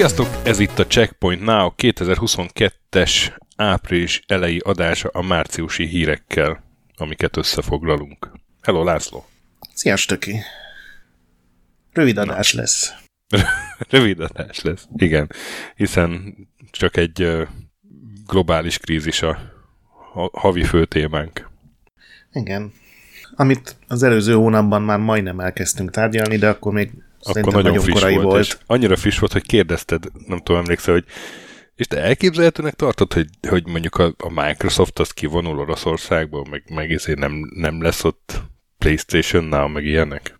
Sziasztok! Ez itt a Checkpoint Now 2022-es április elejé adása a márciusi hírekkel, amiket összefoglalunk. Hello, László! Sziasztok! Rövid adás Na. lesz. Rövid adás lesz, igen. Hiszen csak egy globális krízis a havi fő témánk. Igen. Amit az előző hónapban már majdnem elkezdtünk tárgyalni, de akkor még akkor nagyon, nagyon friss volt, volt. És annyira friss volt, hogy kérdezted, nem tudom, emlékszel, hogy és te elképzelhetőnek tartod, hogy, hogy mondjuk a, a Microsoft az kivonul Oroszországból, meg, meg ezért nem, nem lesz ott PlayStation Now, meg ilyenek?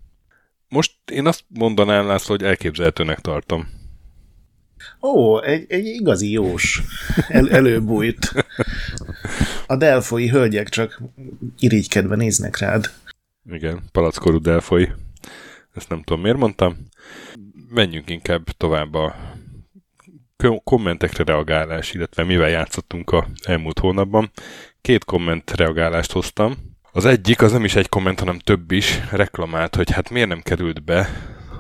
Most én azt mondanám, László, hogy elképzelhetőnek tartom. Ó, egy, egy igazi jós El, előbújt. A delfoi hölgyek csak irigykedve néznek rád. Igen, palackorú delfoi. Ezt nem tudom, miért mondtam. Menjünk inkább tovább a kommentekre reagálás, illetve mivel játszottunk a elmúlt hónapban. Két komment reagálást hoztam. Az egyik, az nem is egy komment, hanem több is, reklamált, hogy hát miért nem került be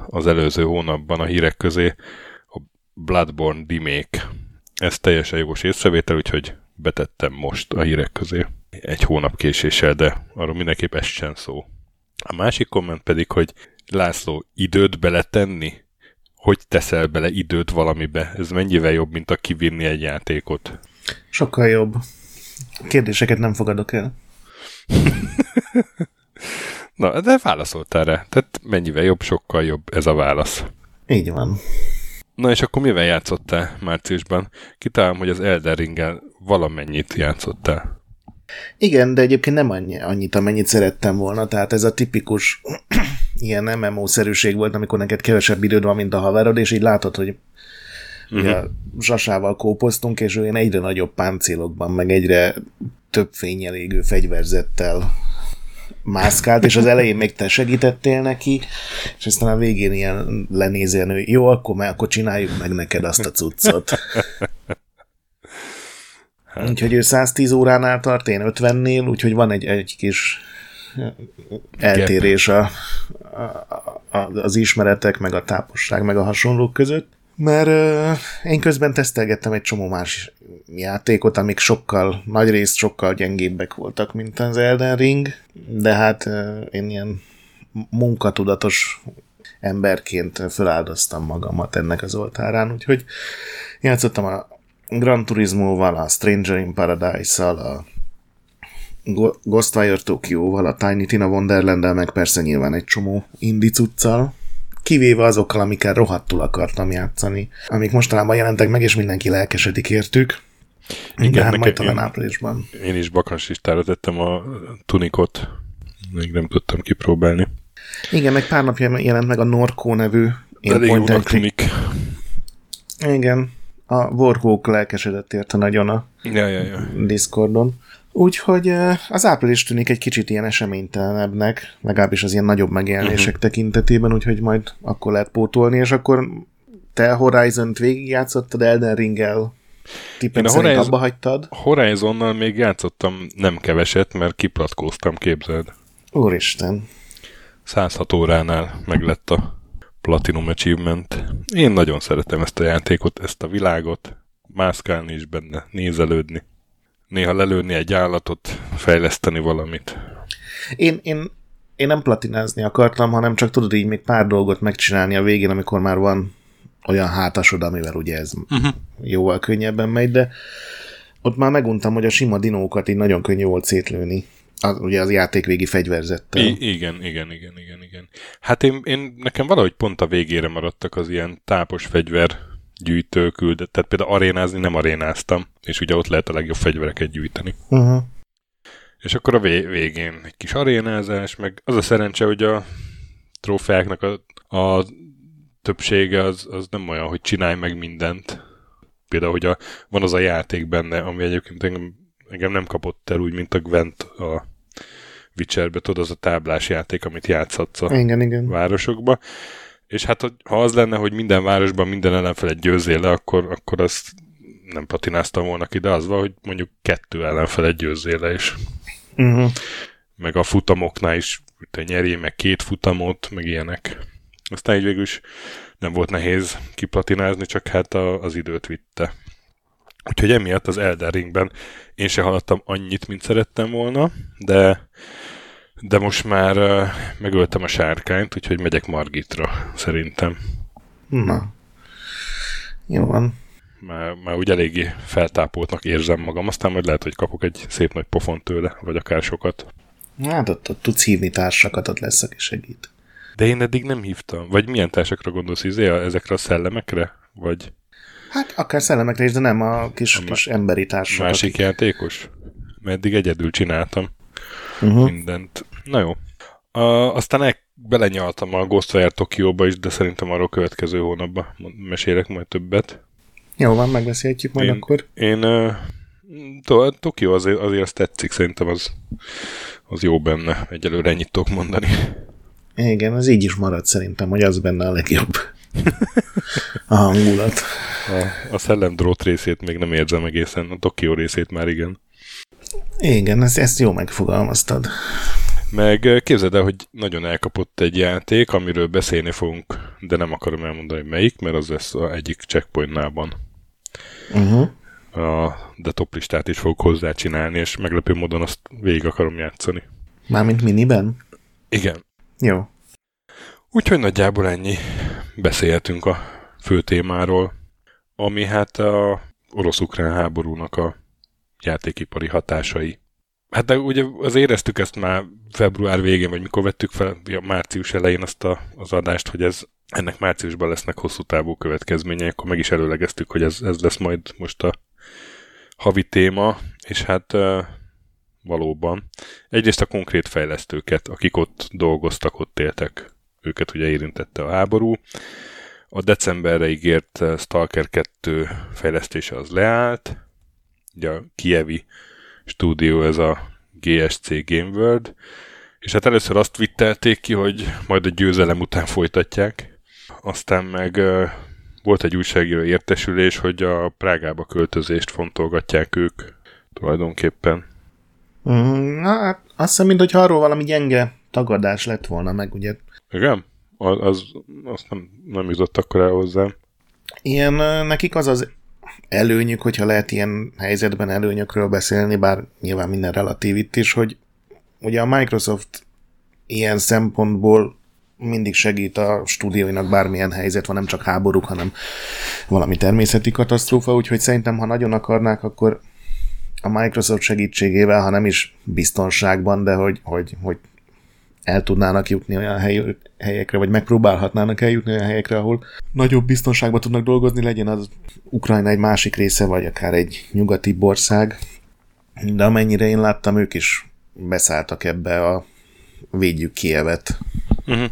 az előző hónapban a hírek közé a Bloodborne remake. Ez teljesen jogos észrevétel, úgyhogy betettem most a hírek közé. Egy hónap késéssel, de arról mindenképp sem szó. A másik komment pedig, hogy László, időt beletenni? Hogy teszel bele időt valamibe? Ez mennyivel jobb, mint a kivinni egy játékot? Sokkal jobb. Kérdéseket nem fogadok el. Na, de válaszoltál rá. Tehát mennyivel jobb, sokkal jobb ez a válasz. Így van. Na és akkor mivel játszottál márciusban? Kitálom, hogy az Elden Ring-el valamennyit játszottál. Igen, de egyébként nem annyi, annyit, amennyit szerettem volna, tehát ez a tipikus ilyen MMO-szerűség volt, amikor neked kevesebb időd van, mint a haverod, és így látod, hogy uh-huh. ugye, Zsasával kópoztunk, és olyan egyre nagyobb páncélokban, meg egyre több fényjel égő fegyverzettel mászkált, és az elején még te segítettél neki, és aztán a végén ilyen lenézél, hogy jó, akkor, akkor csináljuk meg neked azt a cuccot. Hát. Úgyhogy ő 110 óránál tart, én 50-nél, úgyhogy van egy, egy kis eltérés a, a, a, az ismeretek, meg a táposság, meg a hasonlók között. Mert én közben tesztelgettem egy csomó más játékot, amik sokkal, nagy részt sokkal gyengébbek voltak, mint az Elden Ring, de hát uh, én ilyen munkatudatos emberként feláldoztam magamat ennek az oltárán, úgyhogy játszottam a Gran Turismo-val, a Stranger in Paradise-szal, a Ghostwire Tokyo-val, a Tiny Tina wonderland meg persze nyilván egy csomó indicuccal, kivéve azokkal, amikkel rohadtul akartam játszani, amik mostanában jelentek meg, és mindenki lelkesedik értük. Igen, hát majd talán áprilisban. Én is bakansistára tettem a tunikot, még nem tudtam kipróbálni. Igen, meg pár napja jelent meg a Norco nevű Elég jónak tunik. Igen, a Warhawk lelkesedett érte nagyon a ja, ja, ja. Discordon. Úgyhogy az április tűnik egy kicsit ilyen eseménytelenebbnek, legalábbis az ilyen nagyobb megjelenések uh-huh. tekintetében, úgyhogy majd akkor lehet pótolni, és akkor te Horizon-t végigjátszottad Elden Ring-el, tippem a Horizon, abba hagytad? Horizonnal még játszottam nem keveset, mert kiplatkóztam, képzeld. Úristen. 106 óránál meg lett a Platinum Achievement. Én nagyon szeretem ezt a játékot, ezt a világot, mászkálni is benne, nézelődni. Néha lelőni egy állatot, fejleszteni valamit. Én, én, én nem platinázni akartam, hanem csak tudod így még pár dolgot megcsinálni a végén, amikor már van olyan hátasod, amivel ugye ez uh-huh. jóval könnyebben megy, de ott már meguntam, hogy a sima dinókat így nagyon könnyű volt szétlőni az, ugye az játékvégi fegyverzettel. I- igen, igen, igen, igen, igen. Hát én, én, nekem valahogy pont a végére maradtak az ilyen tápos fegyver gyűjtő küldet. Tehát például arénázni nem arénáztam, és ugye ott lehet a legjobb fegyvereket gyűjteni. Uh-huh. És akkor a végén egy kis arénázás, meg az a szerencse, hogy a trófeáknak a, a többsége az, az nem olyan, hogy csinálj meg mindent. Például, hogy a, van az a játék benne, ami egyébként engem, engem nem kapott el úgy, mint a Gwent a Witcherbe, tudod, az a táblás játék, amit játszhatsz a igen, igen. városokba. És hát, hogy ha az lenne, hogy minden városban minden ellenfelet győzzél le, akkor, akkor azt nem patináztam volna ki, de az van, hogy mondjuk kettő ellenfelet győzzél le, és Uh-huh. meg a futamoknál is te nyerjél meg két futamot, meg ilyenek. Aztán így végül is nem volt nehéz kiplatinázni, csak hát a, az időt vitte. Úgyhogy emiatt az Elden Ringben én se haladtam annyit, mint szerettem volna, de, de most már uh, megöltem a sárkányt, úgyhogy megyek Margitra, szerintem. Na. Jó van. Már, már úgy eléggé feltápoltnak érzem magam, aztán majd lehet, hogy kapok egy szép nagy pofont tőle, vagy akár sokat. Hát ott, ott tudsz hívni társakat, ott lesz, aki segít. De én eddig nem hívtam. Vagy milyen társakra gondolsz, izé, a- ezekre a szellemekre? Vagy Hát akár szellemekre is, de nem a kis, A kis emberi társakat. másik játékos? Mert eddig egyedül csináltam Uh-huh. mindent. Na jó. A, aztán el, belenyaltam a Ghostwire Tokióba is, de szerintem arról következő hónapban mesélek majd többet. Jó van, megbeszélhetjük majd Én- akkor. Én uh, to, Tokió azért, azért azt tetszik, szerintem az, az jó benne. Egyelőre ennyit tudok mondani. Igen, az így is marad szerintem, hogy az benne a legjobb. a hangulat. A, a szellem drót részét még nem érzem egészen, a Tokió részét már igen. Igen, ezt, ezt jó megfogalmaztad. Meg eh, képzeld el, hogy nagyon elkapott egy játék, amiről beszélni fogunk, de nem akarom elmondani melyik, mert az lesz a egyik checkpointnában. Uh-huh. A, de top listát is fogok hozzá csinálni, és meglepő módon azt végig akarom játszani. Mármint miniben? Igen. Jó. Úgyhogy nagyjából ennyi. Beszélhetünk a fő témáról, ami hát a orosz-ukrán háborúnak a játékipari hatásai. Hát de ugye az éreztük ezt már február végén, vagy mikor vettük fel ja, március elején azt a, az adást, hogy ez ennek márciusban lesznek hosszú távú következményei, akkor meg is előlegeztük, hogy ez, ez lesz majd most a havi téma, és hát valóban. Egyrészt a konkrét fejlesztőket, akik ott dolgoztak, ott éltek, őket ugye érintette a háború. A decemberre ígért Stalker 2 fejlesztése az leállt, ugye a Kievi stúdió, ez a GSC Game World, és hát először azt vittelték ki, hogy majd a győzelem után folytatják, aztán meg volt egy újságíró értesülés, hogy a Prágába költözést fontolgatják ők tulajdonképpen. Mm, na, hát azt hiszem, mintha arról valami gyenge tagadás lett volna meg, ugye. Igen? Az, az azt nem, nem jutott akkor el hozzám. Ilyen nekik az az előnyük, hogyha lehet ilyen helyzetben előnyökről beszélni, bár nyilván minden relatív itt is, hogy ugye a Microsoft ilyen szempontból mindig segít a stúdióinak bármilyen helyzet van, nem csak háborúk, hanem valami természeti katasztrófa, úgyhogy szerintem, ha nagyon akarnák, akkor a Microsoft segítségével, ha nem is biztonságban, de hogy, hogy, hogy el tudnának jutni olyan hely, helyekre, vagy megpróbálhatnának eljutni olyan helyekre, ahol nagyobb biztonságban tudnak dolgozni, legyen az Ukrajna egy másik része, vagy akár egy nyugati ország. De amennyire én láttam, ők is beszálltak ebbe a védjük Kievet Uh-huh.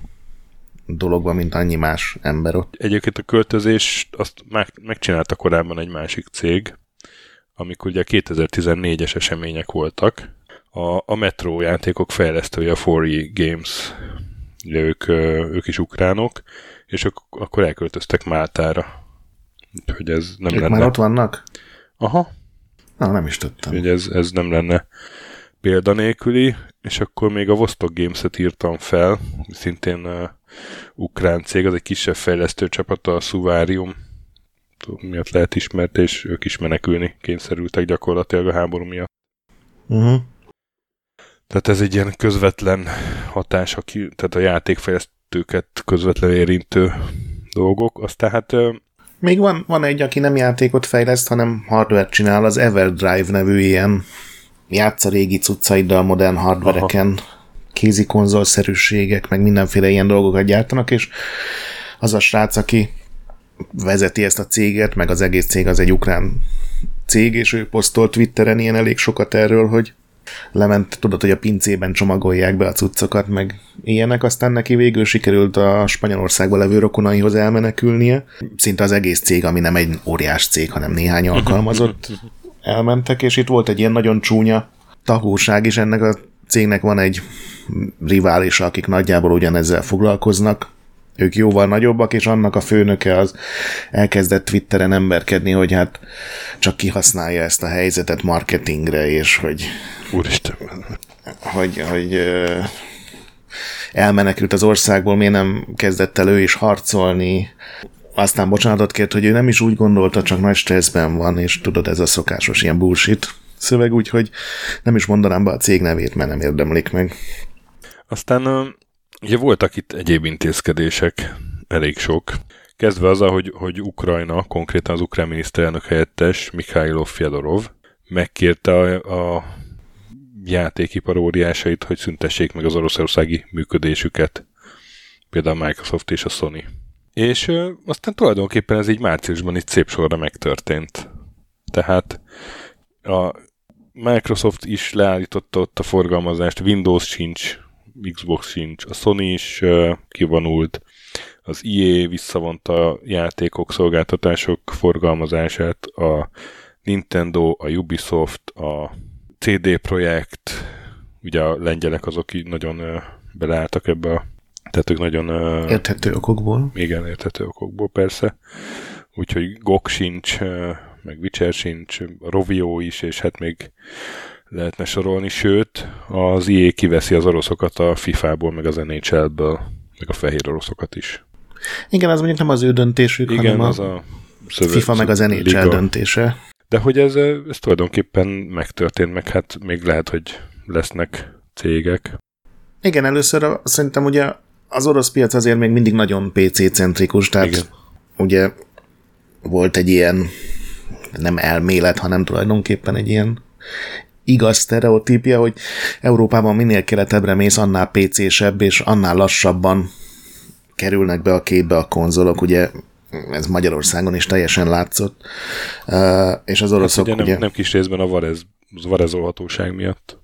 dologba, mint annyi más ember ott. Egyébként a költözést azt meg, megcsinálta korábban egy másik cég, amikor ugye a 2014-es események voltak. A, a Metro játékok fejlesztője, a 4E Games, ugye ők, ők is ukránok, és ők akkor elköltöztek Máltára. Úgyhogy ez nem Ők lenne... már ott vannak? Aha, Na, nem is tudtam. Úgyhogy ez, ez nem lenne példanélküli, és akkor még a Vostok Games-et írtam fel, szintén uh, ukrán cég, az egy kisebb fejlesztő csapat, a Suvarium miatt lehet ismert, és ők is menekülni kényszerültek gyakorlatilag a háború miatt. Uh-huh. Tehát ez egy ilyen közvetlen hatás, aki, tehát a játékfejlesztőket közvetlen érintő dolgok. Aztán hát ö, Még van, van egy, aki nem játékot fejleszt, hanem hardware csinál, az Everdrive nevű ilyen játsza régi cuccaiddal modern hardvereken, kézi konzolszerűségek, meg mindenféle ilyen dolgokat gyártanak, és az a srác, aki vezeti ezt a céget, meg az egész cég az egy ukrán cég, és ő posztolt Twitteren ilyen elég sokat erről, hogy lement, tudod, hogy a pincében csomagolják be a cuccokat, meg ilyenek, aztán neki végül sikerült a Spanyolországban levő rokonaihoz elmenekülnie. Szinte az egész cég, ami nem egy óriás cég, hanem néhány alkalmazott, elmentek, és itt volt egy ilyen nagyon csúnya tahóság is ennek a cégnek van egy riválisa, akik nagyjából ugyanezzel foglalkoznak, ők jóval nagyobbak, és annak a főnöke az elkezdett Twitteren emberkedni, hogy hát csak kihasználja ezt a helyzetet marketingre, és hogy... Úristen. Hogy, hogy elmenekült az országból, miért nem kezdett el ő is harcolni, aztán bocsánatot kért, hogy ő nem is úgy gondolta, csak nagy stresszben van, és tudod, ez a szokásos ilyen bullshit szöveg, úgyhogy nem is mondanám be a cég nevét, mert nem érdemlik meg. Aztán ugye voltak itt egyéb intézkedések, elég sok. Kezdve az, hogy, hogy Ukrajna, konkrétan az ukrán miniszterelnök helyettes Mikhailov Fyodorov megkérte a, a játékipar óriásait, hogy szüntessék meg az oroszországi működésüket. Például a Microsoft és a Sony. És ö, aztán tulajdonképpen ez így márciusban itt szép sorra megtörtént. Tehát a Microsoft is leállította ott a forgalmazást, Windows sincs, Xbox sincs, a Sony is kivonult, az EA visszavonta a játékok, szolgáltatások forgalmazását, a Nintendo, a Ubisoft, a CD Projekt, ugye a lengyelek azok így nagyon beleálltak ebbe a tehát ők nagyon... Érthető okokból. Igen, érthető okokból persze. Úgyhogy GOG sincs, meg Witcher sincs, Rovio is, és hát még lehetne sorolni, sőt, az IE kiveszi az oroszokat a FIFA-ból, meg az NHL-ből, meg a fehér oroszokat is. Igen, az mondjuk nem az ő döntésük, Igen, hanem az a, a szövet, FIFA meg az NHL liga. döntése. De hogy ez, ez tulajdonképpen megtörtént, meg hát még lehet, hogy lesznek cégek. Igen, először szerintem ugye az orosz piac azért még mindig nagyon PC-centrikus, tehát. Igen. ugye volt egy ilyen nem elmélet, hanem tulajdonképpen egy ilyen igaz sztereotípia, hogy Európában minél keletebbre mész, annál PC-sebb, és annál lassabban kerülnek be a képbe a konzolok, ugye ez Magyarországon is teljesen látszott, uh, és az Hát oroszok ugye nem, ugye... nem kis részben a varez, varezolhatóság miatt.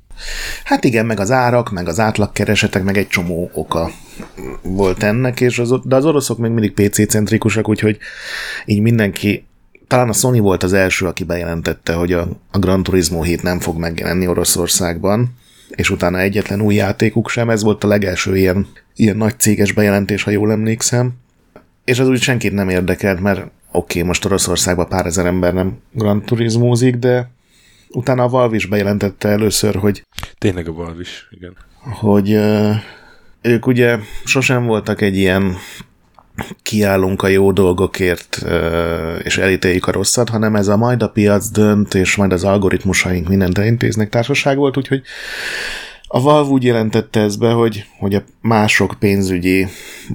Hát igen, meg az árak, meg az átlagkeresetek, meg egy csomó oka volt ennek, és az, de az oroszok még mindig PC-centrikusak, úgyhogy így mindenki, talán a Sony volt az első, aki bejelentette, hogy a, a Gran Turismo 7 nem fog megjelenni Oroszországban, és utána egyetlen új játékuk sem, ez volt a legelső ilyen, ilyen nagy céges bejelentés, ha jól emlékszem. És az úgy senkit nem érdekelt, mert oké, okay, most Oroszországban pár ezer ember nem Gran Turismózik, de utána a Valve is bejelentette először, hogy Tényleg a Valve is, igen. hogy ők ugye sosem voltak egy ilyen kiállunk a jó dolgokért, és elítéljük a rosszat, hanem ez a majd a piac dönt, és majd az algoritmusaink mindent elintéznek társaság volt, úgyhogy a Valve úgy jelentette ezt be, hogy, hogy a mások pénzügyi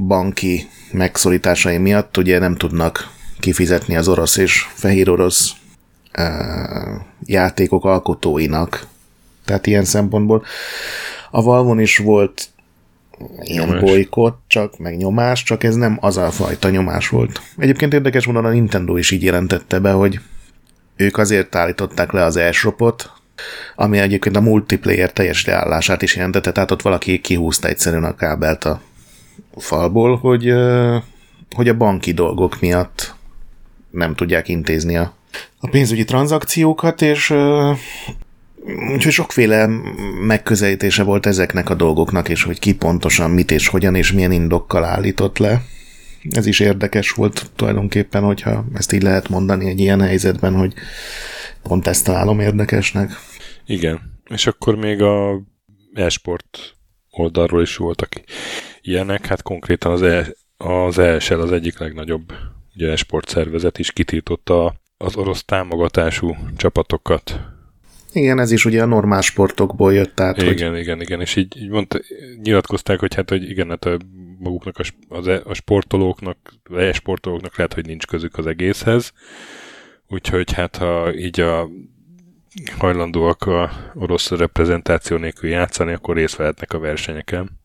banki megszorításai miatt ugye nem tudnak kifizetni az orosz és fehér orosz ö, játékok alkotóinak. Tehát ilyen szempontból a Valvon is volt ilyen Nyomás. bolykott, csak meg nyomás, csak ez nem az a fajta nyomás volt. Egyébként érdekes módon a Nintendo is így jelentette be, hogy ők azért állították le az e-shopot, ami egyébként a multiplayer teljes leállását is jelentette, tehát ott valaki kihúzta egyszerűen a kábelt a falból, hogy, hogy a banki dolgok miatt nem tudják intézni a, a pénzügyi tranzakciókat, és Úgyhogy sokféle megközelítése volt ezeknek a dolgoknak, és hogy ki pontosan mit és hogyan és milyen indokkal állított le. Ez is érdekes volt tulajdonképpen, hogyha ezt így lehet mondani egy ilyen helyzetben, hogy pont ezt találom érdekesnek. Igen. És akkor még a e-sport oldalról is voltak ilyenek, hát konkrétan az, e, az ESL az egyik legnagyobb ugye e-sport szervezet is kitiltotta az orosz támogatású csapatokat. Igen, ez is ugye a normál sportokból jött, tehát hogy Igen, igen, igen, és így, így mondta, nyilatkozták, hogy hát, hogy igen, hát a maguknak, a, az e, a sportolóknak, az e-sportolóknak lehet, hogy nincs közük az egészhez, úgyhogy hát ha így a hajlandóak a orosz reprezentáció nélkül játszani, akkor részt vehetnek a versenyeken.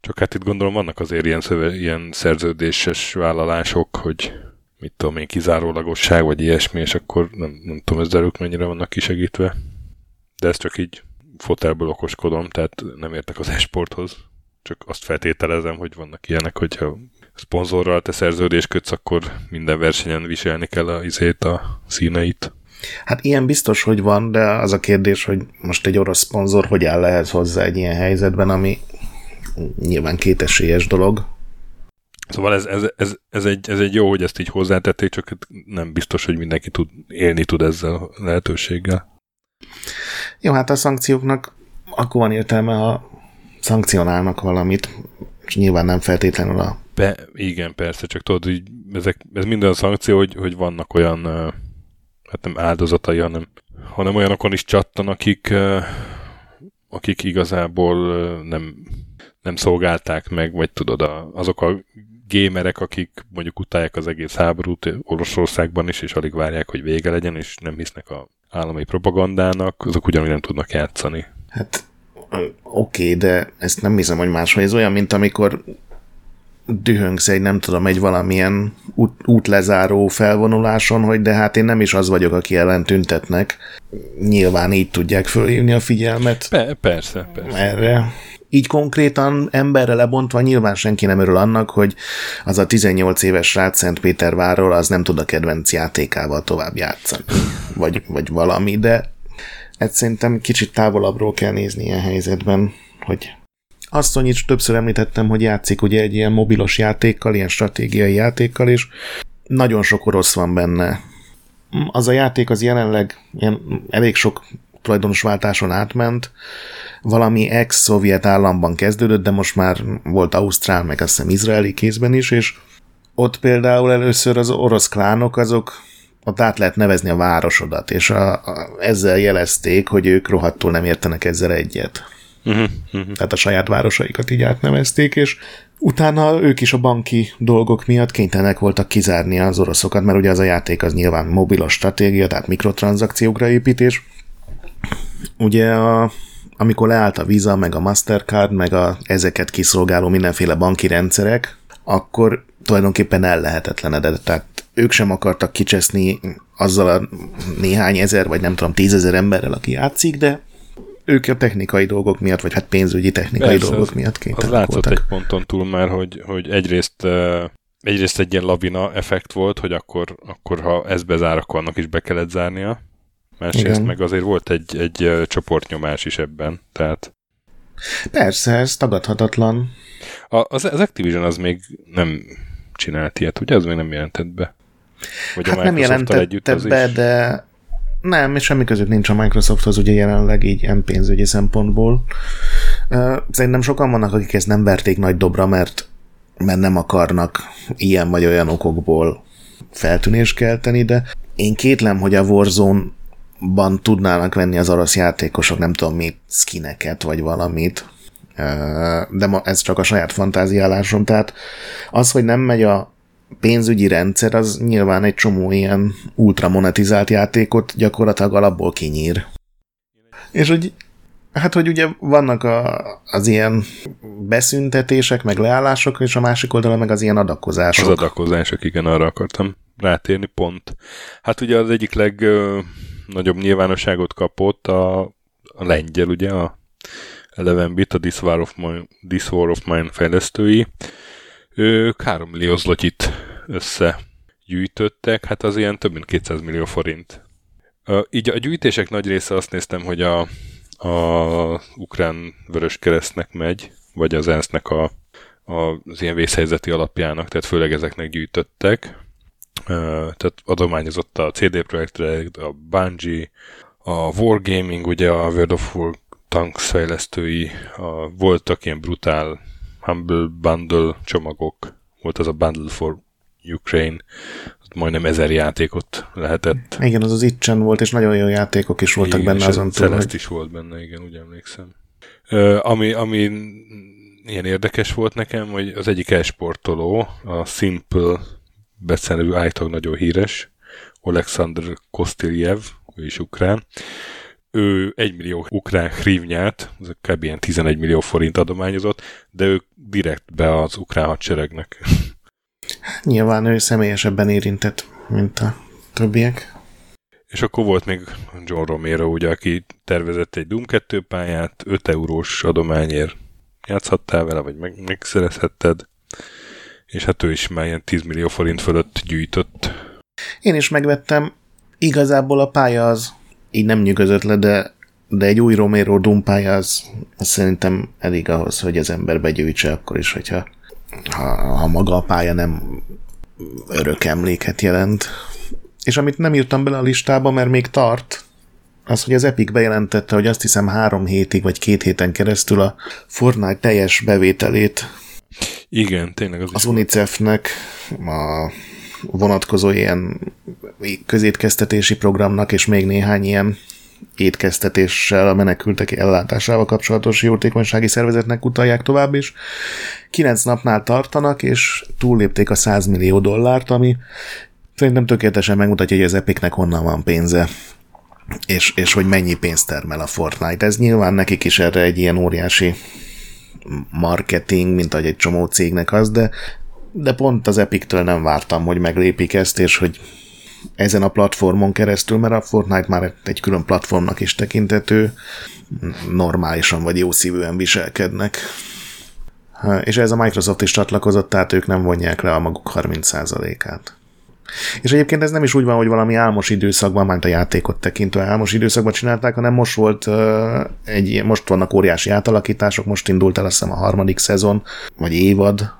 Csak hát itt gondolom vannak azért ilyen, szöve, ilyen szerződéses vállalások, hogy mit tudom én, kizárólagosság, vagy ilyesmi, és akkor nem, nem tudom, ezzel ők mennyire vannak kisegítve. De ez csak így fotelből okoskodom, tehát nem értek az esporthoz. Csak azt feltételezem, hogy vannak ilyenek, hogyha szponzorral te szerződést kötsz, akkor minden versenyen viselni kell a izét, a színeit. Hát ilyen biztos, hogy van, de az a kérdés, hogy most egy orosz szponzor hogy áll ehhez hozzá egy ilyen helyzetben, ami nyilván kétesélyes dolog. Szóval ez, ez, ez, ez, egy, ez egy jó, hogy ezt így hozzátették, csak nem biztos, hogy mindenki tud élni tud ezzel a lehetőséggel. Jó, hát a szankcióknak akkor van értelme, ha szankcionálnak valamit, és nyilván nem feltétlenül a... Be, igen, persze, csak tudod, hogy ezek, ez minden szankció, hogy, hogy vannak olyan, hát nem áldozatai, hanem, hanem olyanokon is csattan, akik, akik igazából nem, nem szolgálták meg, vagy tudod, azok a gémerek, akik mondjuk utálják az egész háborút Oroszországban is, és alig várják, hogy vége legyen, és nem hisznek a állami propagandának, azok ugyanúgy nem tudnak játszani. Hát oké, okay, de ezt nem hiszem, hogy máshogy. Ez olyan, mint amikor dühöngsz egy, nem tudom, egy valamilyen út, útlezáró felvonuláson, hogy de hát én nem is az vagyok, aki ellen tüntetnek. Nyilván így tudják fölhívni a figyelmet. Pe- persze, persze. Erre. Így konkrétan emberre lebontva nyilván senki nem örül annak, hogy az a 18 éves srác Szentpétervárról az nem tud a kedvenc játékával tovább játszani. Vagy, vagy valami, de ezt szerintem kicsit távolabbról kell nézni ilyen helyzetben, hogy asszony is többször említettem, hogy játszik ugye egy ilyen mobilos játékkal, ilyen stratégiai játékkal, és nagyon sok orosz van benne. Az a játék az jelenleg ilyen elég sok tulajdonosváltáson átment, valami ex-szovjet államban kezdődött, de most már volt Ausztrál, meg azt hiszem izraeli kézben is, és ott például először az orosz klánok azok ott át lehet nevezni a városodat, és a, a, ezzel jelezték, hogy ők rohadtul nem értenek ezzel egyet. Uh-huh, uh-huh. Tehát a saját városaikat így átnevezték, és utána ők is a banki dolgok miatt kénytelenek voltak kizárni az oroszokat, mert ugye az a játék az nyilván mobilos stratégia, tehát mikrotranszakciókra építés. Ugye a, amikor leállt a Visa, meg a Mastercard, meg a ezeket kiszolgáló mindenféle banki rendszerek, akkor tulajdonképpen ellehetetlenedett. Tehát ők sem akartak kicseszni azzal a néhány ezer, vagy nem tudom, tízezer emberrel, aki játszik, de ők a technikai dolgok miatt, vagy hát pénzügyi technikai Persze, dolgok miatt kénytelenek Az látszott voltak. egy ponton túl már, hogy, hogy egyrészt egyrészt egy ilyen lavina effekt volt, hogy akkor, akkor ha ez bezár, akkor annak is be kellett zárnia. Másrészt meg azért volt egy, egy csoportnyomás is ebben, tehát... Persze, ez tagadhatatlan. A, az, az Activision az még nem csinált ilyet, ugye? Az még nem jelentett be. Vagy hát a nem jelentette be, is? de nem, és semmi között nincs a Microsofthoz ugye jelenleg így ilyen pénzügyi szempontból. Szerintem sokan vannak, akik ezt nem verték nagy dobra, mert, mert nem akarnak ilyen vagy olyan okokból feltűnést kelteni, de én kétlem, hogy a Warzone-ban tudnának venni az orosz játékosok, nem tudom mi, skineket vagy valamit, de ez csak a saját fantáziálásom, tehát az, hogy nem megy a pénzügyi rendszer, az nyilván egy csomó ilyen ultramonetizált játékot gyakorlatilag alapból kinyír. És hogy Hát, hogy ugye vannak a, az ilyen beszüntetések, meg leállások, és a másik oldalon meg az ilyen adakozások. Az adakozások, igen, arra akartam rátérni pont. Hát ugye az egyik legnagyobb nyilvánosságot kapott a, a lengyel, ugye, a Eleven-bit, a This War, of Mine, This War of Mine fejlesztői, ők 3 millió zlotyit összegyűjtöttek, hát az ilyen több mint 200 millió forint. Így a gyűjtések nagy része azt néztem, hogy a, a ukrán vörös keresztnek megy, vagy az ENSZ-nek a, a, az ilyen vészhelyzeti alapjának, tehát főleg ezeknek gyűjtöttek. Tehát adományozott a CD Projekt a Bungie, a Wargaming, ugye a World of War Tanks fejlesztői a, voltak ilyen brutál Humble Bundle csomagok. Volt az a Bundle for Ukraine, majdnem ezer játékot lehetett. Igen, az az Itchen volt, és nagyon jó játékok is voltak igen, benne azon túl. Celeste hogy... is volt benne, igen, úgy emlékszem. Uh, ami, ami ilyen érdekes volt nekem, hogy az egyik esportoló, a Simple becenevű állítólag nagyon híres, Alexander Kostiljev, ő is ukrán, ő 1 millió ukrán hrivnyát, ez kb. ilyen 11 millió forint adományozott, de ő direkt be az ukrán hadseregnek. Nyilván ő személyesebben érintett, mint a többiek. És akkor volt még John Romero, ugye, aki tervezett egy Doom 2 pályát, 5 eurós adományért játszhattál vele, vagy meg, megszerezhetted, és hát ő is már ilyen 10 millió forint fölött gyűjtött. Én is megvettem igazából a pálya az így nem nyugodott le, de, de egy új Romero Doom pálya az, az szerintem elég ahhoz, hogy az ember begyűjtse akkor is, hogyha ha, ha maga a pálya nem örök emléket jelent. És amit nem írtam bele a listába, mert még tart, az, hogy az Epic bejelentette, hogy azt hiszem három hétig vagy két héten keresztül a Fortnite teljes bevételét igen, tényleg az, az UNICEF-nek a vonatkozó ilyen közétkeztetési programnak, és még néhány ilyen étkeztetéssel a menekültek ellátásával kapcsolatos jótékonysági szervezetnek utalják tovább, és kilenc napnál tartanak, és túllépték a 100 millió dollárt, ami szerintem tökéletesen megmutatja, hogy az Epicnek honnan van pénze és, és hogy mennyi pénzt termel a Fortnite. Ez nyilván nekik is erre egy ilyen óriási marketing, mint ahogy egy csomó cégnek az, de, de pont az Epic-től nem vártam, hogy meglépik ezt, és hogy ezen a platformon keresztül, mert a Fortnite már egy külön platformnak is tekintető, normálisan vagy jó szívűen viselkednek. És ez a Microsoft is csatlakozott, tehát ők nem vonják le a maguk 30%-át. És egyébként ez nem is úgy van, hogy valami álmos időszakban, már a játékot tekintve álmos időszakban csinálták, hanem most volt egy, most vannak óriási átalakítások, most indult el azt hiszem a harmadik szezon, vagy évad,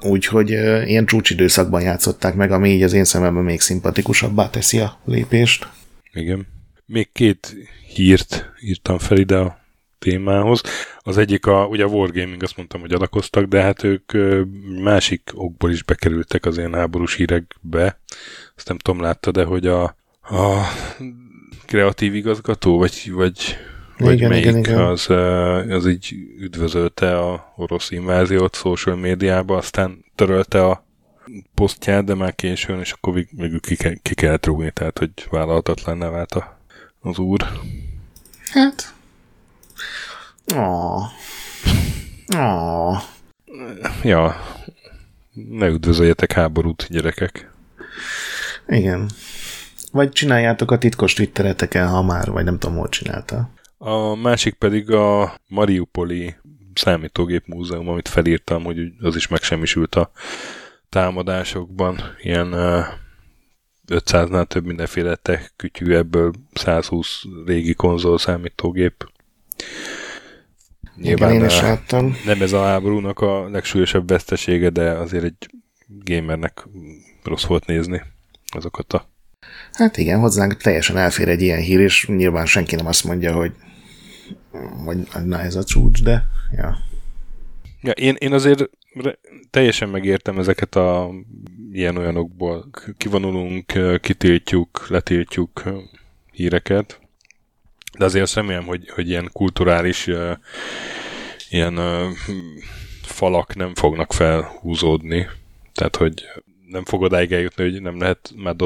úgyhogy ilyen csúcsidőszakban játszották meg, ami így az én szememben még szimpatikusabbá teszi a lépést. Igen. Még két hírt írtam fel ide a témához. Az egyik a, ugye a Wargaming, azt mondtam, hogy adakoztak, de hát ők másik okból is bekerültek az ilyen háborús hírekbe. Azt nem tudom, látta, de hogy a, a kreatív igazgató, vagy, vagy, vagy igen, melyik, igen, igen. Az, az így üdvözölte a orosz inváziót social médiába, aztán törölte a posztját, de már későn, és akkor még ki, ki kellett rúgni, tehát hogy vállalhatatlan vált a, az úr. Hát, Oh. Oh. Ja, ne üdvözöljetek háborút, gyerekek. Igen. Vagy csináljátok a titkos twittereteken, ha már, vagy nem tudom, hol csinálta. A másik pedig a Mariupoli számítógép múzeum, amit felírtam, hogy az is megsemmisült a támadásokban. Ilyen 500-nál több mindenféle tech kütyű, ebből 120 régi konzol számítógép Nyilván Igen, én is láttam. Nem ez a háborúnak a legsúlyosabb vesztesége, de azért egy gamernek rossz volt nézni azokat a... Hát igen, hozzánk teljesen elfér egy ilyen hír, és nyilván senki nem azt mondja, hogy hogy na ez a csúcs, de ja. ja én, én azért teljesen megértem ezeket a ilyen olyanokból. Kivonulunk, kitiltjuk, letiltjuk híreket, de azért azt remélem, hogy, hogy ilyen kulturális uh, ilyen uh, falak nem fognak felhúzódni. Tehát, hogy nem fog odáig eljutni, hogy nem lehet már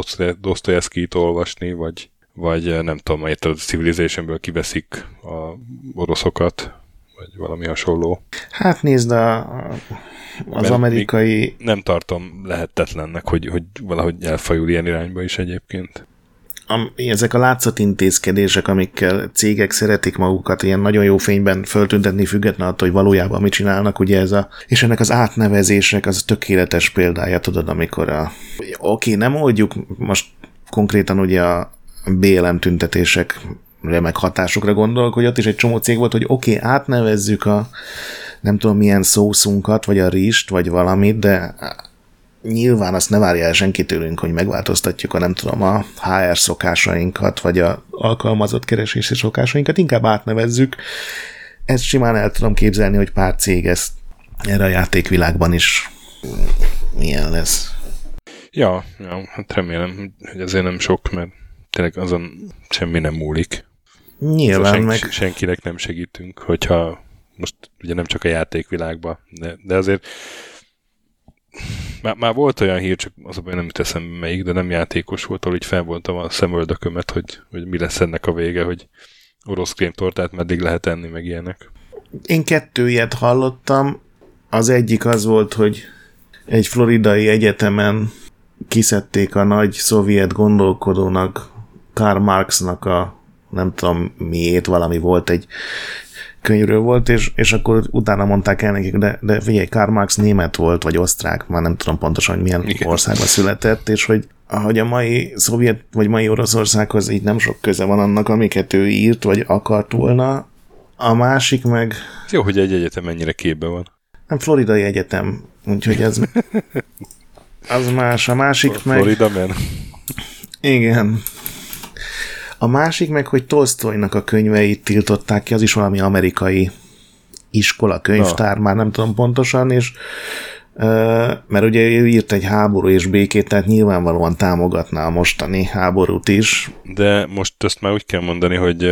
Dostoyevsky-t olvasni, vagy, vagy nem tudom, majd a Civilizationből kiveszik a oroszokat, vagy valami hasonló. Hát nézd, a, az Mert amerikai... Nem tartom lehetetlennek, hogy, hogy valahogy elfajul ilyen irányba is egyébként a, ezek a látszatintézkedések, amikkel cégek szeretik magukat ilyen nagyon jó fényben föltüntetni, független attól, hogy valójában mit csinálnak, ugye ez a, és ennek az átnevezésnek az tökéletes példája, tudod, amikor a, oké, nem oldjuk most konkrétan ugye a BLM tüntetések remek hatásokra gondolok, hogy ott is egy csomó cég volt, hogy oké, átnevezzük a nem tudom milyen szószunkat, vagy a rist, vagy valamit, de nyilván azt ne várja el senki tőlünk, hogy megváltoztatjuk a nem tudom a HR szokásainkat, vagy a alkalmazott keresési szokásainkat, inkább átnevezzük. Ezt simán el tudom képzelni, hogy pár cég ezt erre a játékvilágban is milyen lesz. Ja, ja, hát remélem, hogy azért nem sok, mert tényleg azon semmi nem múlik. Nyilván szóval meg... Senkinek nem segítünk, hogyha most ugye nem csak a játékvilágban, de, de azért már, már volt olyan hír, csak az a nem teszem melyik, de nem játékos volt, ahol így felvoltam a szemöldökömet, hogy, hogy mi lesz ennek a vége, hogy orosz krémtortát meddig lehet enni, meg ilyenek. Én kettő ilyet hallottam. Az egyik az volt, hogy egy floridai egyetemen kiszedték a nagy szovjet gondolkodónak, Karl Marxnak a nem tudom miért, valami volt egy könyvről volt, és, és akkor utána mondták el nekik, de, de figyelj, Karl Marx német volt, vagy osztrák, már nem tudom pontosan, hogy milyen Igen. országban született, és hogy hogy a mai szovjet, vagy mai Oroszországhoz így nem sok köze van annak, amiket ő írt, vagy akart volna. A másik meg... Jó, hogy egy egyetem ennyire képbe van. Nem, Floridai Egyetem, úgyhogy ez... Az más, a másik meg... Florida man. Igen. A másik meg, hogy Tolstoynak a könyveit tiltották ki, az is valami amerikai iskola, könyvtár, Na. már nem tudom pontosan, és mert ugye ő írt egy háború és békét, tehát nyilvánvalóan támogatná a mostani háborút is. De most ezt már úgy kell mondani, hogy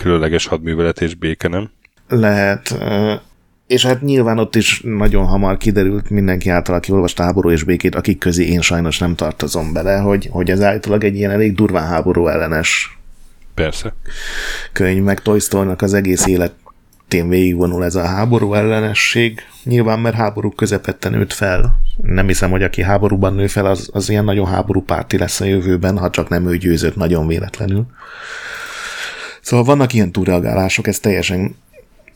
különleges hadművelet és béke, nem? Lehet. És hát nyilván ott is nagyon hamar kiderült mindenki által, aki olvasta háború és békét, akik közé én sajnos nem tartozom bele, hogy, hogy ez általában egy ilyen elég durván háború ellenes Persze. könyv, meg Tolstoynak az egész életén végigvonul ez a háború ellenesség. Nyilván, mert háború közepette nőtt fel. Nem hiszem, hogy aki háborúban nő fel, az, az ilyen nagyon háború párti lesz a jövőben, ha csak nem ő győzött nagyon véletlenül. Szóval vannak ilyen túlreagálások, ez teljesen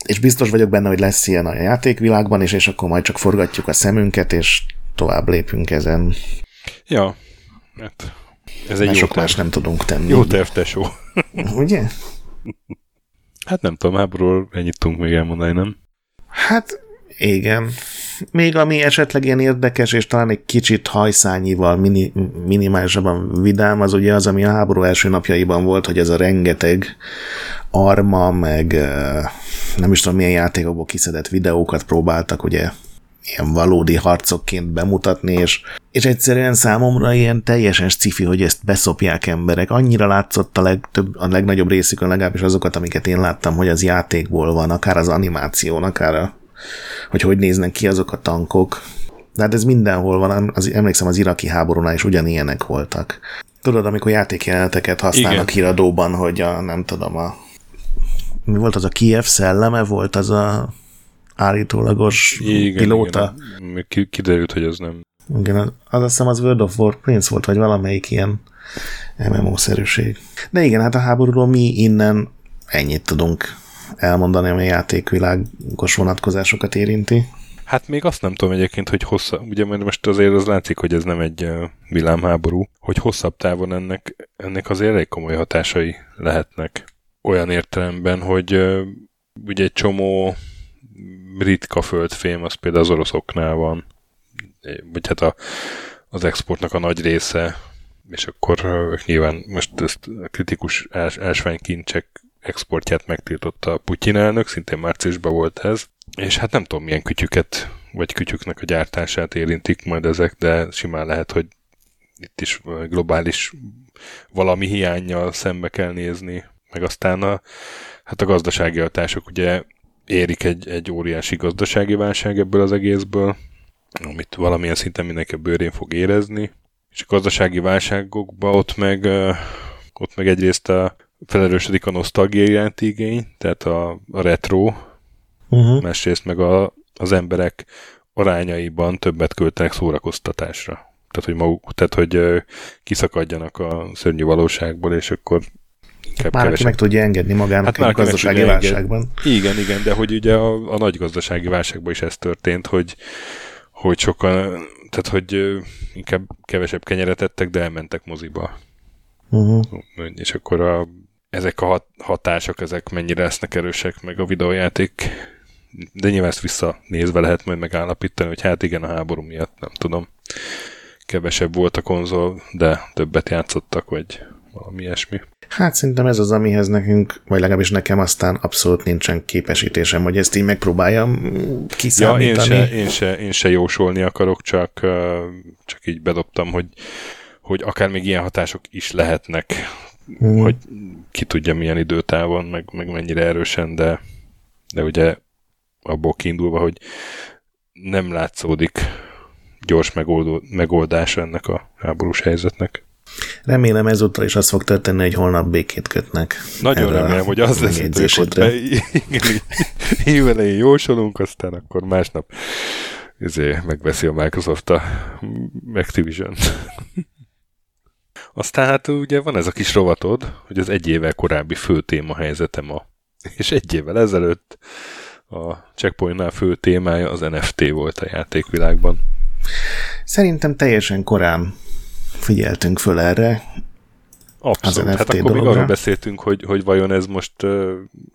és biztos vagyok benne, hogy lesz ilyen a játékvilágban is, és akkor majd csak forgatjuk a szemünket, és tovább lépünk ezen. Ja, hát ez egy jó sok más nem tudunk tenni. Jó terv, tesó. Ugye? Hát nem tudom, háborúról ennyit tudunk még elmondani, nem? Hát igen. Még ami esetleg ilyen érdekes, és talán egy kicsit hajszányival mini, minimálisabban vidám, az ugye az, ami a háború első napjaiban volt, hogy ez a rengeteg arma, meg nem is tudom milyen játékokból kiszedett videókat próbáltak ugye ilyen valódi harcokként bemutatni, és, és egyszerűen számomra ilyen teljesen cifi, hogy ezt beszopják emberek. Annyira látszott a, legtöbb, a legnagyobb részükön, legalábbis azokat, amiket én láttam, hogy az játékból van, akár az animáción, akár a, hogy hogy néznek ki azok a tankok. De hát ez mindenhol van, az, emlékszem az iraki háborúnál is ugyanilyenek voltak. Tudod, amikor játékjeleneteket használnak Igen. híradóban, hogy a, nem tudom, a mi volt az a Kiev szelleme, volt az a állítólagos igen, pilóta. Igen. Kiderült, hogy az nem. Igen, az azt hiszem az World of Warcraft volt, vagy valamelyik ilyen MMO-szerűség. De igen, hát a háborúról mi innen ennyit tudunk elmondani, ami játékvilágos vonatkozásokat érinti. Hát még azt nem tudom egyébként, hogy hosszabb, ugye most azért az látszik, hogy ez nem egy villámháború, hogy hosszabb távon ennek, ennek azért elég komoly hatásai lehetnek olyan értelemben, hogy ugye egy csomó ritka földfém, az például az oroszoknál van, vagy hát a, az exportnak a nagy része, és akkor nyilván most ezt a kritikus ás, ásványkincsek exportját megtiltotta Putyin elnök, szintén márciusban volt ez, és hát nem tudom milyen kütyüket, vagy kütyüknek a gyártását érintik majd ezek, de simán lehet, hogy itt is globális valami hiányjal szembe kell nézni meg aztán a, hát a gazdasági hatások ugye érik egy, egy óriási gazdasági válság ebből az egészből, amit valamilyen szinten mindenki bőrén fog érezni, és a gazdasági válságokban ott meg, ott meg egyrészt a felerősödik a nosztalgia iránti igény, tehát a, a retro, uh-huh. másrészt meg a, az emberek arányaiban többet költenek szórakoztatásra. Tehát, hogy, maguk, tehát, hogy kiszakadjanak a szörnyű valóságból, és akkor már aki meg tudja engedni magának hát egy gazdasági válságban. Igen, igen, de hogy ugye a, a nagy gazdasági válságban is ez történt, hogy, hogy sokan, tehát hogy inkább kevesebb kenyeret ettek, de elmentek moziba. Uh-huh. És akkor a, ezek a hat, hatások, ezek mennyire lesznek erősek, meg a videójáték, de nyilván ezt visszanézve lehet majd megállapítani, hogy hát igen, a háború miatt, nem tudom, kevesebb volt a konzol, de többet játszottak, vagy valami ilyesmi. Hát szerintem ez az, amihez nekünk, vagy legalábbis nekem aztán abszolút nincsen képesítésem, hogy ezt így megpróbáljam kiszámítani. Ja, én se, én se, én se jósolni akarok, csak, csak így bedobtam, hogy, hogy akár még ilyen hatások is lehetnek, mm. hogy ki tudja milyen időtávon, meg, meg mennyire erősen, de, de ugye abból kiindulva, hogy nem látszódik gyors megoldó, megoldása ennek a háborús helyzetnek. Remélem ezúttal is az fog történni, hogy holnap békét kötnek. Nagyon remélem, hogy az lesz, hogy évelején jósolunk, aztán akkor másnap ezért megveszi a Microsoft a Activision. Aztán hát ugye van ez a kis rovatod, hogy az egy évvel korábbi fő téma helyzete ma. És egy évvel ezelőtt a Checkpointnál fő témája az NFT volt a játékvilágban. Szerintem teljesen korán figyeltünk föl erre. Abszolút. Az hát akkor dologra. még arról beszéltünk, hogy, hogy vajon ez most uh,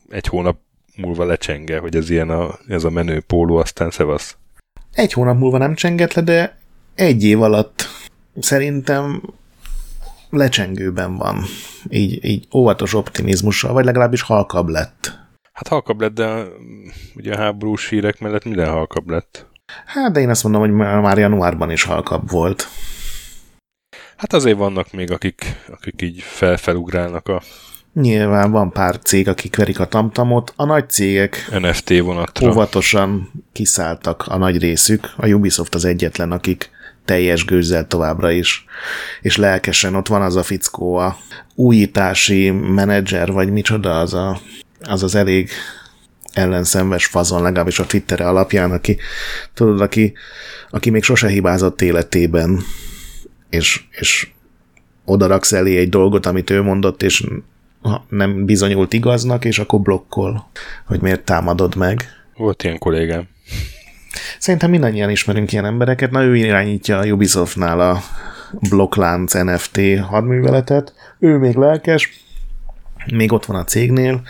egy hónap múlva lecsenge, hogy ez ilyen a, ez a menő póló, aztán szevasz. Egy hónap múlva nem csengett le, de egy év alatt szerintem lecsengőben van. Így, így óvatos optimizmussal, vagy legalábbis halkabb lett. Hát halkabb lett, de ugye a háborús hírek mellett minden halkabb lett. Hát, de én azt mondom, hogy már januárban is halkabb volt. Hát azért vannak még, akik, akik így felfelugrálnak a... Nyilván van pár cég, akik verik a tamtamot. A nagy cégek NFT vonatra. óvatosan kiszálltak a nagy részük. A Ubisoft az egyetlen, akik teljes gőzzel továbbra is, és lelkesen ott van az a fickó, a újítási menedzser, vagy micsoda, az a, az, az elég ellenszenves fazon, legalábbis a Twittere alapján, aki, tudod, aki, aki még sose hibázott életében, és, és odaraksz elé egy dolgot, amit ő mondott, és nem bizonyult igaznak, és akkor blokkol, hogy miért támadod meg. Volt ilyen kollégám. Szerintem mindannyian ismerünk ilyen embereket. Na, ő irányítja a Ubisoftnál a blokklánc NFT hadműveletet. Ő még lelkes, még ott van a cégnél.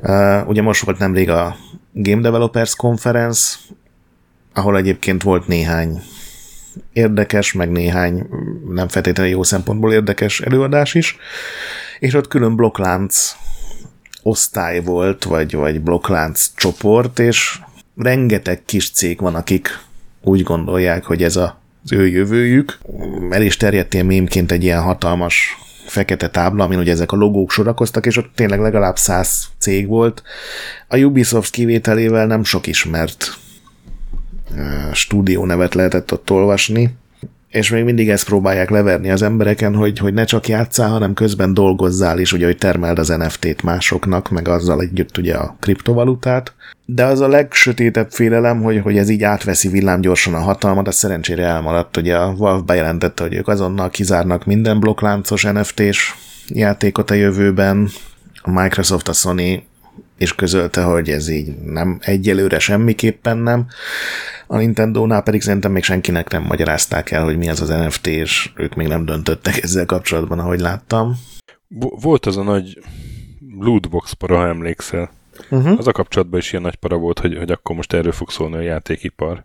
Uh, ugye most volt nemrég a Game Developers Conference, ahol egyébként volt néhány érdekes, meg néhány nem feltétlenül jó szempontból érdekes előadás is, és ott külön blokklánc osztály volt, vagy, vagy blokklánc csoport, és rengeteg kis cég van, akik úgy gondolják, hogy ez a, az ő jövőjük. El is terjedt ilyen mémként egy ilyen hatalmas fekete tábla, amin ugye ezek a logók sorakoztak, és ott tényleg legalább száz cég volt. A Ubisoft kivételével nem sok ismert stúdió nevet lehetett ott olvasni, és még mindig ezt próbálják leverni az embereken, hogy, hogy ne csak játszál, hanem közben dolgozzál is, ugye, hogy termeld az NFT-t másoknak, meg azzal együtt ugye a kriptovalutát. De az a legsötétebb félelem, hogy, hogy ez így átveszi villámgyorsan a hatalmat, az szerencsére elmaradt. Ugye a Valve bejelentette, hogy ők azonnal kizárnak minden blokkláncos NFT-s játékot a jövőben. A Microsoft, a Sony és közölte, hogy ez így nem egyelőre semmiképpen nem. A Nintendo-nál pedig szerintem még senkinek nem magyarázták el, hogy mi az az NFT, és ők még nem döntöttek ezzel kapcsolatban, ahogy láttam. Volt az a nagy lootbox para, ha emlékszel. Uh-huh. Az a kapcsolatban is ilyen nagy para volt, hogy, hogy akkor most erről fog szólni a játékipar.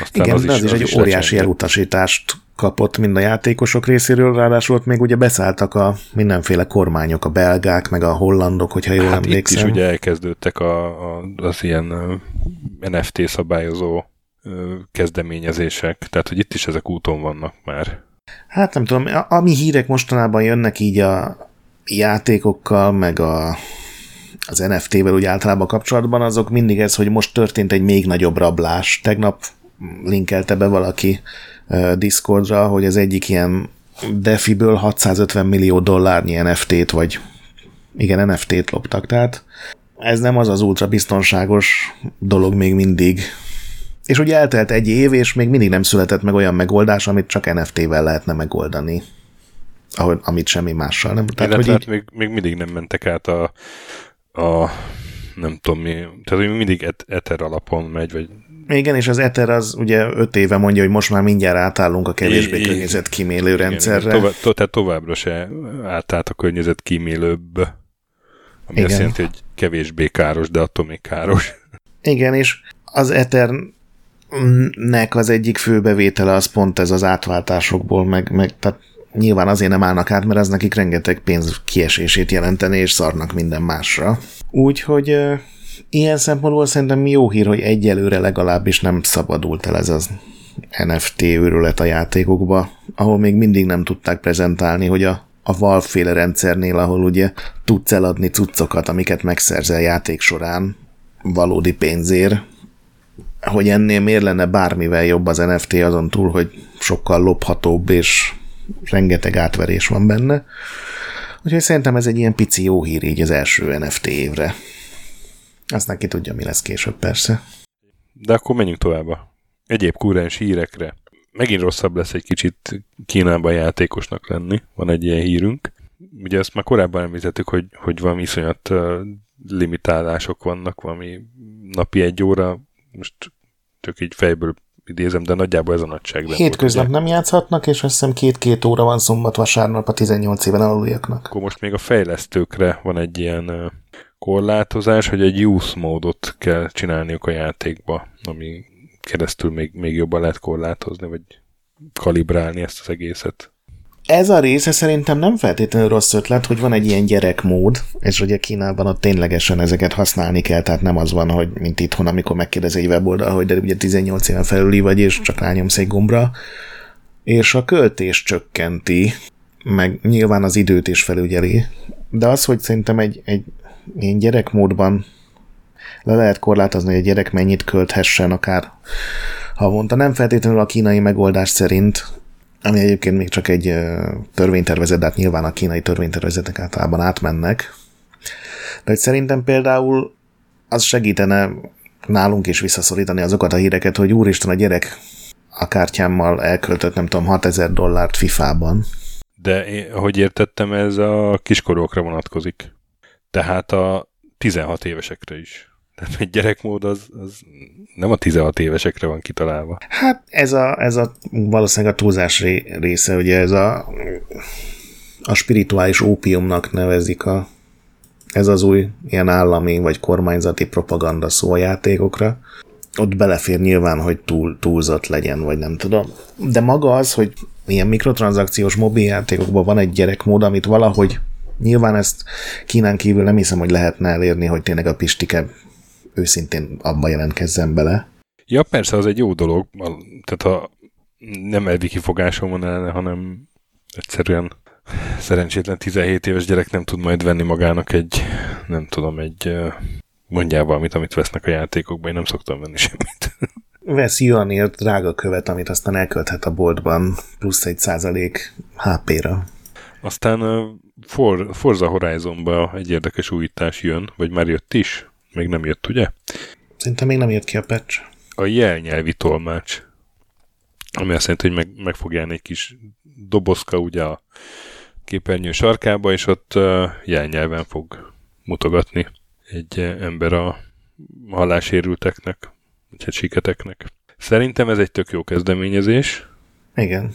Aztán Igen, az az is, az is egy óriási elutasítást kapott mind a játékosok részéről, ráadásul ott még ugye beszálltak a mindenféle kormányok, a belgák, meg a hollandok, hogyha jól hát emlékszem. itt is ugye elkezdődtek a, a, az ilyen NFT szabályozó kezdeményezések, tehát hogy itt is ezek úton vannak már. Hát nem tudom, ami hírek mostanában jönnek így a játékokkal, meg a, az NFT-vel úgy általában kapcsolatban, azok mindig ez, hogy most történt egy még nagyobb rablás. Tegnap linkelte be valaki Discordra, hogy az egyik ilyen Defiből 650 millió dollárnyi NFT-t, vagy igen, NFT-t loptak, tehát ez nem az az ultra biztonságos dolog még mindig. És ugye eltelt egy év, és még mindig nem született meg olyan megoldás, amit csak NFT-vel lehetne megoldani. Ahogy, amit semmi mással nem. Tehát, hogy így... még, még mindig nem mentek át a, a nem tudom mi, tehát hogy mindig et, Ether alapon megy, vagy igen, és az Ether az ugye öt éve mondja, hogy most már mindjárt átállunk a kevésbé környezet kímélő rendszerre. Tovább, to, tehát továbbra se átállt a környezet kímélőbb, ami igen. azt jelenti, hogy kevésbé káros, de attól még káros. Igen, és az Ethernek az egyik fő bevétele az pont ez az átváltásokból, meg, meg tehát nyilván azért nem állnak át, mert az nekik rengeteg pénz kiesését jelenteni, és szarnak minden másra. Úgyhogy ilyen szempontból szerintem jó hír, hogy egyelőre legalábbis nem szabadult el ez az NFT őrület a játékokba, ahol még mindig nem tudták prezentálni, hogy a, a Valve-féle rendszernél, ahol ugye tudsz eladni cuccokat, amiket megszerzel játék során valódi pénzért, hogy ennél miért lenne bármivel jobb az NFT azon túl, hogy sokkal lophatóbb és rengeteg átverés van benne. Úgyhogy szerintem ez egy ilyen pici jó hír így az első NFT évre. Aztán ki tudja, mi lesz később, persze. De akkor menjünk tovább egyéb kúrens hírekre. Megint rosszabb lesz egy kicsit Kínában játékosnak lenni. Van egy ilyen hírünk. Ugye ezt már korábban említettük, hogy, hogy valami iszonyat limitálások vannak, valami napi egy óra, most csak így fejből idézem, de nagyjából ez a nagyság. Hétköznap nem játszhatnak, és azt hiszem két-két óra van szombat-vasárnap a 18 éven aluljaknak. Akkor most még a fejlesztőkre van egy ilyen korlátozás, hogy egy use módot kell csinálniuk a játékba, ami keresztül még, még jobban lehet korlátozni, vagy kalibrálni ezt az egészet. Ez a része szerintem nem feltétlenül rossz ötlet, hogy van egy ilyen gyerekmód, és ugye Kínában ott ténylegesen ezeket használni kell, tehát nem az van, hogy mint itthon, amikor megkérdez egy weboldal, hogy de ugye 18 éven felüli vagy, és csak rányomsz egy gombra, és a költés csökkenti, meg nyilván az időt is felügyeli, de az, hogy szerintem egy, egy ilyen gyerekmódban le lehet korlátozni, hogy a gyerek mennyit költhessen akár havonta. Nem feltétlenül a kínai megoldás szerint, ami egyébként még csak egy törvénytervezet, de hát nyilván a kínai törvénytervezetek általában átmennek. De hogy szerintem például az segítene nálunk is visszaszorítani azokat a híreket, hogy úristen a gyerek a kártyámmal elköltött, nem tudom, 6000 dollárt FIFA-ban. De én, ahogy értettem, ez a kiskorúakra vonatkozik. Tehát a 16 évesekre is. Tehát egy gyerekmód az, az nem a 16 évesekre van kitalálva. Hát ez a, ez a valószínűleg a túlzás része, ugye ez a, a spirituális ópiumnak nevezik a, ez az új ilyen állami vagy kormányzati propaganda szó a játékokra. Ott belefér nyilván, hogy túl, túlzott legyen, vagy nem tudom. De maga az, hogy ilyen mikrotranszakciós mobiljátékokban van egy gyerekmód, amit valahogy Nyilván ezt Kínán kívül nem hiszem, hogy lehetne elérni, hogy tényleg a Pistike őszintén abba jelentkezzen bele. Ja, persze, az egy jó dolog. Tehát ha nem elvi kifogásom van ellene, hanem egyszerűen szerencsétlen 17 éves gyerek nem tud majd venni magának egy, nem tudom, egy mondjál valamit, amit vesznek a játékokban, én nem szoktam venni semmit. Vesz Yuanért drága követ, amit aztán elkölthet a boltban, plusz egy százalék HP-ra. Aztán For, Forza Horizonba egy érdekes újítás jön, vagy már jött is? Még nem jött, ugye? Szerintem még nem jött ki a patch. A jelnyelvi tolmács. Ami azt jelenti, hogy meg, meg fog egy kis dobozka ugye a képernyő sarkába, és ott uh, jelnyelven fog mutogatni egy ember a hallásérülteknek, vagy hát siketeknek. Szerintem ez egy tök jó kezdeményezés. Igen.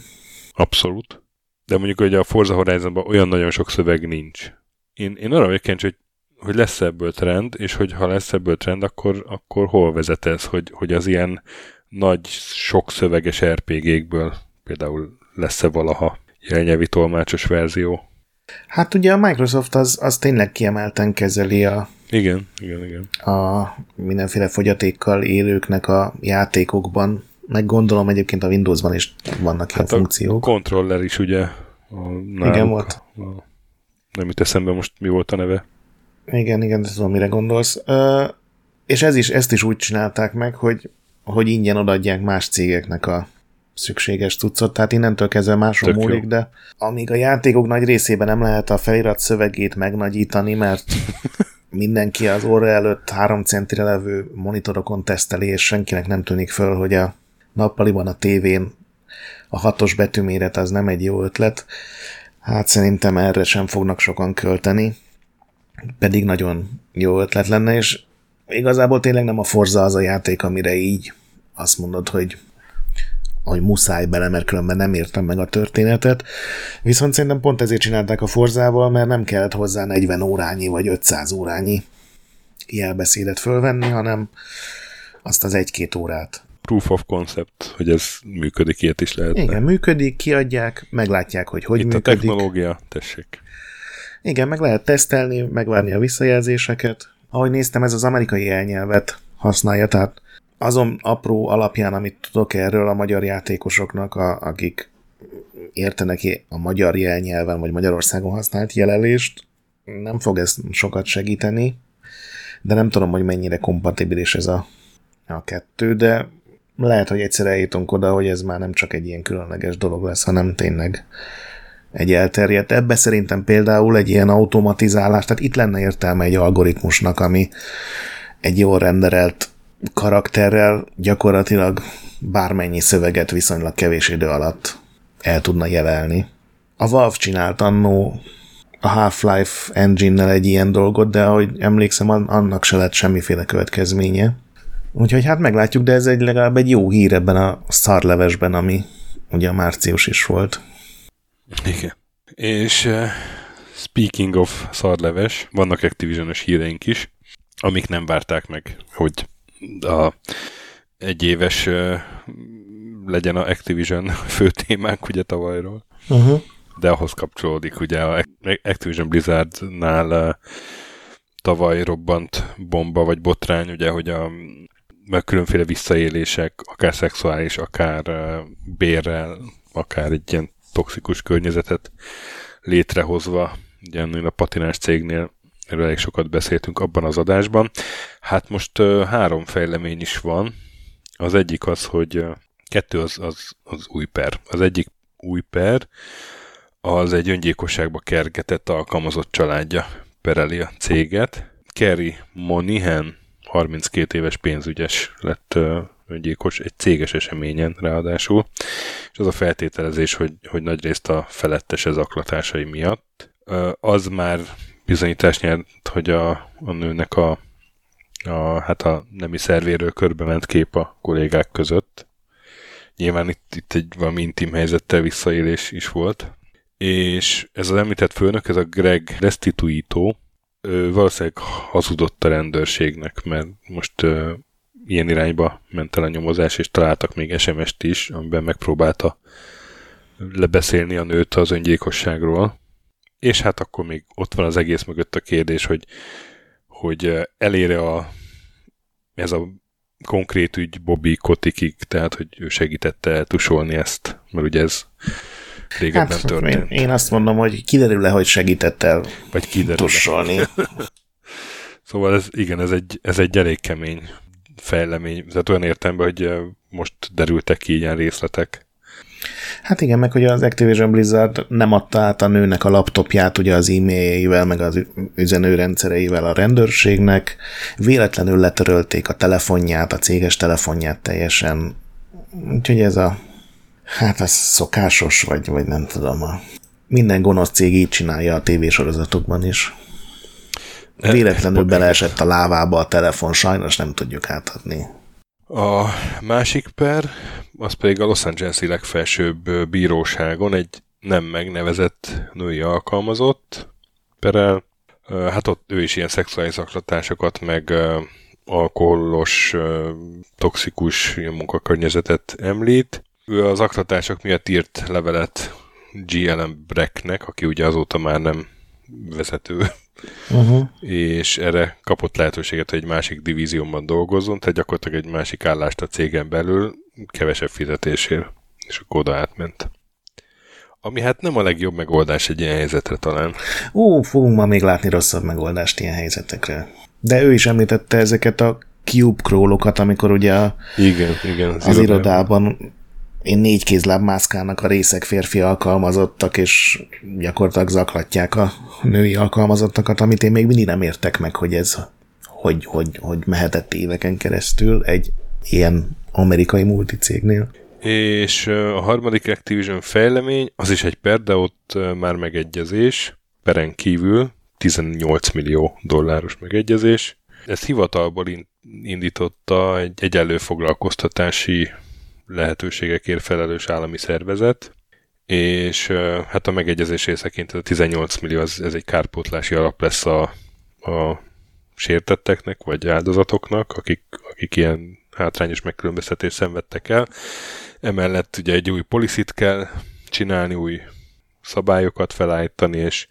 Abszolút. De mondjuk, hogy a Forza Horizonban olyan nagyon sok szöveg nincs. Én, én arra vagyok hogy, hogy lesz ebből trend, és hogy ha lesz ebből trend, akkor, akkor hol vezet ez, hogy, hogy az ilyen nagy, sok szöveges RPG-kből például lesz-e valaha jelnyelvi tolmácsos verzió? Hát ugye a Microsoft az, az tényleg kiemelten kezeli a igen, igen, igen. A mindenféle fogyatékkal élőknek a játékokban meg gondolom egyébként a Windowsban is vannak hát ilyen funkciók. A controller is ugye. A, náluk, igen, volt. A, nem jut eszembe most mi volt a neve. Igen, igen, de tudom, mire gondolsz. Uh, és ez is, ezt is úgy csinálták meg, hogy, hogy ingyen odaadják más cégeknek a szükséges cuccot, tehát innentől kezdve máson Tök múlik, jó. de amíg a játékok nagy részében nem lehet a felirat szövegét megnagyítani, mert mindenki az óra előtt három centire levő monitorokon teszteli, és senkinek nem tűnik föl, hogy a nappaliban a tévén a hatos betűméret az nem egy jó ötlet. Hát szerintem erre sem fognak sokan költeni, pedig nagyon jó ötlet lenne, és igazából tényleg nem a Forza az a játék, amire így azt mondod, hogy hogy muszáj bele, mert különben nem értem meg a történetet. Viszont szerintem pont ezért csinálták a Forzával, mert nem kellett hozzá 40 órányi vagy 500 órányi jelbeszédet fölvenni, hanem azt az egy-két órát proof of concept, hogy ez működik, ilyet is lehet. Igen, működik, kiadják, meglátják, hogy hogy Itt működik. a technológia, tessék. Igen, meg lehet tesztelni, megvárni a visszajelzéseket. Ahogy néztem, ez az amerikai elnyelvet használja, tehát azon apró alapján, amit tudok erről a magyar játékosoknak, a, akik értenek a magyar jelnyelven, vagy Magyarországon használt jelelést, nem fog ez sokat segíteni, de nem tudom, hogy mennyire kompatibilis ez a, a kettő, de lehet, hogy egyszer eljutunk oda, hogy ez már nem csak egy ilyen különleges dolog lesz, hanem tényleg egy elterjedt. Ebbe szerintem például egy ilyen automatizálás, tehát itt lenne értelme egy algoritmusnak, ami egy jól renderelt karakterrel gyakorlatilag bármennyi szöveget viszonylag kevés idő alatt el tudna jelelni. A Valve csinált annó a Half-Life engine-nel egy ilyen dolgot, de ahogy emlékszem, annak se lett semmiféle következménye Úgyhogy hát meglátjuk, de ez egy legalább egy jó hír ebben a szarlevesben, ami ugye a március is volt. Igen. És uh, speaking of szarleves, vannak Activision-ös híreink is, amik nem várták meg, hogy a egyéves uh, legyen a Activision fő témánk ugye tavalyról. Uh-huh. De ahhoz kapcsolódik ugye a Activision Blizzardnál uh, tavaly robbant bomba vagy botrány, ugye, hogy a meg különféle visszaélések, akár szexuális, akár bérrel, akár egy ilyen toxikus környezetet létrehozva, ugye a patinás cégnél erről elég sokat beszéltünk abban az adásban. Hát most három fejlemény is van. Az egyik az, hogy kettő az, az, az új per. Az egyik új per, az egy öngyilkosságba kergetett alkalmazott családja pereli a céget. Kerry Monihan 32 éves pénzügyes lett öngyilkos egy céges eseményen ráadásul, és az a feltételezés, hogy, hogy nagyrészt a felettese zaklatásai miatt. Uh, az már bizonyítás nyert, hogy a, a nőnek a, a, hát a nemi szervéről körbe ment kép a kollégák között. Nyilván itt, itt egy valami intim helyzettel visszaélés is volt. És ez az említett főnök, ez a Greg Restituito, valószínűleg hazudott a rendőrségnek, mert most ö, ilyen irányba ment el a nyomozás, és találtak még SMS-t is, amiben megpróbálta lebeszélni a nőt az öngyilkosságról. És hát akkor még ott van az egész mögött a kérdés, hogy, hogy elére a, ez a konkrét ügy Bobby Kotikig, tehát hogy ő segítette eltusolni ezt, mert ugye ez régebben hát, történt. Én, én azt mondom, hogy kiderül-e, hogy segített el Vagy kiderül szóval ez, igen, ez egy, ez egy elég kemény fejlemény. Tehát olyan értelemben, hogy most derültek ki ilyen részletek. Hát igen, meg hogy az Activision Blizzard nem adta át a nőnek a laptopját ugye az e-mailjeivel, meg az üzenőrendszereivel a rendőrségnek. Véletlenül letörölték a telefonját, a céges telefonját teljesen. Úgyhogy ez a Hát ez szokásos, vagy, vagy nem tudom. A minden gonosz cég így csinálja a tévésorozatokban is. Véletlenül beleesett a lávába a telefon, sajnos nem tudjuk átadni. A másik per, az pedig a Los Angeles-i legfelsőbb bíróságon egy nem megnevezett női alkalmazott perel. Hát ott ő is ilyen szexuális zaklatásokat, meg alkoholos, toxikus munkakörnyezetet említ. Ő az aktatások miatt írt levelet GLM Brecknek, aki ugye azóta már nem vezető, uh-huh. és erre kapott lehetőséget, hogy egy másik divízióban dolgozzon, tehát gyakorlatilag egy másik állást a cégen belül kevesebb fizetésért, és akkor oda átment. Ami hát nem a legjobb megoldás egy ilyen helyzetre talán. Ó, fogunk ma még látni rosszabb megoldást ilyen helyzetekre. De ő is említette ezeket a cube crawlokat, amikor ugye a, igen, igen, az, az irodában én négy kézláb mászkálnak a részek férfi alkalmazottak, és gyakorlatilag zaklatják a női alkalmazottakat, amit én még mindig nem értek meg, hogy ez hogy, hogy, hogy mehetett éveken keresztül egy ilyen amerikai multicégnél. És a harmadik Activision fejlemény, az is egy per, de ott már megegyezés, peren kívül 18 millió dolláros megegyezés. Ezt hivatalból indította egy egyenlő foglalkoztatási lehetőségekért felelős állami szervezet, és hát a megegyezés részeként a 18 millió az, ez egy kárpótlási alap lesz a, a sértetteknek, vagy áldozatoknak, akik, akik ilyen hátrányos megkülönböztetést szenvedtek el. Emellett ugye egy új policit kell csinálni, új szabályokat felállítani, és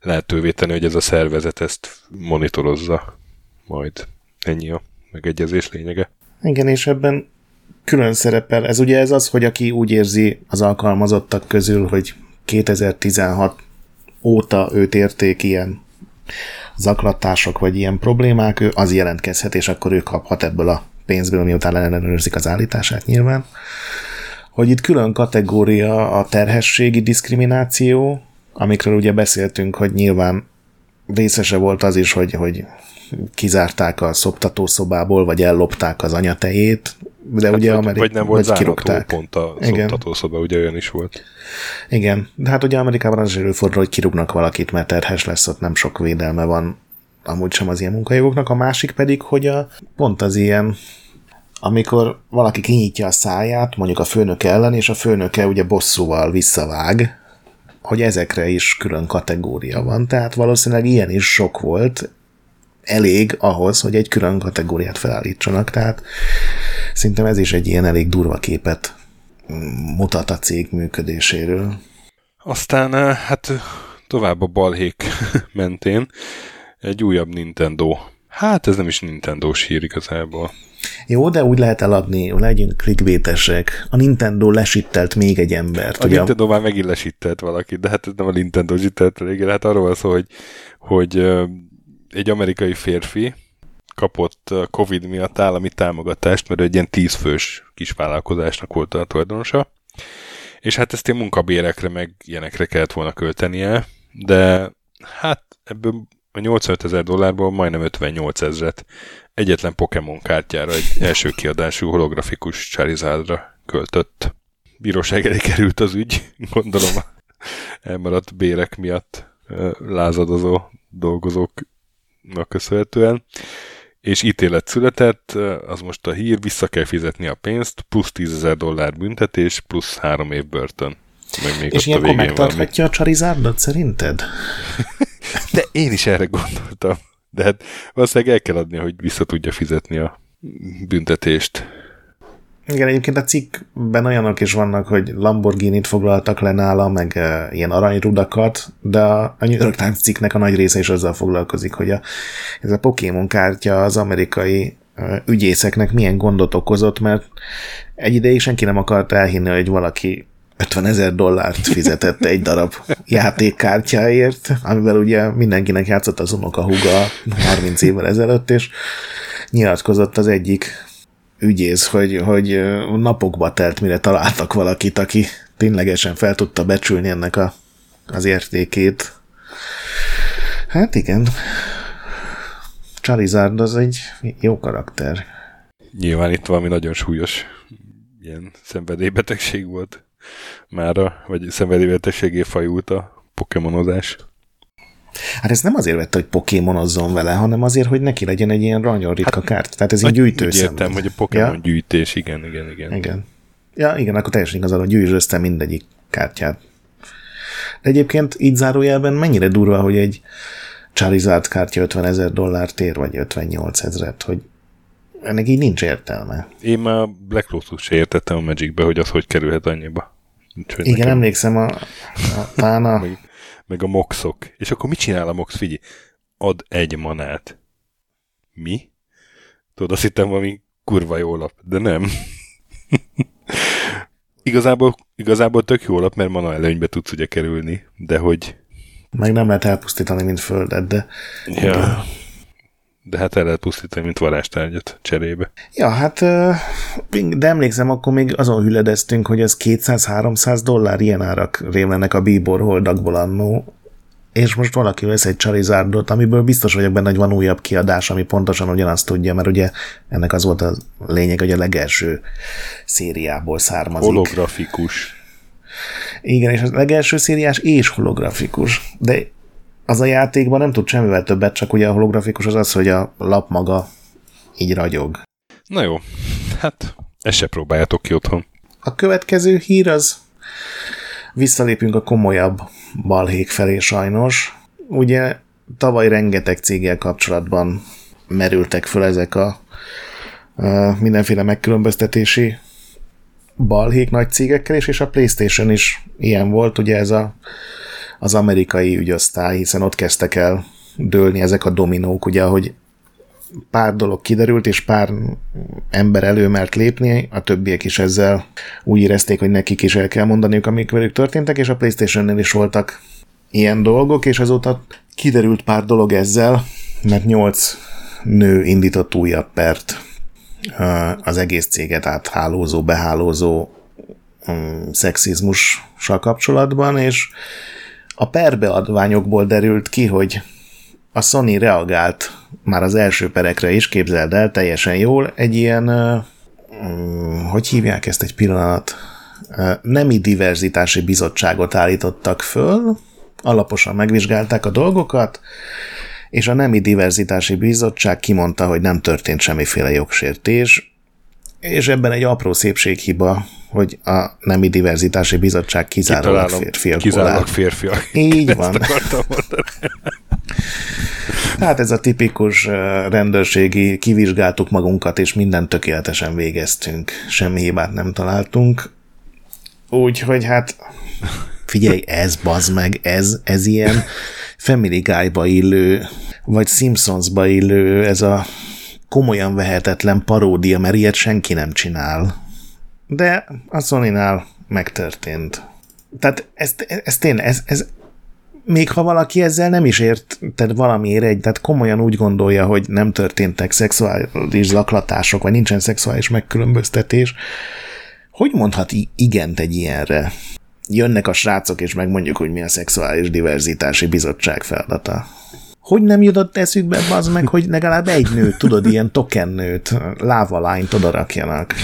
lehetővé tenni, hogy ez a szervezet ezt monitorozza majd. Ennyi a megegyezés lényege. Igen, és ebben külön szerepel. Ez ugye ez az, hogy aki úgy érzi az alkalmazottak közül, hogy 2016 óta őt érték ilyen zaklatások vagy ilyen problémák, ő az jelentkezhet, és akkor ő kaphat ebből a pénzből, miután ellenőrzik az állítását nyilván. Hogy itt külön kategória a terhességi diszkrimináció, amikről ugye beszéltünk, hogy nyilván részese volt az is, hogy, hogy kizárták a szoptatószobából, vagy ellopták az anyatejét, de hát ugye vagy, vagy nem volt vagy kirúgták. pont a szoptatószoba, ugye olyan is volt. Igen, de hát ugye Amerikában az is előfordul, hogy kirúgnak valakit, mert terhes lesz, ott nem sok védelme van amúgy sem az ilyen munkajogoknak, a másik pedig, hogy a, pont az ilyen amikor valaki kinyitja a száját, mondjuk a főnök ellen, és a főnöke ugye bosszúval visszavág, hogy ezekre is külön kategória van, tehát valószínűleg ilyen is sok volt, elég ahhoz, hogy egy külön kategóriát felállítsanak, tehát szerintem ez is egy ilyen elég durva képet mutat a cég működéséről. Aztán eh, hát tovább a balhék mentén egy újabb Nintendo. Hát ez nem is Nintendo-s hír igazából. Jó, de úgy lehet eladni, legyünk klikvétesek. A Nintendo lesittelt még egy embert. A ugye? Nintendo már megint lesittelt valakit, de hát nem a Nintendo sittelt elég. Hát arról szó, hogy, hogy egy amerikai férfi kapott Covid miatt állami támogatást, mert egy ilyen tízfős kisvállalkozásnak volt a tulajdonosa. És hát ezt ilyen munkabérekre, meg ilyenekre kellett volna költenie, de hát ebből a 85 ezer dollárból majdnem 58 ezeret egyetlen Pokémon kártyára egy első kiadású holografikus Charizardra költött. Bíróság elé került az ügy, gondolom elmaradt bérek miatt lázadozó dolgozóknak köszönhetően, és ítélet született, az most a hír, vissza kell fizetni a pénzt, plusz 10 ezer dollár büntetés, plusz három év börtön. Meg még és ilyenkor megtarthatja a Charizardot szerinted? De én is erre gondoltam. De hát valószínűleg el kell adni, hogy vissza tudja fizetni a büntetést. Igen, egyébként a cikkben olyanok is vannak, hogy Lamborghini-t foglaltak le nála, meg uh, ilyen aranyrudakat, de a, New York Times cikknek a nagy része is azzal foglalkozik, hogy a, ez a Pokémon kártya az amerikai uh, ügyészeknek milyen gondot okozott, mert egy ideig senki nem akart elhinni, hogy valaki 50 ezer dollárt fizetett egy darab játékkártyáért, amivel ugye mindenkinek játszott az unoka huga 30 évvel ezelőtt, és nyilatkozott az egyik ügyész, hogy, hogy napokba telt, mire találtak valakit, aki ténylegesen fel tudta becsülni ennek a, az értékét. Hát igen, Charizard az egy jó karakter. Nyilván itt valami nagyon súlyos ilyen szenvedélybetegség volt mára, vagy szenvedélybetegségé fajult a pokémonozás. Hát ez nem azért vette, hogy pokémonozzon vele, hanem azért, hogy neki legyen egy ilyen nagyon ritka hát, kárt. Tehát ez egy gyűjtő értem, hogy a Pokémon ja? gyűjtés, igen, igen, igen. Igen. Ja, igen, akkor teljesen igazad, hogy gyűjtsd mindegyik kártyát. De egyébként így zárójelben mennyire durva, hogy egy Charizard kártya 50 ezer dollárt ér, vagy 58 ezeret, hogy ennek így nincs értelme. Én már Black Lotus se értettem a Magicbe, hogy az hogy kerülhet annyiba. Úgyhogy Igen, nekem... emlékszem a, a meg, meg a moxok. És akkor mit csinál a mox? Figyelj, ad egy manát. Mi? Tudod, azt hittem valami kurva jó lap, de nem. igazából, igazából tök jó lap, mert mana előnybe tudsz ugye kerülni, de hogy... Meg nem lehet elpusztítani, mint földet, de... Ja de hát el lehet pusztítani, mint varázstárgyat cserébe. Ja, hát de emlékszem, akkor még azon hüledeztünk, hogy ez 200-300 dollár ilyen árak rémlenek a bíbor holdakból annó, és most valaki vesz egy Charizardot, amiből biztos vagyok benne, hogy van újabb kiadás, ami pontosan ugyanazt tudja, mert ugye ennek az volt a lényeg, hogy a legelső szériából származik. Holografikus. Igen, és a legelső szériás és holografikus. De az a játékban nem tud semmivel többet, csak ugye a holografikus az az, hogy a lap maga így ragyog. Na jó, hát ezt se próbáljátok ki otthon. A következő hír az visszalépünk a komolyabb balhék felé sajnos. Ugye tavaly rengeteg céggel kapcsolatban merültek föl ezek a, a mindenféle megkülönböztetési balhék nagy cégekkel, és, és a Playstation is ilyen volt, ugye ez a az amerikai ügyosztály, hiszen ott kezdtek el dőlni ezek a dominók, ugye, hogy pár dolog kiderült, és pár ember előmert lépni, a többiek is ezzel úgy érezték, hogy nekik is el kell mondaniuk, amik velük történtek, és a Playstation-nél is voltak ilyen dolgok, és azóta kiderült pár dolog ezzel, mert nyolc nő indított újabb pert az egész céget áthálózó, behálózó um, szexizmussal kapcsolatban, és a perbeadványokból derült ki, hogy a Sony reagált már az első perekre is, képzeld el, teljesen jól, egy ilyen, uh, hogy hívják ezt egy pillanat, nemi diverzitási bizottságot állítottak föl, alaposan megvizsgálták a dolgokat, és a Nemi Diverzitási Bizottság kimondta, hogy nem történt semmiféle jogsértés, És ebben egy apró szépséghiba, hogy a Nemi Diverzitási Bizottság kizárólag férfiak. Kizárólag férfiak. Így van. Hát ez a tipikus rendőrségi, kivizsgáltuk magunkat, és mindent tökéletesen végeztünk. Semmi hibát nem találtunk. Úgyhogy hát figyelj, ez bazd meg, ez, ez ilyen Family Guy-ba illő, vagy Simpsons-ba illő, ez a komolyan vehetetlen paródia, mert ilyet senki nem csinál. De a sony megtörtént. Tehát ez, ez tényleg, ez, ez, még ha valaki ezzel nem is ért, tehát valamiért egy, tehát komolyan úgy gondolja, hogy nem történtek szexuális zaklatások, vagy nincsen szexuális megkülönböztetés, hogy mondhat igent egy ilyenre? Jönnek a srácok, és megmondjuk, hogy mi a szexuális diverzitási bizottság feladata. Hogy nem jutott eszükbe az meg, hogy legalább egy nőt, tudod, ilyen token nőt, lávalányt oda rakjanak.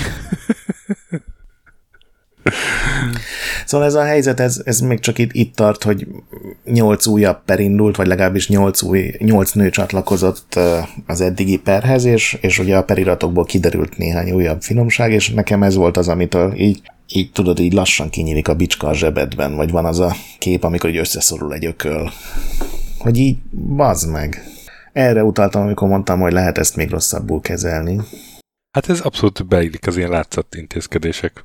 Szóval ez a helyzet, ez, ez még csak itt, itt tart, hogy nyolc újabb per indult, vagy legalábbis nyolc, új, nyolc nő csatlakozott az eddigi perhez, és, és ugye a periratokból kiderült néhány újabb finomság, és nekem ez volt az, amitől így, így tudod, így lassan kinyílik a bicska a zsebedben, vagy van az a kép, amikor így összeszorul egy ököl. Hogy így, bazd meg. Erre utaltam, amikor mondtam, hogy lehet ezt még rosszabbul kezelni. Hát ez abszolút beillik az ilyen látszat intézkedések.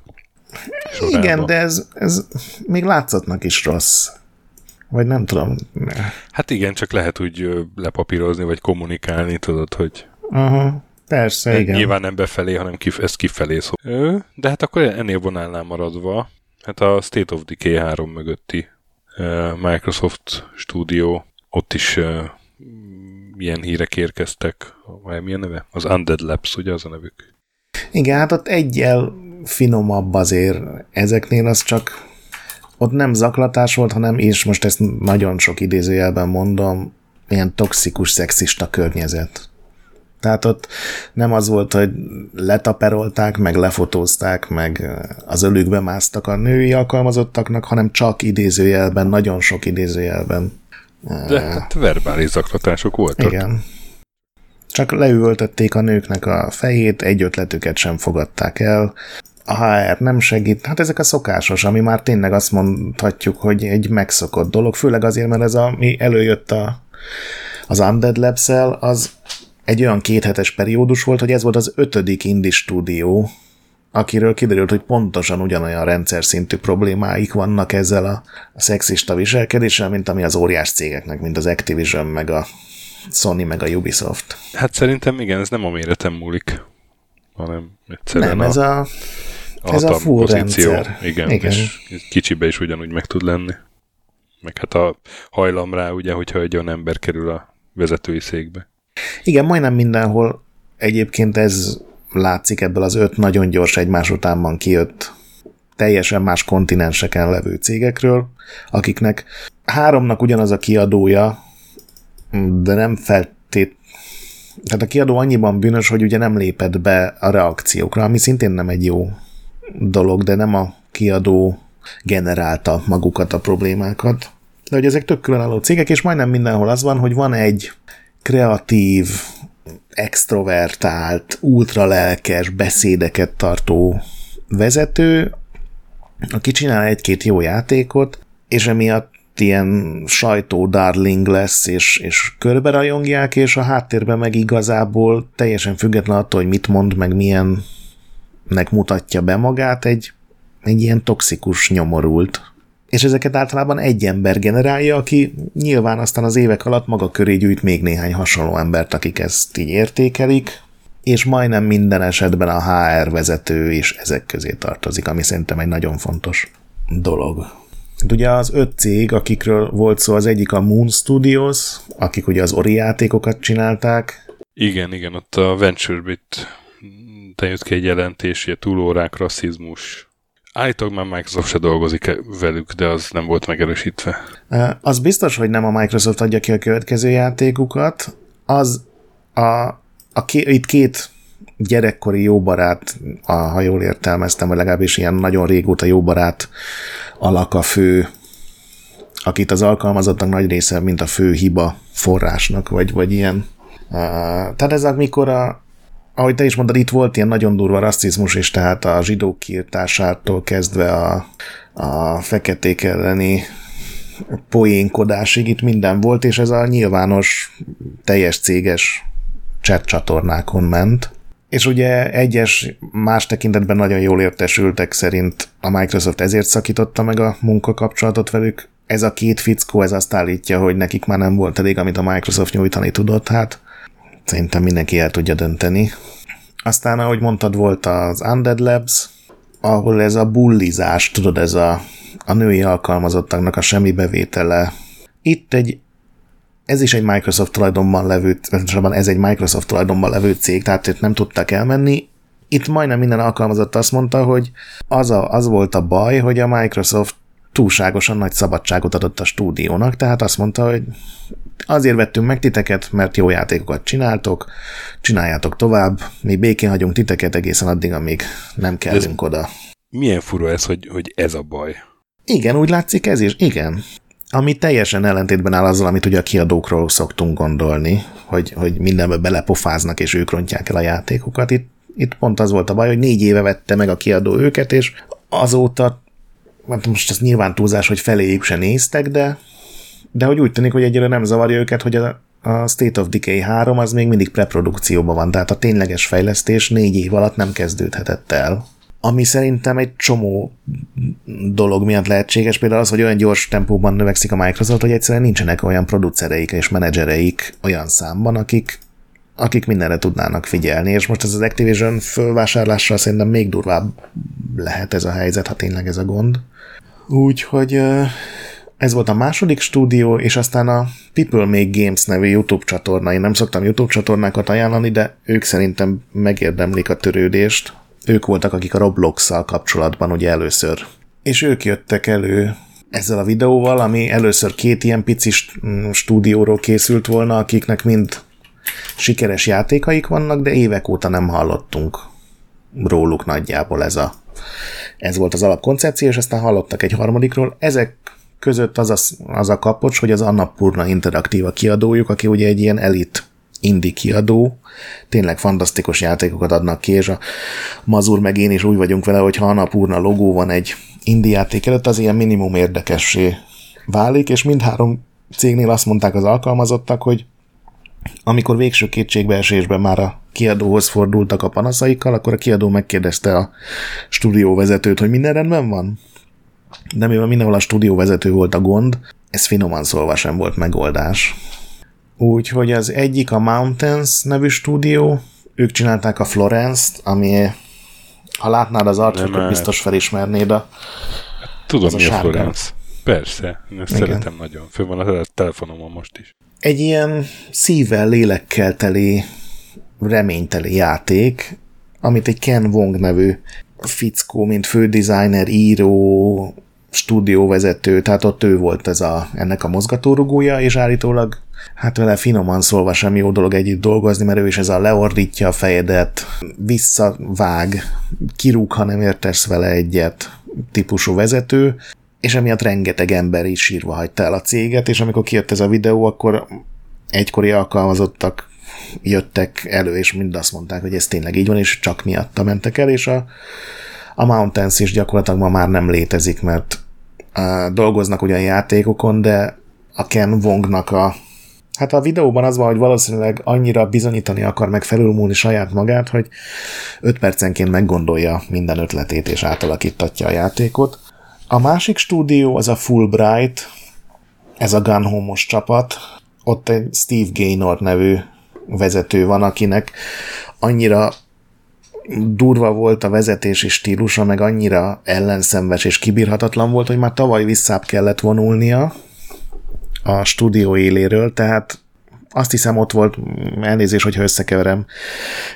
Sorába. Igen, de ez, ez még látszatnak is rossz. Vagy nem tudom. Hát igen, csak lehet úgy lepapírozni, vagy kommunikálni, tudod, hogy... Aha, persze, de igen. Nyilván nem befelé, hanem kif- ez kifelé szó. De hát akkor ennél vonálnál maradva, hát a State of Decay 3 mögötti Microsoft Studio, ott is ilyen hírek érkeztek, vagy milyen neve? Az Undead Labs, ugye az a nevük? Igen, hát ott egyel finomabb azért ezeknél, az csak ott nem zaklatás volt, hanem, és most ezt nagyon sok idézőjelben mondom, ilyen toxikus, szexista környezet. Tehát ott nem az volt, hogy letaperolták, meg lefotózták, meg az ölükbe másztak a női alkalmazottaknak, hanem csak idézőjelben, nagyon sok idézőjelben. De hát verbális zaklatások voltak. Igen. Csak leüvöltötték a nőknek a fejét, egy ötletüket sem fogadták el, a HR nem segít. Hát ezek a szokásos, ami már tényleg azt mondhatjuk, hogy egy megszokott dolog, főleg azért, mert ez ami előjött a, az Undead labs az egy olyan kéthetes periódus volt, hogy ez volt az ötödik indie stúdió, akiről kiderült, hogy pontosan ugyanolyan rendszer szintű problémáik vannak ezzel a, a szexista viselkedéssel, mint ami az óriás cégeknek, mint az Activision, meg a Sony, meg a Ubisoft. Hát szerintem igen, ez nem a méretem múlik, hanem egyszerűen nem, ez a, a ez a full pozíció. rendszer. Igen, Igen, és kicsibe is ugyanúgy meg tud lenni. Meg hát a hajlam rá, ugye, hogyha egy olyan ember kerül a vezetői székbe. Igen, majdnem mindenhol egyébként ez látszik ebből az öt nagyon gyors egymás utánban kijött teljesen más kontinenseken levő cégekről, akiknek háromnak ugyanaz a kiadója, de nem feltét, tehát a kiadó annyiban bűnös, hogy ugye nem lépett be a reakciókra, ami szintén nem egy jó dolog, de nem a kiadó generálta magukat a problémákat. De hogy ezek tök különálló cégek, és majdnem mindenhol az van, hogy van egy kreatív, extrovertált, ultralelkes beszédeket tartó vezető, aki csinál egy-két jó játékot, és emiatt ilyen sajtó darling lesz, és, és körbe rajongják, és a háttérben meg igazából teljesen független attól, hogy mit mond, meg milyen nek mutatja be magát egy, egy ilyen toxikus nyomorult. És ezeket általában egy ember generálja, aki nyilván aztán az évek alatt maga köré gyűjt még néhány hasonló embert, akik ezt így értékelik, és majdnem minden esetben a HR vezető is ezek közé tartozik, ami szerintem egy nagyon fontos dolog. Ugye az öt cég, akikről volt szó, az egyik a Moon Studios, akik ugye az Ori játékokat csinálták. Igen, igen, ott a VentureBit te jött ki egy jelentés, hogy túlórák, rasszizmus. Állítólag már Microsoft se dolgozik velük, de az nem volt megerősítve. Az biztos, hogy nem a Microsoft adja ki a következő játékukat. Az a, a ké, itt két gyerekkori jó barát, a, ha jól értelmeztem, vagy legalábbis ilyen nagyon régóta jó barát alak a fő, akit az alkalmazottak nagy része, mint a fő hiba forrásnak, vagy, vagy ilyen. Tehát ez amikor a, ahogy te is mondod, itt volt ilyen nagyon durva rasszizmus is, tehát a zsidók kiirtásától kezdve a, a feketék elleni poénkodásig itt minden volt, és ez a nyilvános, teljes céges chat csatornákon ment. És ugye egyes más tekintetben nagyon jól értesültek szerint a Microsoft ezért szakította meg a munkakapcsolatot velük. Ez a két fickó, ez azt állítja, hogy nekik már nem volt elég, amit a Microsoft nyújtani tudott, hát szerintem mindenki el tudja dönteni. Aztán, ahogy mondtad, volt az Undead Labs, ahol ez a bullizás, tudod, ez a, a női alkalmazottaknak a semmi bevétele. Itt egy ez is egy Microsoft tulajdonban levő, ez egy Microsoft tulajdonban levő cég, tehát itt nem tudtak elmenni. Itt majdnem minden alkalmazott azt mondta, hogy az, a, az volt a baj, hogy a Microsoft túlságosan nagy szabadságot adott a stúdiónak, tehát azt mondta, hogy azért vettünk meg titeket, mert jó játékokat csináltok, csináljátok tovább, mi békén hagyunk titeket egészen addig, amíg nem kellünk ez oda. Milyen fura ez, hogy, hogy ez a baj? Igen, úgy látszik ez is, igen. Ami teljesen ellentétben áll azzal, amit ugye a kiadókról szoktunk gondolni, hogy, hogy mindenbe belepofáznak, és ők rontják el a játékokat. Itt, itt pont az volt a baj, hogy négy éve vette meg a kiadó őket, és azóta, hát most ez nyilván túlzás, hogy feléjük se néztek, de, de hogy úgy tűnik, hogy egyre nem zavarja őket, hogy a, a State of Decay 3 az még mindig preprodukcióban van, tehát a tényleges fejlesztés négy év alatt nem kezdődhetett el. Ami szerintem egy csomó dolog miatt lehetséges, például az, hogy olyan gyors tempóban növekszik a Microsoft, hogy egyszerűen nincsenek olyan producereik és menedzsereik olyan számban, akik, akik mindenre tudnának figyelni, és most ez az Activision fölvásárlással szerintem még durvább lehet ez a helyzet, ha tényleg ez a gond. Úgyhogy ez volt a második stúdió, és aztán a People Make Games nevű YouTube csatorna. Én nem szoktam YouTube csatornákat ajánlani, de ők szerintem megérdemlik a törődést, ők voltak, akik a Roblox-szal kapcsolatban ugye először. És ők jöttek elő ezzel a videóval, ami először két ilyen pici mm, stúdióról készült volna, akiknek mind sikeres játékaik vannak, de évek óta nem hallottunk róluk nagyjából ez a ez volt az alapkoncepció, és aztán hallottak egy harmadikról. Ezek között az a, az a kapocs, hogy az Annapurna Interaktíva kiadójuk, aki ugye egy ilyen elit indie kiadó, tényleg fantasztikus játékokat adnak ki, és a Mazur meg én is úgy vagyunk vele, hogy ha Annapurna logó van egy indie játék előtt, az ilyen minimum érdekessé válik, és mindhárom cégnél azt mondták az alkalmazottak, hogy amikor végső kétségbeesésben már a kiadóhoz fordultak a panaszaikkal, akkor a kiadó megkérdezte a stúdióvezetőt, hogy minden rendben van? De mivel mindenhol a stúdióvezető volt a gond, ez finoman szólva sem volt megoldás. Úgyhogy az egyik a Mountains nevű stúdió, ők csinálták a Florence-t, ami ha látnád az arcukat, biztos felismernéd a Tudom, mi a, a Florence. Persze, én ezt Igen. szeretem nagyon. Fő van a telefonomon most is. Egy ilyen szívvel, lélekkel teli, reményteli játék, amit egy Ken Wong nevű fickó, mint fődesigner, író, stúdióvezető, tehát ott ő volt ez a, ennek a mozgatórugója, és állítólag hát vele finoman szólva sem jó dolog együtt dolgozni, mert ő is ez a leordítja a fejedet, visszavág, kirúg, ha nem értesz vele egyet típusú vezető, és emiatt rengeteg ember is sírva hagyta el a céget, és amikor kijött ez a videó, akkor egykori alkalmazottak jöttek elő, és mind azt mondták, hogy ez tényleg így van, és csak miatta mentek el, és a, a Mountains is gyakorlatilag ma már nem létezik, mert dolgoznak ugyan játékokon, de a Ken Wongnak a Hát a videóban az van, hogy valószínűleg annyira bizonyítani akar meg felülmúlni saját magát, hogy 5 percenként meggondolja minden ötletét és átalakítatja a játékot. A másik stúdió az a Fulbright, ez a Gun Home-os csapat. Ott egy Steve Gaynor nevű vezető van, akinek annyira durva volt a vezetési stílusa, meg annyira ellenszenves és kibírhatatlan volt, hogy már tavaly visszább kellett vonulnia, a stúdió éléről, tehát azt hiszem ott volt, elnézés, hogyha összekeverem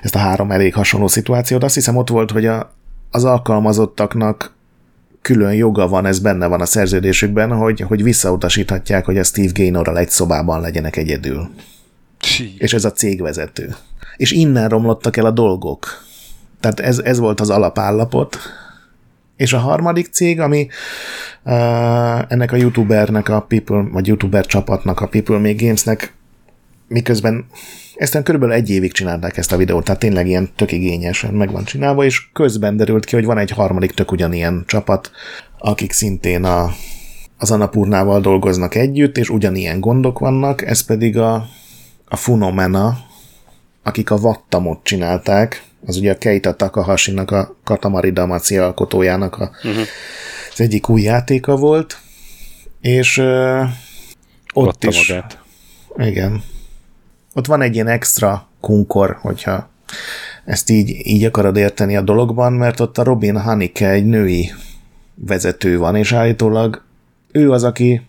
ezt a három elég hasonló szituációt, azt hiszem ott volt, hogy a, az alkalmazottaknak külön joga van, ez benne van a szerződésükben, hogy, hogy visszautasíthatják, hogy a Steve Gaynorral egy szobában legyenek egyedül. Sí. És ez a cégvezető. És innen romlottak el a dolgok. Tehát ez, ez volt az alapállapot, és a harmadik cég, ami uh, ennek a youtubernek a People, vagy youtuber csapatnak, a People Make Gamesnek miközben ezt körülbelül egy évig csinálták ezt a videót, tehát tényleg ilyen tök igényesen meg van csinálva, és közben derült ki, hogy van egy harmadik tök ugyanilyen csapat, akik szintén a, az Anapurnával dolgoznak együtt, és ugyanilyen gondok vannak, ez pedig a, a Funomena, akik a Vattamot csinálták, az ugye a Keita Takahashi-nak, a Katamari Damacy alkotójának a, uh-huh. az egyik új játéka volt, és uh, ott Vatta is... Magát. Igen. Ott van egy ilyen extra kunkor, hogyha ezt így, így akarod érteni a dologban, mert ott a Robin Hanike egy női vezető van, és állítólag ő az, aki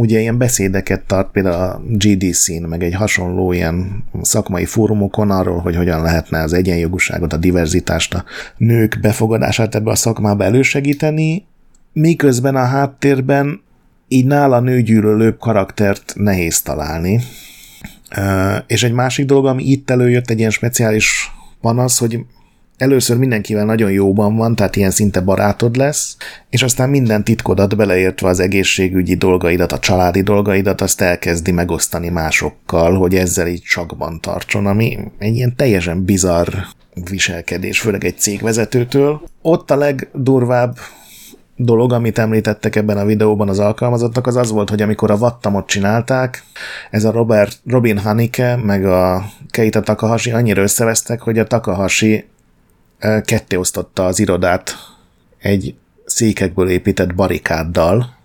ugye ilyen beszédeket tart például a GDC-n, meg egy hasonló ilyen szakmai fórumokon arról, hogy hogyan lehetne az egyenjogúságot, a diverzitást, a nők befogadását ebbe a szakmába elősegíteni, miközben a háttérben így nála nőgyűlölőbb karaktert nehéz találni. És egy másik dolog, ami itt előjött, egy ilyen speciális panasz, hogy először mindenkivel nagyon jóban van, tehát ilyen szinte barátod lesz, és aztán minden titkodat beleértve az egészségügyi dolgaidat, a családi dolgaidat, azt elkezdi megosztani másokkal, hogy ezzel így csakban tartson, ami egy ilyen teljesen bizarr viselkedés, főleg egy cégvezetőtől. Ott a legdurvább dolog, amit említettek ebben a videóban az alkalmazottak, az az volt, hogy amikor a Vattamot csinálták, ez a Robert, Robin Hanike meg a Keita Takahashi annyira összevesztek, hogy a Takahashi ketté osztotta az irodát egy székekből épített barikáddal,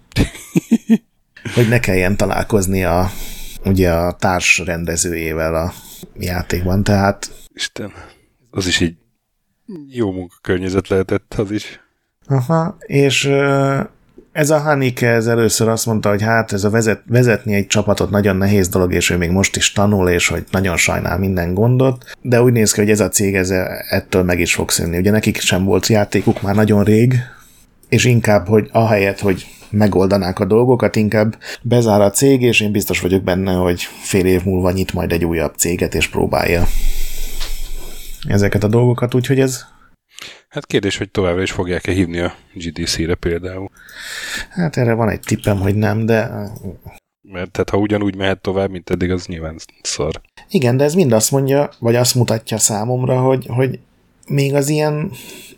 hogy ne kelljen találkozni a, ugye a társ rendezőjével a játékban, tehát... Isten, az is egy jó munkakörnyezet lehetett, az is. Aha, és ez a Hanike ez először azt mondta, hogy hát ez a vezet, vezetni egy csapatot nagyon nehéz dolog, és ő még most is tanul, és hogy nagyon sajnál minden gondot, de úgy néz ki, hogy ez a cég ez ettől meg is fog szűnni. Ugye nekik sem volt játékuk már nagyon rég, és inkább, hogy ahelyett, hogy megoldanák a dolgokat, inkább bezár a cég, és én biztos vagyok benne, hogy fél év múlva nyit majd egy újabb céget, és próbálja ezeket a dolgokat, úgyhogy ez Hát kérdés, hogy továbbra is fogják-e hívni a GDC-re például. Hát erre van egy tippem, hogy nem, de... Mert tehát ha ugyanúgy mehet tovább, mint eddig, az nyilván szar. Igen, de ez mind azt mondja, vagy azt mutatja számomra, hogy, hogy még az ilyen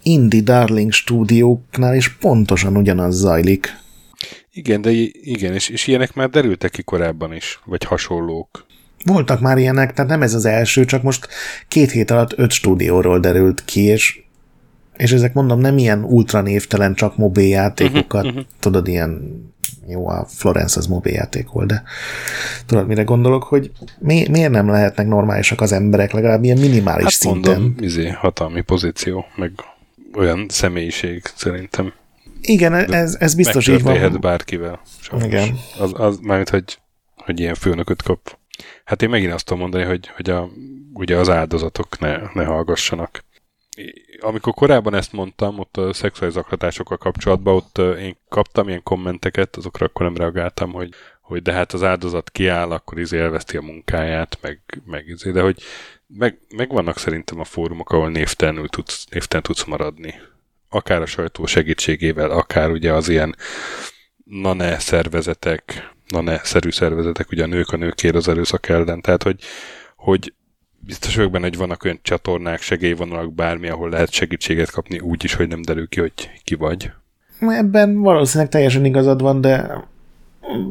indie darling stúdióknál is pontosan ugyanaz zajlik. Igen, de igen, és, és ilyenek már derültek ki korábban is, vagy hasonlók. Voltak már ilyenek, tehát nem ez az első, csak most két hét alatt öt stúdióról derült ki, és és ezek mondom nem ilyen ultra névtelen, csak mobil játékokat, uh-huh, uh-huh. tudod, ilyen jó, a Florence az mobil játék volt, de tudod, mire gondolok, hogy mi, miért nem lehetnek normálisak az emberek, legalább ilyen minimális hát szinten. Mondom, izé, hatalmi pozíció, meg olyan személyiség szerintem. Igen, ez, ez biztos így van. bárkivel. Sajnos. Igen. Az, az mármint, hogy, hogy ilyen főnököt kap. Hát én megint azt tudom mondani, hogy, hogy a, ugye az áldozatok ne, ne hallgassanak amikor korábban ezt mondtam, ott a szexuális zaklatásokkal kapcsolatban, ott én kaptam ilyen kommenteket, azokra akkor nem reagáltam, hogy, hogy de hát az áldozat kiáll, akkor izé elveszti a munkáját, meg, meg izé, de hogy meg, meg vannak szerintem a fórumok, ahol névtelenül tudsz, névtelen tudsz maradni. Akár a sajtó segítségével, akár ugye az ilyen na-ne szervezetek, na-ne-szerű szervezetek, ugye a nők a nőkért az erőszak ellen, tehát hogy, hogy biztos vagyok benne, hogy vannak olyan csatornák, segélyvonalak, bármi, ahol lehet segítséget kapni úgy is, hogy nem derül ki, hogy ki vagy. Ebben valószínűleg teljesen igazad van, de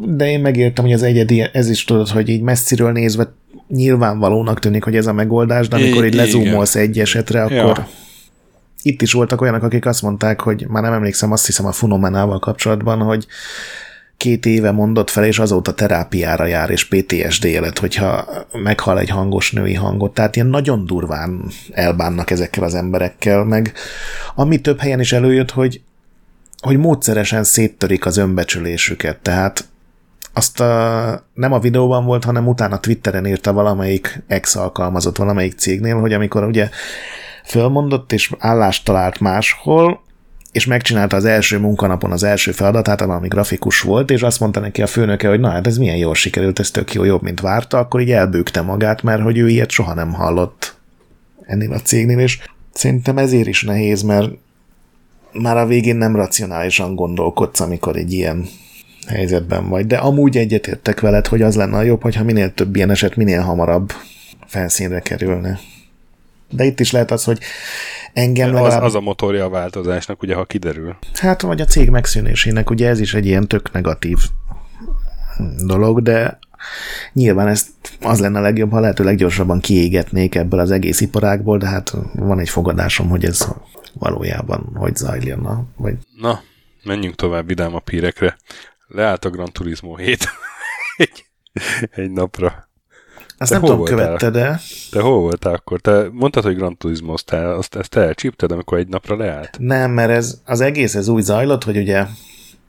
de én megértem, hogy az egyedi, ez is tudod, hogy így messziről nézve nyilvánvalónak tűnik, hogy ez a megoldás, de amikor így lezúmolsz egy esetre, akkor ja. itt is voltak olyanok, akik azt mondták, hogy már nem emlékszem, azt hiszem a Funomenával kapcsolatban, hogy két éve mondott fel, és azóta terápiára jár, és PTSD élet, hogyha meghal egy hangos női hangot. Tehát ilyen nagyon durván elbánnak ezekkel az emberekkel, meg ami több helyen is előjött, hogy, hogy módszeresen széttörik az önbecsülésüket. Tehát azt a, nem a videóban volt, hanem utána Twitteren írta valamelyik ex alkalmazott valamelyik cégnél, hogy amikor ugye fölmondott és állást talált máshol, és megcsinálta az első munkanapon az első feladatát, ami grafikus volt, és azt mondta neki a főnöke, hogy na hát ez milyen jól sikerült, ez tök jó, jobb, mint várta, akkor így elbőgte magát, mert hogy ő ilyet soha nem hallott ennél a cégnél, és szerintem ezért is nehéz, mert már a végén nem racionálisan gondolkodsz, amikor egy ilyen helyzetben vagy. De amúgy egyetértek veled, hogy az lenne a jobb, hogyha minél több ilyen eset minél hamarabb felszínre kerülne. De itt is lehet az, hogy engem legalább... Az, az a motorja a változásnak, ugye, ha kiderül. Hát, vagy a cég megszűnésének, ugye ez is egy ilyen tök negatív dolog, de nyilván ez az lenne a legjobb, ha lehető leggyorsabban kiégetnék ebből az egész iparágból, de hát van egy fogadásom, hogy ez valójában hogy zajlana. Vagy... Na, menjünk tovább a pírekre. Leállt a Gran Turismo 7 egy, egy napra. Azt te nem tudom, követted de Te hol voltál akkor? Te mondtad, hogy Gran turismo azt ezt elcsípted, amikor egy napra leállt? Nem, mert ez, az egész ez úgy zajlott, hogy ugye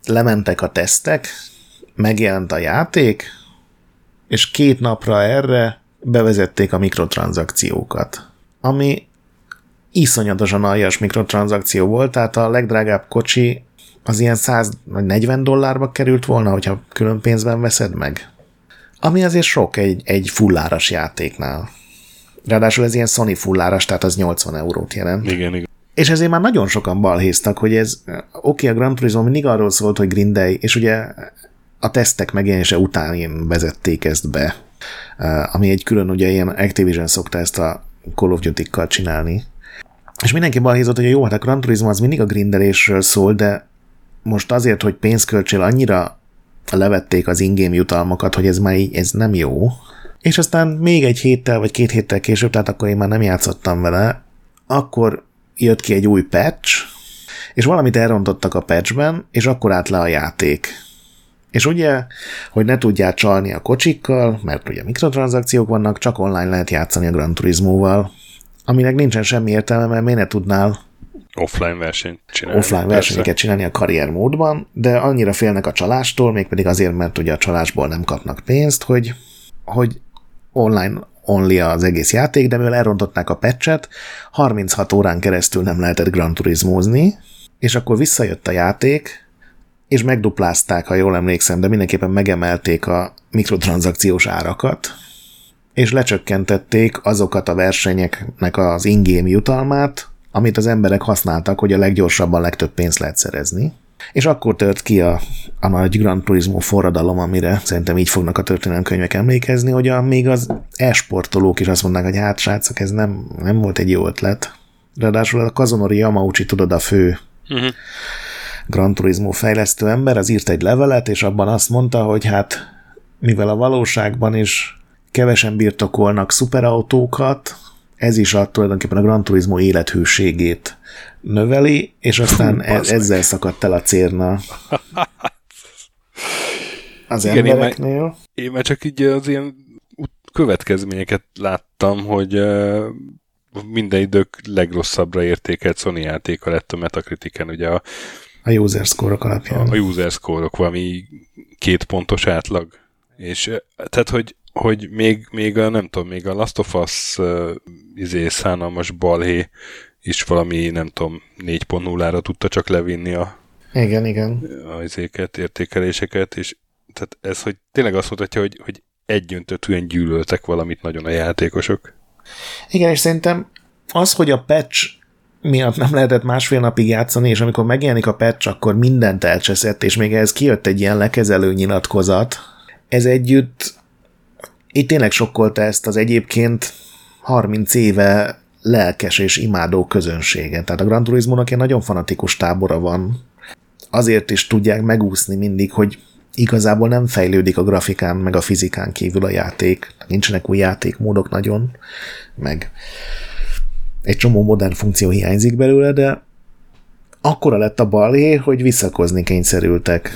lementek a tesztek, megjelent a játék, és két napra erre bevezették a mikrotranszakciókat, ami iszonyatosan aljas mikrotranszakció volt, tehát a legdrágább kocsi az ilyen 100 vagy 40 dollárba került volna, hogyha külön pénzben veszed meg. Ami azért sok egy, egy fulláras játéknál. Ráadásul ez ilyen Sony fulláras, tehát az 80 eurót jelent. Igen, igen. És ezért már nagyon sokan balhéztak, hogy ez, oké, okay, a Grand Turismo mindig arról szólt, hogy Green Day, és ugye a tesztek megjelenése után vezették ezt be, eh, ami egy külön, ugye ilyen Activision szokta ezt a Call of Duty-kkal csinálni. És mindenki balhézott, hogy jó, hát a Gran Turismo az mindig a grindelésről szól, de most azért, hogy pénzköltsél annyira levették az ingame jutalmakat, hogy ez már így, ez nem jó. És aztán még egy héttel vagy két héttel később, tehát akkor én már nem játszottam vele, akkor jött ki egy új patch, és valamit elrontottak a patchben, és akkor állt le a játék. És ugye, hogy ne tudjál csalni a kocsikkal, mert ugye mikrotranszakciók vannak, csak online lehet játszani a Gran Turismo-val, aminek nincsen semmi értelme, mert miért ne tudnál offline versenyt csinálni. Offline versenyeket csinálni a karrier módban, de annyira félnek a csalástól, mégpedig azért, mert ugye a csalásból nem kapnak pénzt, hogy, hogy online only az egész játék, de mivel elrontották a patchet, 36 órán keresztül nem lehetett Gran Turismozni, és akkor visszajött a játék, és megduplázták, ha jól emlékszem, de mindenképpen megemelték a mikrotranszakciós árakat, és lecsökkentették azokat a versenyeknek az ingame jutalmát, amit az emberek használtak, hogy a leggyorsabban legtöbb pénzt lehet szerezni. És akkor tört ki a, a nagy Grand Turismo forradalom, amire szerintem így fognak a történelemkönyvek emlékezni, hogy a, még az e-sportolók is azt mondták, hogy hát srácok, ez nem, nem volt egy jó ötlet. Ráadásul a Kazonori Yamauchi, tudod, a fő uh-huh. Gran Turismo fejlesztő ember, az írt egy levelet, és abban azt mondta, hogy hát mivel a valóságban is kevesen birtokolnak szuperautókat, ez is a, tulajdonképpen a Gran Turismo élethűségét növeli, és aztán Hú, e- ezzel szakadt el a cérna az Igen, embereknél. Én már, én már csak így az ilyen következményeket láttam, hogy minden idők legrosszabbra értékelt Sony játéka lett a Metacritiken, ugye a a user score alapján. A, user score valami két pontos átlag. És tehát, hogy hogy még, még a, nem tudom, még a Last of Us uh, izé, szánalmas balhé is valami, nem tudom, 4.0-ra tudta csak levinni a igen, igen. A izéket, értékeléseket, és tehát ez, hogy tényleg azt mutatja, hogy, hogy egyöntetően gyűlöltek valamit nagyon a játékosok. Igen, és szerintem az, hogy a patch miatt nem lehetett másfél napig játszani, és amikor megjelenik a patch, akkor mindent elcseszett, és még ez kijött egy ilyen lekezelő nyilatkozat. Ez együtt itt tényleg sokkolta ezt az egyébként 30 éve lelkes és imádó közönséget. Tehát a Gran Turismo-nak egy nagyon fanatikus tábora van. Azért is tudják megúszni mindig, hogy igazából nem fejlődik a grafikán, meg a fizikán kívül a játék. Nincsenek új játékmódok nagyon, meg egy csomó modern funkció hiányzik belőle, de akkora lett a balé, hogy visszakozni kényszerültek.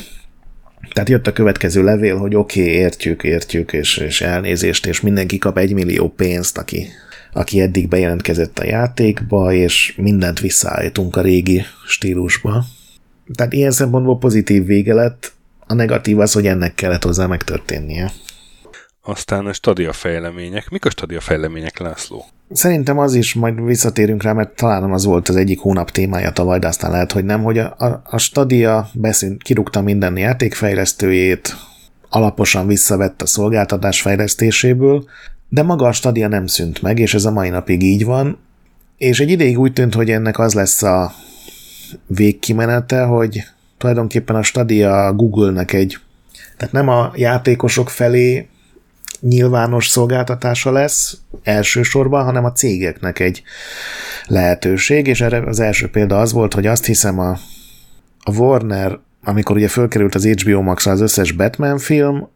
Tehát jött a következő levél, hogy oké, okay, értjük, értjük, és, és elnézést, és mindenki kap egy millió pénzt, aki, aki eddig bejelentkezett a játékba, és mindent visszaállítunk a régi stílusba. Tehát ilyen szempontból pozitív vége lett, a negatív az, hogy ennek kellett hozzá megtörténnie. Aztán a stadia fejlemények. Mik a stadia fejlemények, László? Szerintem az is, majd visszatérünk rá, mert talán az volt az egyik hónap témája tavaly, de aztán lehet, hogy nem, hogy a, a, a Stadia beszűnt, kirúgta minden játékfejlesztőjét, alaposan visszavett a szolgáltatás fejlesztéséből, de maga a Stadia nem szűnt meg, és ez a mai napig így van, és egy ideig úgy tűnt, hogy ennek az lesz a végkimenete, hogy tulajdonképpen a Stadia Google-nek egy Tehát nem a játékosok felé nyilvános szolgáltatása lesz elsősorban, hanem a cégeknek egy lehetőség, és erre az első példa az volt, hogy azt hiszem a, a Warner, amikor ugye fölkerült az HBO max az összes Batman film,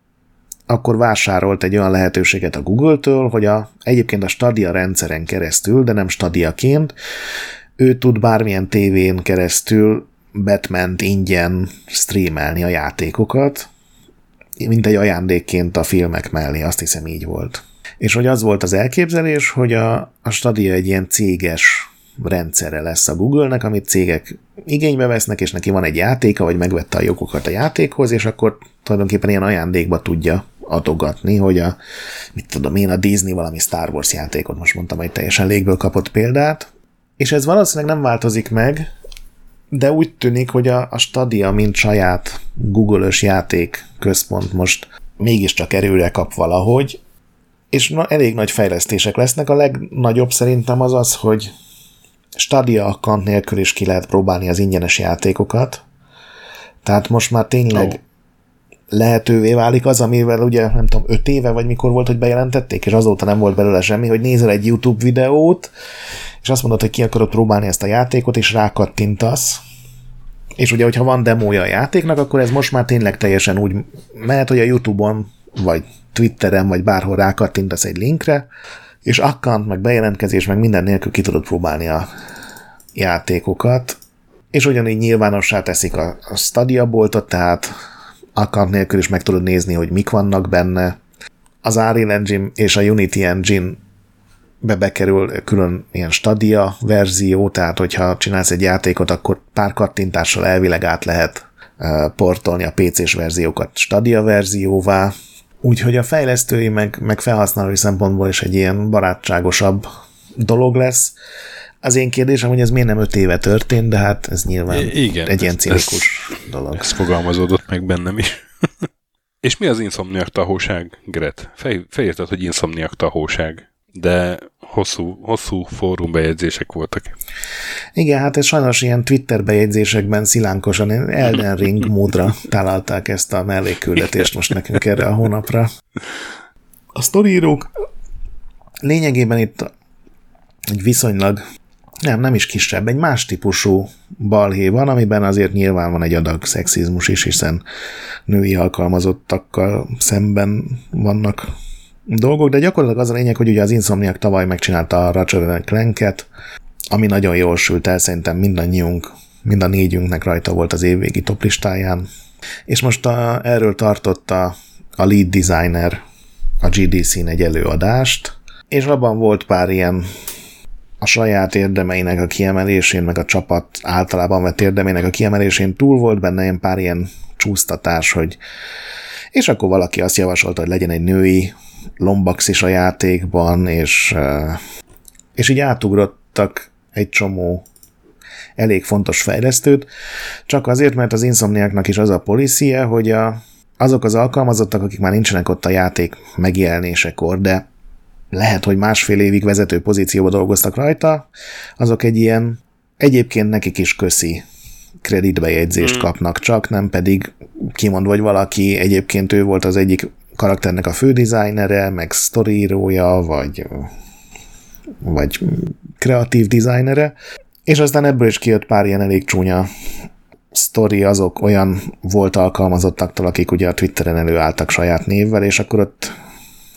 akkor vásárolt egy olyan lehetőséget a Google-től, hogy a, egyébként a Stadia rendszeren keresztül, de nem Stadiaként, ő tud bármilyen tévén keresztül Batman-t ingyen streamelni a játékokat, mint egy ajándékként a filmek mellé, azt hiszem így volt. És hogy az volt az elképzelés, hogy a, a Stadia egy ilyen céges rendszere lesz a Google-nek, amit cégek igénybe vesznek, és neki van egy játéka, vagy megvette a jogokat a játékhoz, és akkor tulajdonképpen ilyen ajándékba tudja adogatni, hogy a, mit tudom én, a Disney valami Star Wars játékot, most mondtam egy teljesen légből kapott példát, és ez valószínűleg nem változik meg, de úgy tűnik, hogy a, a Stadia, mint saját Google-ös játék központ most mégiscsak erőre kap valahogy, és na, elég nagy fejlesztések lesznek. A legnagyobb szerintem az az, hogy Stadia account nélkül is ki lehet próbálni az ingyenes játékokat. Tehát most már tényleg. Lehetővé válik az, amivel ugye nem tudom, öt éve vagy mikor volt, hogy bejelentették, és azóta nem volt belőle semmi, hogy nézel egy YouTube videót, és azt mondod, hogy ki akarod próbálni ezt a játékot, és rákattintasz, és ugye, hogyha van demója a játéknak, akkor ez most már tényleg teljesen úgy mehet, hogy a YouTube-on, vagy Twitteren, vagy bárhol rákattintasz egy linkre, és account, meg bejelentkezés, meg minden nélkül ki tudod próbálni a játékokat, és ugyanígy nyilvánossá teszik a, a Stadia boltot, tehát account nélkül is meg tudod nézni, hogy mik vannak benne. Az Unreal Engine és a Unity Engine be bekerül külön ilyen Stadia verzió, tehát hogyha csinálsz egy játékot, akkor pár kattintással elvileg át lehet portolni a PC-s verziókat Stadia verzióvá, úgyhogy a fejlesztői meg, meg felhasználói szempontból is egy ilyen barátságosabb dolog lesz. Az én kérdésem, hogy ez miért nem öt éve történt, de hát ez nyilván Igen, egy ilyen cinikus dolog. Ez fogalmazódott meg bennem is. És mi az inszomniak tahóság, Gret? Fej, fejérted, hogy inszomniak tahóság de hosszú, hosszú fórum bejegyzések voltak. Igen, hát ez sajnos ilyen Twitter bejegyzésekben szilánkosan Elden Ring módra találták ezt a mellékküldetést most nekünk erre a hónapra. A sztorírók lényegében itt egy viszonylag nem, nem is kisebb, egy más típusú balhé van, amiben azért nyilván van egy adag szexizmus is, hiszen női alkalmazottakkal szemben vannak dolgok, de gyakorlatilag az a lényeg, hogy ugye az Insomniac tavaly megcsinálta a Ratchet Clank-et, ami nagyon jól sült el, szerintem mindannyiunk, mind a négyünknek rajta volt az évvégi toplistáján. És most a, erről tartotta a lead designer a GDC-n egy előadást, és abban volt pár ilyen a saját érdemeinek a kiemelésén, meg a csapat általában vett érdemének a kiemelésén túl volt benne ilyen pár ilyen csúsztatás, hogy és akkor valaki azt javasolta, hogy legyen egy női Lombax is a játékban, és, és így átugrottak egy csomó elég fontos fejlesztőt, csak azért, mert az Insomniáknak is az a policie, hogy a, azok az alkalmazottak, akik már nincsenek ott a játék megjelenésekor, de lehet, hogy másfél évig vezető pozícióba dolgoztak rajta, azok egy ilyen egyébként nekik is köszi kreditbejegyzést mm. kapnak csak, nem pedig kimond, hogy valaki egyébként ő volt az egyik karakternek a fődesignere, meg sztorírója, vagy, vagy kreatív designere, és aztán ebből is kijött pár ilyen elég csúnya sztori azok olyan volt alkalmazottaktól, akik ugye a Twitteren előálltak saját névvel, és akkor ott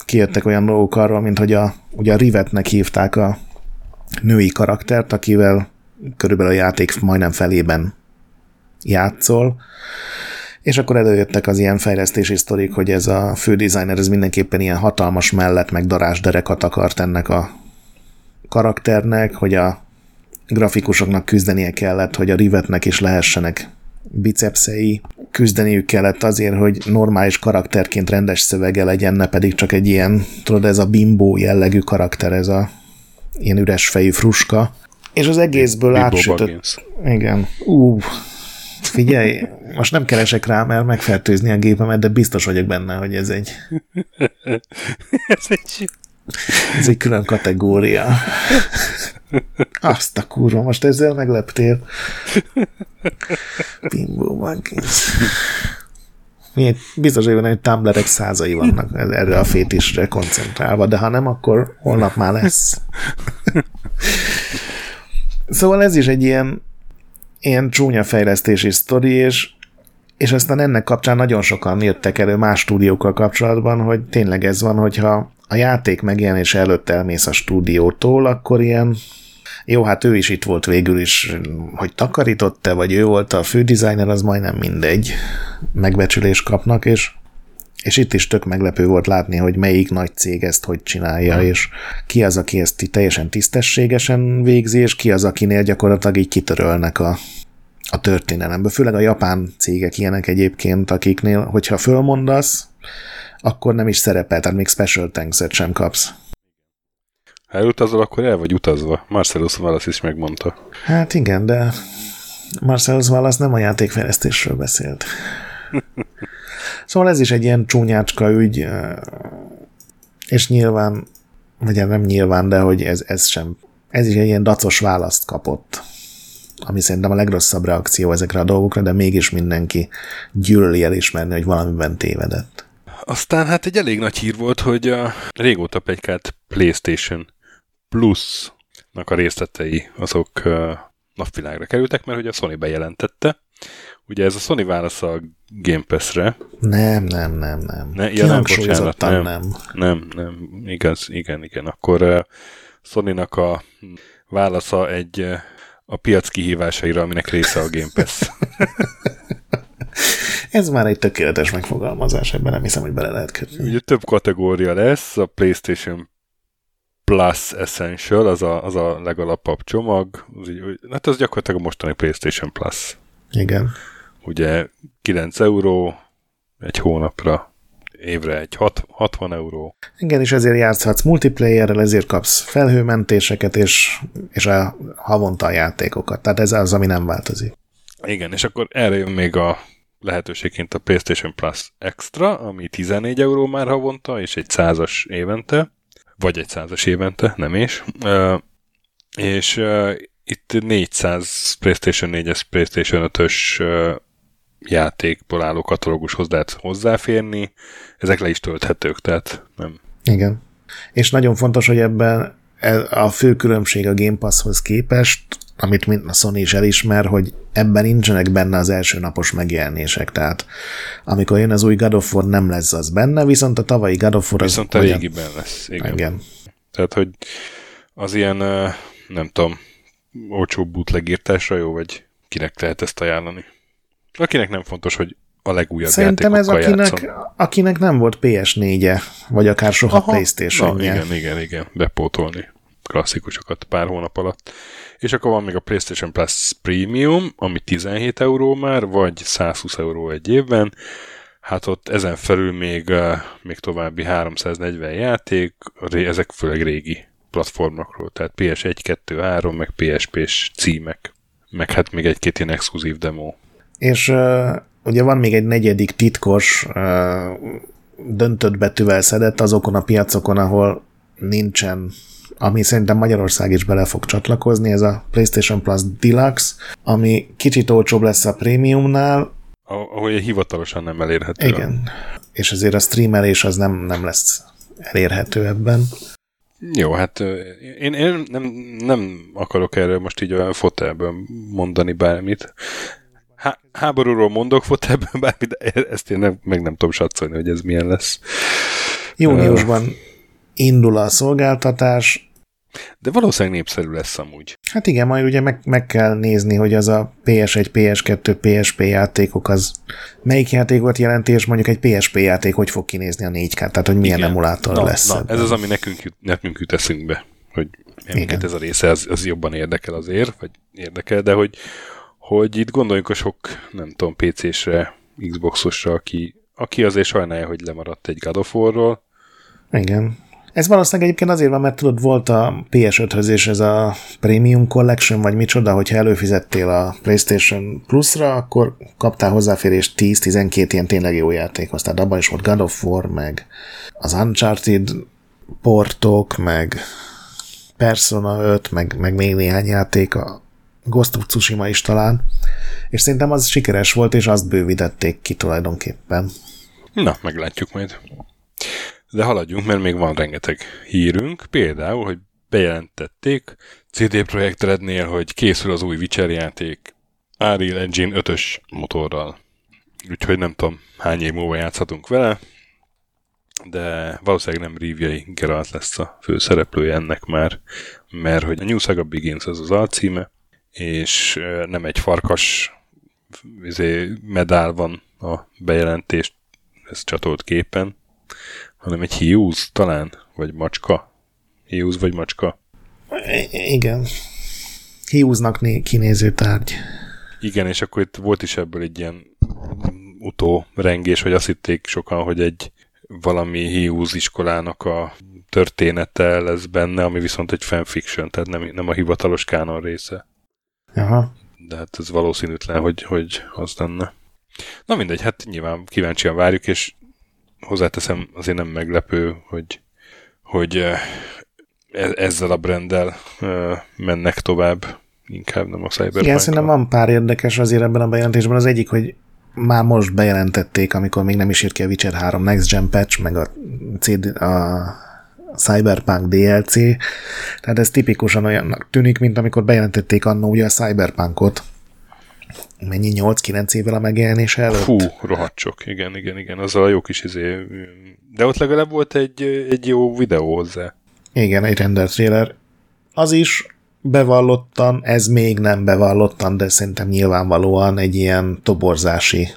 kijöttek olyan dolgok arról, mint hogy a, ugye a Rivetnek hívták a női karaktert, akivel körülbelül a játék majdnem felében játszol, és akkor előjöttek az ilyen fejlesztési sztorik, hogy ez a fő designer, ez mindenképpen ilyen hatalmas mellett, meg darás derekat akart ennek a karakternek, hogy a grafikusoknak küzdenie kellett, hogy a rivetnek is lehessenek bicepszei, küzdeniük kellett azért, hogy normális karakterként rendes szövege legyen, ne pedig csak egy ilyen, tudod, ez a bimbo jellegű karakter, ez a ilyen üres fejű fruska. És az egészből átsütött... Igen. Ú, Figyelj, most nem keresek rá, mert megfertőzni a gépemet, de biztos vagyok benne, hogy ez egy... ez egy... Ez egy külön kategória. Azt a kurva, most ezzel megleptél. Bimbo Monkeys. Biztos, hogy hogy Tumblrek százai vannak erre a fétisre koncentrálva, de ha nem, akkor holnap már lesz. szóval ez is egy ilyen, ilyen csúnya fejlesztési sztori, és, és aztán ennek kapcsán nagyon sokan jöttek elő más stúdiókkal kapcsolatban, hogy tényleg ez van, hogyha a játék megjelenése előtt elmész a stúdiótól, akkor ilyen jó, hát ő is itt volt végül is, hogy takarított-e, vagy ő volt a fődesigner, az majdnem mindegy. Megbecsülést kapnak, és, és itt is tök meglepő volt látni, hogy melyik nagy cég ezt hogy csinálja, hmm. és ki az, aki ezt teljesen tisztességesen végzi, és ki az, akinél gyakorlatilag így kitörölnek a, a történelemből. Főleg a japán cégek ilyenek egyébként, akiknél, hogyha fölmondasz, akkor nem is szerepel, tehát még special thanks sem kapsz. Ha elutazol, akkor el vagy utazva. Marcellus Wallace is megmondta. Hát igen, de Marcellus Wallace nem a játékfejlesztésről beszélt. szóval ez is egy ilyen csúnyácska ügy, és nyilván, vagy hát nem nyilván, de hogy ez, ez sem, ez is egy ilyen dacos választ kapott ami szerintem a legrosszabb reakció ezekre a dolgokra, de mégis mindenki gyűlöli elismerni, hogy valamiben tévedett. Aztán hát egy elég nagy hír volt, hogy a régóta pegykált PlayStation Plus-nak a részletei azok napvilágra kerültek, mert hogy a Sony bejelentette. Ugye ez a Sony válasz a Game Pass-re. Nem, nem, nem, nem. Ne, ja, nem, bocsánat, nem, nem. Nem, nem, igaz, igen, igen. Akkor uh, Sony-nak a válasza egy uh, a piac kihívásaira, aminek része a Game Pass. Ez már egy tökéletes megfogalmazás, ebben nem hiszem, hogy bele lehet kötni. Ugye több kategória lesz, a PlayStation Plus Essential, az a, az a legalapabb csomag, az így, hát az gyakorlatilag a mostani PlayStation Plus. Igen. Ugye 9 euró egy hónapra, évre egy 6, 60 euró. Igen, és ezért játszhatsz multiplayerrel, ezért kapsz felhőmentéseket, és, és a havonta a játékokat. Tehát ez az, ami nem változik. Igen, és akkor erre jön még a lehetőségként a PlayStation Plus Extra, ami 14 euró már havonta, és egy százas évente vagy egy százas évente, nem is. És uh, itt 400 PlayStation 4-es, PlayStation 5-ös uh, játékból álló katalógushoz lehet hozzáférni, ezek le is tölthetők, tehát nem. Igen. És nagyon fontos, hogy ebben e, a fő különbség a Game Passhoz képest amit mint a Sony is elismer, hogy ebben nincsenek benne az első napos megjelenések, tehát amikor jön az új God of War, nem lesz az benne, viszont a tavalyi God of War... Viszont az a régiben lesz, igen. igen. Tehát, hogy az ilyen, nem tudom, olcsó bootlegírtásra jó, vagy kinek lehet ezt ajánlani? Akinek nem fontos, hogy a legújabb Szerintem ez akinek, akinek nem volt PS4-e, vagy akár soha Aha, playstation -je. Igen, igen, igen, bepótolni klasszikusokat pár hónap alatt. És akkor van még a PlayStation Plus Premium, ami 17 euró már, vagy 120 euró egy évben. Hát ott ezen felül még, uh, még további 340 játék, ezek főleg régi platformokról, tehát PS1, 2, 3, meg PSP-s címek, meg hát még egy-két ilyen exkluzív demo. És uh, ugye van még egy negyedik titkos uh, döntött betűvel szedett azokon a piacokon, ahol nincsen ami szerintem Magyarország is bele fog csatlakozni, ez a PlayStation Plus Deluxe, ami kicsit olcsóbb lesz a prémiumnál. Ahogy hivatalosan nem elérhető. Igen. És azért a streamelés az nem, nem lesz elérhető ebben. Jó, hát én, én nem, nem akarok erről most így a fotelből mondani bármit. Há, háborúról mondok fotelből bármit, de ezt én nem, meg nem tudom satszolni, hogy ez milyen lesz. Júniusban indul a szolgáltatás, de valószínűleg népszerű lesz amúgy. Hát igen, majd ugye meg, meg kell nézni, hogy az a PS1, PS2, PSP játékok az melyik játékot jelenti, és mondjuk egy PSP játék hogy fog kinézni a 4K, tehát hogy milyen igen. emulátor na, lesz. Na, ez az, ami nekünk jut, nekünk jut eszünkbe, hogy minket ez a része az, az jobban érdekel azért, vagy érdekel, de hogy, hogy itt gondoljunk a sok, nem tudom, PC-sre, Xboxosra, aki, aki azért sajnálja, hogy lemaradt egy God of War-ról. Igen. Ez valószínűleg egyébként azért van, mert tudod, volt a PS5-höz és ez a Premium Collection, vagy micsoda, hogyha előfizettél a PlayStation Plus-ra, akkor kaptál hozzáférést 10-12 ilyen tényleg jó játékhoz. Tehát abban is volt God of War, meg az Uncharted portok, meg Persona 5, meg, meg még néhány játék, Ghost of Tsushima is talán, és szerintem az sikeres volt, és azt bővítették ki tulajdonképpen. Na, meglátjuk majd. De haladjunk, mert még van rengeteg hírünk, például, hogy bejelentették CD Projekt Rednél, hogy készül az új Witcher játék Unreal Engine 5-ös motorral. Úgyhogy nem tudom, hány év múlva játszhatunk vele, de valószínűleg nem Rívjai Geralt lesz a főszereplője ennek már, mert hogy a New Saga Begins az az alcíme, és nem egy farkas izé, medál van a bejelentést, ez csatolt képen, hanem egy hiúz talán, vagy macska. Hiúz vagy macska. I- igen. Hiúznak né- kinéző tárgy. Igen, és akkor itt volt is ebből egy ilyen utó rengés, hogy azt hitték sokan, hogy egy valami hiúz iskolának a története lesz benne, ami viszont egy fanfiction, tehát nem, nem a hivatalos kánon része. Aha. De hát ez valószínűtlen, hogy, hogy az lenne. Na mindegy, hát nyilván kíváncsian várjuk, és hozzáteszem, azért nem meglepő, hogy, hogy e- ezzel a branddel mennek tovább, inkább nem a cyberpunk Igen, szerintem van pár érdekes azért ebben a bejelentésben. Az egyik, hogy már most bejelentették, amikor még nem is írt ki a Witcher 3 Next Gen patch, meg a, CD, a Cyberpunk DLC, tehát ez tipikusan olyannak tűnik, mint amikor bejelentették annó ugye a Cyberpunkot. Mennyi 8-9 évvel a megjelenése előtt? Fú, rohadt sok, igen, igen, igen, az a jó kis izé. De ott legalább volt egy, egy jó videó hozzá. Igen, egy render trailer. Az is bevallottan, ez még nem bevallottan, de szerintem nyilvánvalóan egy ilyen toborzási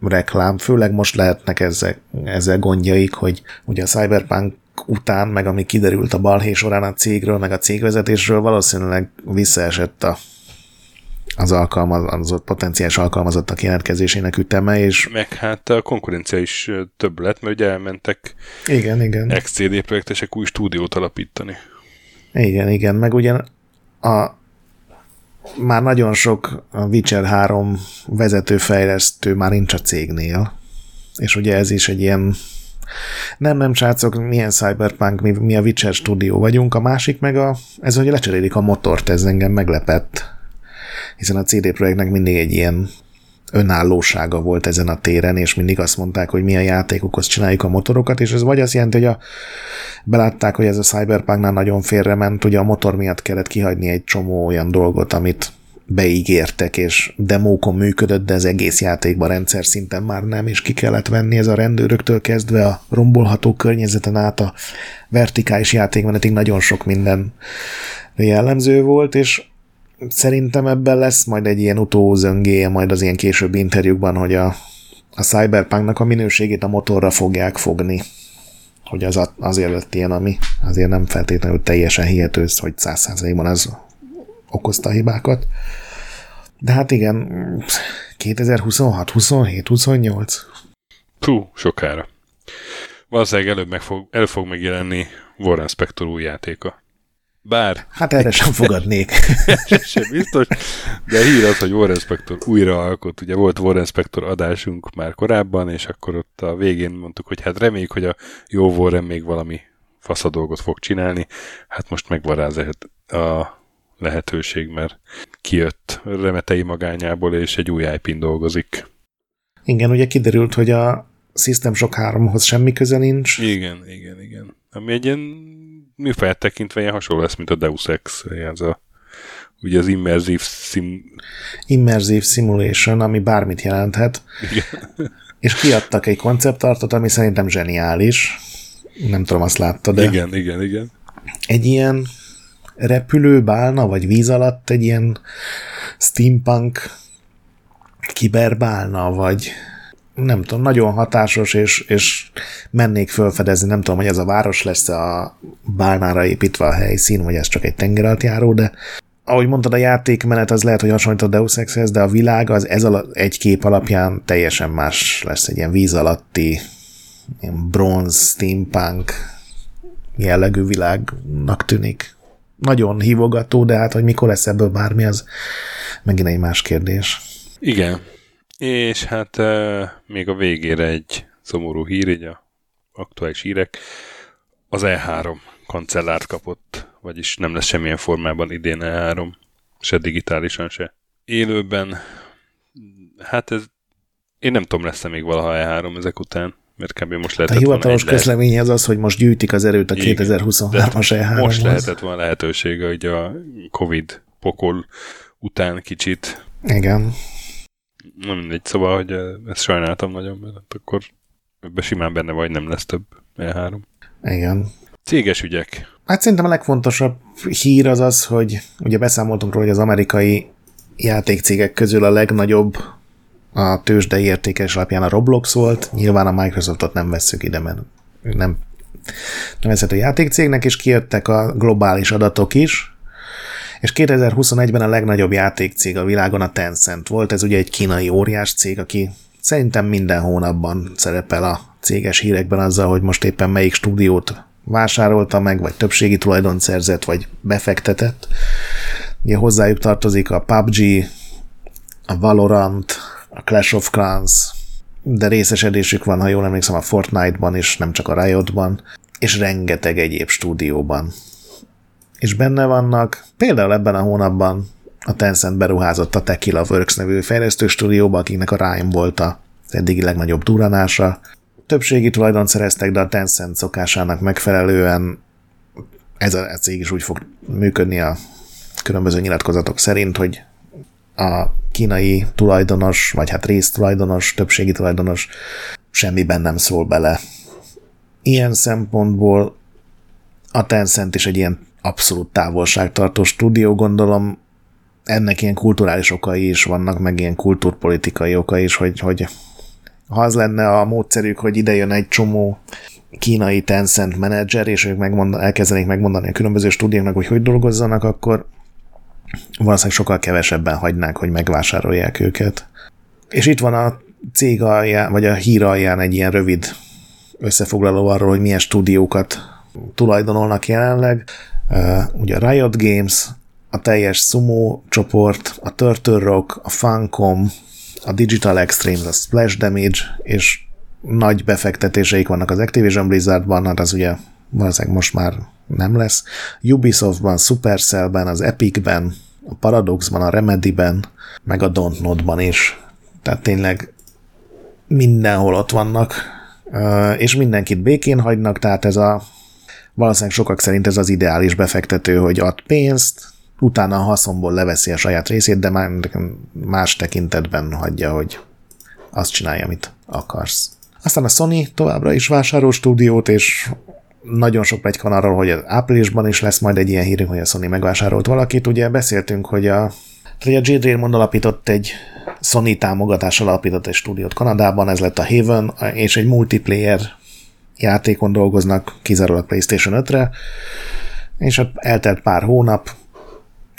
reklám, főleg most lehetnek ezzel, ezzel gondjaik, hogy ugye a Cyberpunk után, meg ami kiderült a balhé során a cégről, meg a cégvezetésről, valószínűleg visszaesett a, az alkalmazott, potenciális alkalmazottak jelentkezésének üteme, és... Meg hát a konkurencia is több lett, mert ugye elmentek igen, igen. XCD projektesek új stúdiót alapítani. Igen, igen, meg ugyan a már nagyon sok a Witcher 3 vezetőfejlesztő már nincs a cégnél, és ugye ez is egy ilyen nem, nem, srácok, milyen Cyberpunk, mi, mi a Witcher stúdió vagyunk, a másik meg a, ez, hogy lecserélik a motort, ez engem meglepett, hiszen a CD Projektnek mindig egy ilyen önállósága volt ezen a téren, és mindig azt mondták, hogy mi a játékokhoz csináljuk a motorokat, és ez vagy azt jelenti, hogy a, belátták, hogy ez a Cyberpunknál nagyon félrement, ugye a motor miatt kellett kihagyni egy csomó olyan dolgot, amit beígértek, és demókon működött, de az egész játékban rendszer szinten már nem, és ki kellett venni. Ez a rendőröktől kezdve a rombolható környezeten át a vertikális játékmenetig nagyon sok minden jellemző volt, és szerintem ebben lesz majd egy ilyen utózöngéje majd az ilyen későbbi interjúkban, hogy a, a Cyberpunknak a minőségét a motorra fogják fogni. Hogy az azért lett ilyen, ami azért nem feltétlenül teljesen hihető, hogy száz százalékban az okozta a hibákat. De hát igen, 2026, 27, 28. Hú, sokára. Valószínűleg előbb meg fog, el fog megjelenni Warren Spector új játéka. Bár... Hát erre sem fogadnék. sem biztos, de hír az, hogy Warren Spector újra alkot. Ugye volt Warren Spector adásunk már korábban, és akkor ott a végén mondtuk, hogy hát reméljük, hogy a jó Warren még valami fasza dolgot fog csinálni. Hát most megvan rá a lehetőség, mert kijött remetei magányából, és egy új ip dolgozik. Igen, ugye kiderült, hogy a System Shock 3-hoz semmi köze nincs. Igen, igen, igen. Ami egy ilyen műfaját tekintve ilyen hasonló lesz, mint a Deus Ex, ez a ugye az immerzív sim... Immerzív simulation, ami bármit jelenthet. Igen. És kiadtak egy konceptartot, ami szerintem zseniális. Nem tudom, azt láttad, de... Igen, igen, igen. Egy ilyen repülő bálna, vagy víz alatt egy ilyen steampunk kiberbálna, vagy nem tudom, nagyon hatásos, és, és mennék fölfedezni, nem tudom, hogy ez a város lesz a bálnára építve a helyszín, vagy ez csak egy tengeralattjáró, de ahogy mondtad, a játékmenet az lehet, hogy hasonlít a Deus Exhez, de a világ az ez alatt, egy kép alapján teljesen más lesz, egy ilyen víz alatti, ilyen bronz, steampunk jellegű világnak tűnik. Nagyon hívogató, de hát, hogy mikor lesz ebből bármi, az megint egy más kérdés. Igen, és hát még a végére egy szomorú hír, így a aktuális hírek. Az E3 kancellárt kapott, vagyis nem lesz semmilyen formában idén E3. se digitálisan se. Élőben, hát ez, én nem tudom, lesz-e még valaha E3 ezek után, mert kb. most lehetett A hivatalos közlemény az az, hogy most gyűjtik az erőt a 2023-as E3 Most lehetett volna lehetősége, hogy a Covid pokol után kicsit. Igen. Nem mindegy, szóval, hogy ezt sajnáltam nagyon, mert akkor ebbe simán benne vagy, nem lesz több E3. Igen. Céges ügyek. Hát szerintem a legfontosabb hír az az, hogy ugye beszámoltunk róla, hogy az amerikai játékcégek közül a legnagyobb a tőzsdei értékes alapján a Roblox volt. Nyilván a Microsoftot nem vesszük ide, mert nem nevezhető játékcégnek, és kijöttek a globális adatok is, és 2021-ben a legnagyobb játékcég a világon a Tencent volt. Ez ugye egy kínai óriás cég, aki szerintem minden hónapban szerepel a céges hírekben azzal, hogy most éppen melyik stúdiót vásárolta meg, vagy többségi tulajdon szerzett, vagy befektetett. Ugye hozzájuk tartozik a PUBG, a Valorant, a Clash of Clans, de részesedésük van, ha jól emlékszem, a Fortnite-ban is, nem csak a Riot-ban, és rengeteg egyéb stúdióban. És benne vannak, például ebben a hónapban a Tencent beruházott a Tequila Works nevű fejlesztő stúdióba, akiknek a Rime volt az eddigi legnagyobb duranása. Többségi tulajdon szereztek, de a Tencent szokásának megfelelően ez a cég is úgy fog működni a különböző nyilatkozatok szerint, hogy a kínai tulajdonos, vagy hát résztulajdonos, többségi tulajdonos semmiben nem szól bele. Ilyen szempontból a Tencent is egy ilyen abszolút távolságtartó stúdió, gondolom ennek ilyen kulturális okai is vannak, meg ilyen kultúrpolitikai okai is, hogy, hogy ha az lenne a módszerük, hogy ide jön egy csomó kínai Tencent menedzser, és ők megmond, elkezdenék megmondani a különböző stúdióknak, hogy hogy dolgozzanak, akkor valószínűleg sokkal kevesebben hagynák, hogy megvásárolják őket. És itt van a cég alján, vagy a hír alján egy ilyen rövid összefoglaló arról, hogy milyen stúdiókat tulajdonolnak jelenleg. Ugye a Riot Games, a teljes Sumo csoport, a Turtle Rock, a Funcom, a Digital Extremes, a Splash Damage, és nagy befektetéseik vannak az Activision Blizzardban, hát az ugye valószínűleg most már nem lesz. Ubisoftban, Supercellben, az Epicben, a Paradoxban, a Remedyben, meg a Dontnod-ban is. Tehát tényleg mindenhol ott vannak, és mindenkit békén hagynak, tehát ez a valószínűleg sokak szerint ez az ideális befektető, hogy ad pénzt, utána a haszonból leveszi a saját részét, de más tekintetben hagyja, hogy azt csinálja, amit akarsz. Aztán a Sony továbbra is vásárol stúdiót, és nagyon sok pletyka van arról, hogy az áprilisban is lesz majd egy ilyen hírünk, hogy a Sony megvásárolt valakit. Ugye beszéltünk, hogy a, hogy a Jade Raymond alapított egy Sony támogatás alapított egy stúdiót Kanadában, ez lett a Haven, és egy multiplayer játékon dolgoznak kizárólag PlayStation 5-re, és eltelt pár hónap,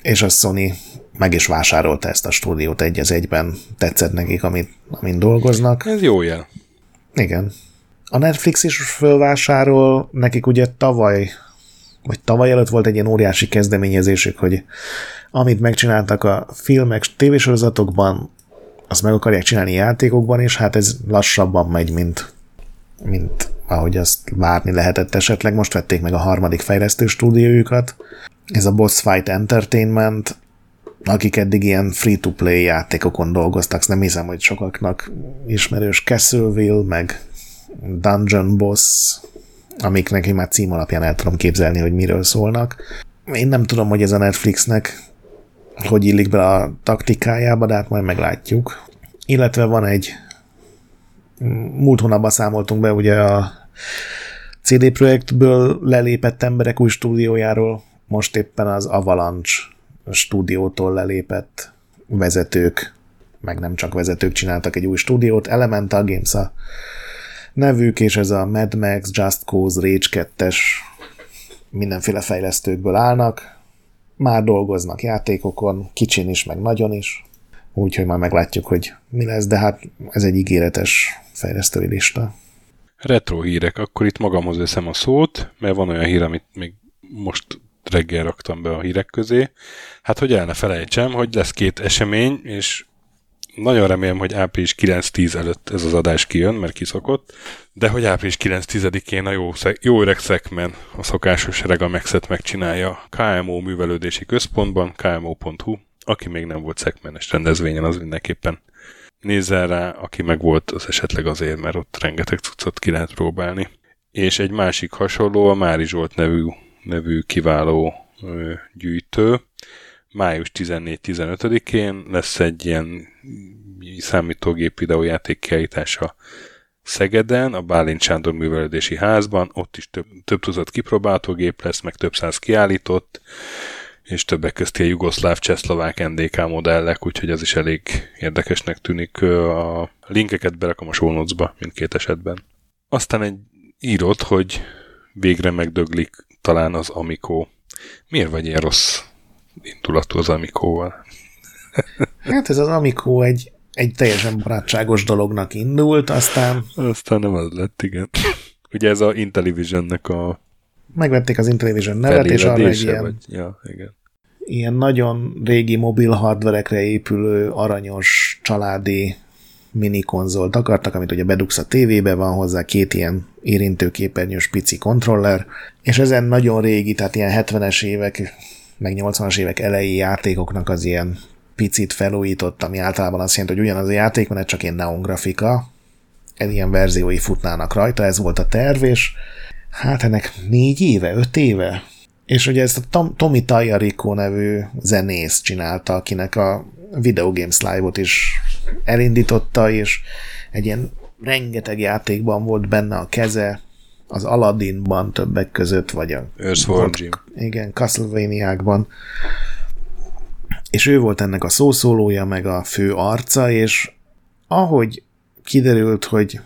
és a Sony meg is vásárolta ezt a stúdiót egy az egyben. Tetszett nekik, amit, amin dolgoznak. Ez jó jel. Igen. A Netflix is fölvásárol, nekik ugye tavaly, vagy tavaly előtt volt egy ilyen óriási kezdeményezésük, hogy amit megcsináltak a filmek, tévésorozatokban, azt meg akarják csinálni játékokban, és hát ez lassabban megy, mint, mint ahogy azt várni lehetett esetleg. Most vették meg a harmadik fejlesztő stúdiójukat. Ez a Boss Fight Entertainment, akik eddig ilyen free-to-play játékokon dolgoztak, nem hiszem, hogy sokaknak ismerős Castleville, meg Dungeon Boss, amik neki már cím alapján el tudom képzelni, hogy miről szólnak. Én nem tudom, hogy ez a Netflixnek hogy illik be a taktikájába, de hát majd meglátjuk. Illetve van egy múlt hónapban számoltunk be ugye a CD Projektből lelépett emberek új stúdiójáról, most éppen az Avalanche stúdiótól lelépett vezetők, meg nem csak vezetők csináltak egy új stúdiót, Elemental Games a nevük, és ez a Mad Max, Just Cause, Rage 2-es mindenféle fejlesztőkből állnak, már dolgoznak játékokon, kicsin is, meg nagyon is, úgyhogy már meglátjuk, hogy mi lesz, de hát ez egy ígéretes fejlesztői lista. Retro hírek, akkor itt magamhoz veszem a szót, mert van olyan hír, amit még most reggel raktam be a hírek közé. Hát, hogy el ne felejtsem, hogy lesz két esemény, és nagyon remélem, hogy április 9-10 előtt ez az adás kijön, mert kiszokott, de hogy április 9-10-én a jó, jó öreg Szekmen a szokásos Regamexet megcsinálja KMO művelődési központban, kmo.hu, aki még nem volt szekmenes rendezvényen, az mindenképpen nézzen rá, aki meg volt, az esetleg azért, mert ott rengeteg cuccot ki lehet próbálni. És egy másik hasonló, a Mári Zsolt nevű, nevű kiváló ö, gyűjtő. Május 14-15-én lesz egy ilyen számítógép videójáték kiállítása Szegeden, a Bálint Sándor művelődési házban, ott is több, több tucat kipróbáltógép lesz, meg több száz kiállított, és többek közti a jugoszláv, csehszlovák NDK modellek, úgyhogy az is elég érdekesnek tűnik. A linkeket berakom a show notes-ba mindkét esetben. Aztán egy írott, hogy végre megdöglik talán az Amico. Miért vagy ilyen rossz indulatú az Amico-val? hát ez az Amico egy, egy teljesen barátságos dolognak indult, aztán... Aztán nem az lett, igen. Ugye ez a Intellivision-nek a megvették az Intellivision nevet, és arra egy ilyen, vagy, ja, igen. ilyen nagyon régi mobil hardverekre épülő, aranyos, családi mini konzolt akartak, amit ugye bedugsz a tévébe, van hozzá két ilyen érintőképernyős pici kontroller, és ezen nagyon régi, tehát ilyen 70-es évek, meg 80-as évek elejé játékoknak az ilyen picit felújított, ami általában azt jelenti, hogy ugyanaz a játék, mert csak ilyen neon grafika, ilyen verziói futnának rajta, ez volt a terv, és hát ennek négy éve, öt éve, és ugye ezt a Tom, Tomi Tallarico nevű zenész csinálta, akinek a Video Games Live-ot is elindította, és egy ilyen rengeteg játékban volt benne a keze, az Aladdinban többek között, vagy a Earthworm Igen, Castlevania-kban. És ő volt ennek a szószólója, meg a fő arca, és ahogy kiderült, hogy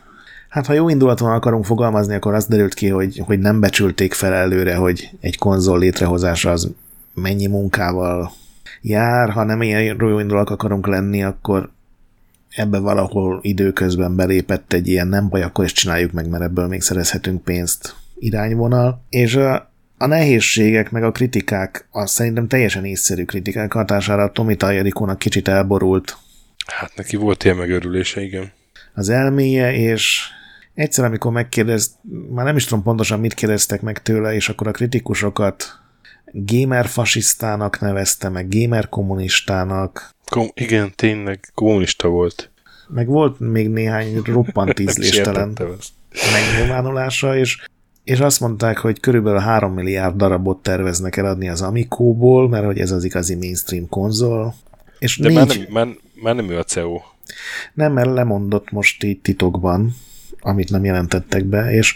Hát ha jó indulaton akarunk fogalmazni, akkor az derült ki, hogy, hogy nem becsülték fel előre, hogy egy konzol létrehozása az mennyi munkával jár. Ha nem ilyen jó indulak akarunk lenni, akkor ebbe valahol időközben belépett egy ilyen nem baj, akkor is csináljuk meg, mert ebből még szerezhetünk pénzt irányvonal. És a, a nehézségek, meg a kritikák, az szerintem teljesen észszerű kritikák hatására Tomi Tajarikónak kicsit elborult. Hát neki volt ilyen megörülése, igen. Az elméje, és egyszer, amikor megkérdezt, már nem is tudom pontosan mit kérdeztek meg tőle, és akkor a kritikusokat gamer fasisztának nevezte, meg gamer kommunistának. Kom- igen, tényleg kommunista volt. Meg volt még néhány roppant ízléstelen megnyilvánulása, és, és azt mondták, hogy körülbelül 3 milliárd darabot terveznek eladni az Amico-ból, mert hogy ez az igazi mainstream konzol. És De négy... már, nem, már, már nem ő a CEO. Nem, mert lemondott most így titokban, amit nem jelentettek be, és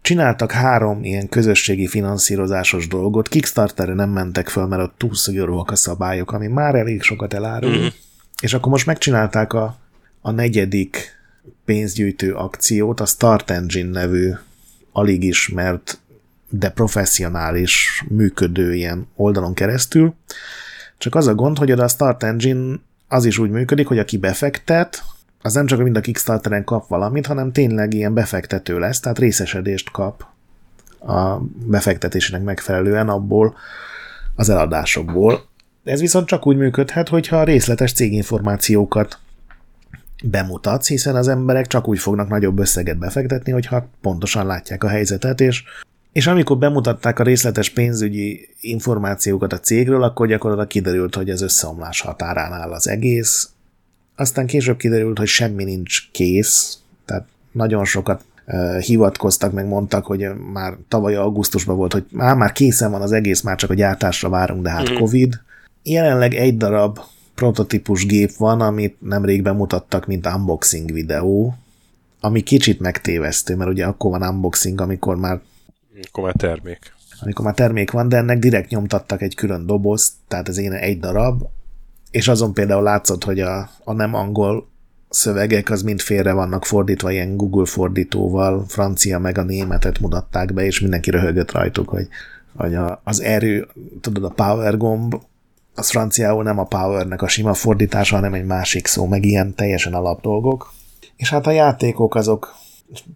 csináltak három ilyen közösségi finanszírozásos dolgot, Kickstarterre nem mentek föl, mert ott túl szigorúak a szabályok, ami már elég sokat elárul, mm-hmm. és akkor most megcsinálták a, a negyedik pénzgyűjtő akciót, a Start Engine nevű alig ismert, de professzionális működő ilyen oldalon keresztül. Csak az a gond, hogy a Start Engine az is úgy működik, hogy aki befektet, az nem csak mind a Kickstarteren kap valamit, hanem tényleg ilyen befektető lesz, tehát részesedést kap a befektetésének megfelelően abból az eladásokból. Ez viszont csak úgy működhet, hogyha részletes céginformációkat bemutatsz, hiszen az emberek csak úgy fognak nagyobb összeget befektetni, hogyha pontosan látják a helyzetet, és, és amikor bemutatták a részletes pénzügyi információkat a cégről, akkor gyakorlatilag kiderült, hogy ez összeomlás határán áll az egész, aztán később kiderült, hogy semmi nincs kész, tehát nagyon sokat hivatkoztak, meg mondtak, hogy már tavaly augusztusban volt, hogy már, már készen van az egész, már csak a gyártásra várunk, de hát mm. Covid. Jelenleg egy darab prototípus gép van, amit nemrég bemutattak, mint unboxing videó, ami kicsit megtévesztő, mert ugye akkor van unboxing, amikor már akkor már termék. Amikor már termék van, de ennek direkt nyomtattak egy külön dobozt, tehát ez én egy darab, és azon például látszott, hogy a, a nem angol szövegek az mind félre vannak fordítva, ilyen Google fordítóval, francia meg a németet mutatták be, és mindenki röhögött rajtuk, hogy, hogy a, az erő, tudod, a power gomb, az franciául nem a powernek a sima fordítása, hanem egy másik szó, meg ilyen teljesen alap dolgok. És hát a játékok azok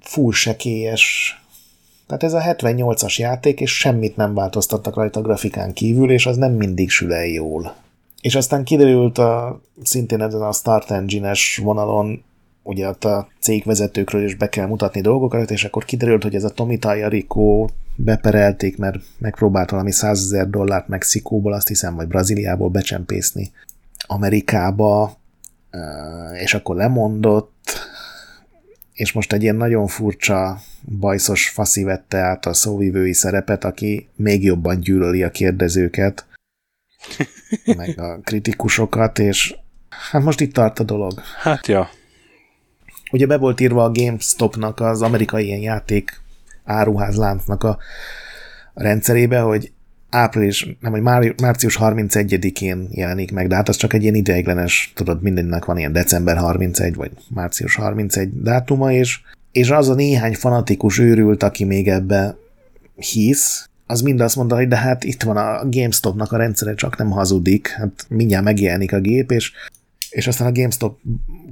full sekélyes, tehát ez a 78-as játék, és semmit nem változtattak rajta a grafikán kívül, és az nem mindig sül el jól. És aztán kiderült a, szintén ezen a Start Engine-es vonalon, ugye ott a cégvezetőkről is be kell mutatni dolgokat, és akkor kiderült, hogy ez a Tomi Rico beperelték, mert megpróbált valami 100 ezer dollárt Mexikóból, azt hiszem, vagy Brazíliából becsempészni Amerikába, és akkor lemondott, és most egy ilyen nagyon furcsa, bajszos faszi vette át a szóvivői szerepet, aki még jobban gyűlöli a kérdezőket, meg a kritikusokat, és hát most itt tart a dolog. Hát ja. Ugye be volt írva a GameStopnak, az amerikai ilyen játék áruházláncnak a rendszerébe, hogy április, nem, hogy már, március 31-én jelenik meg, de hát az csak egy ilyen ideiglenes, tudod, mindennek van ilyen december 31 vagy március 31 dátuma, és, és az a néhány fanatikus őrült, aki még ebbe hisz, az mind azt mondta, hogy de hát itt van a GameStopnak a rendszere, csak nem hazudik, hát mindjárt megjelenik a gép, és és aztán a GameStop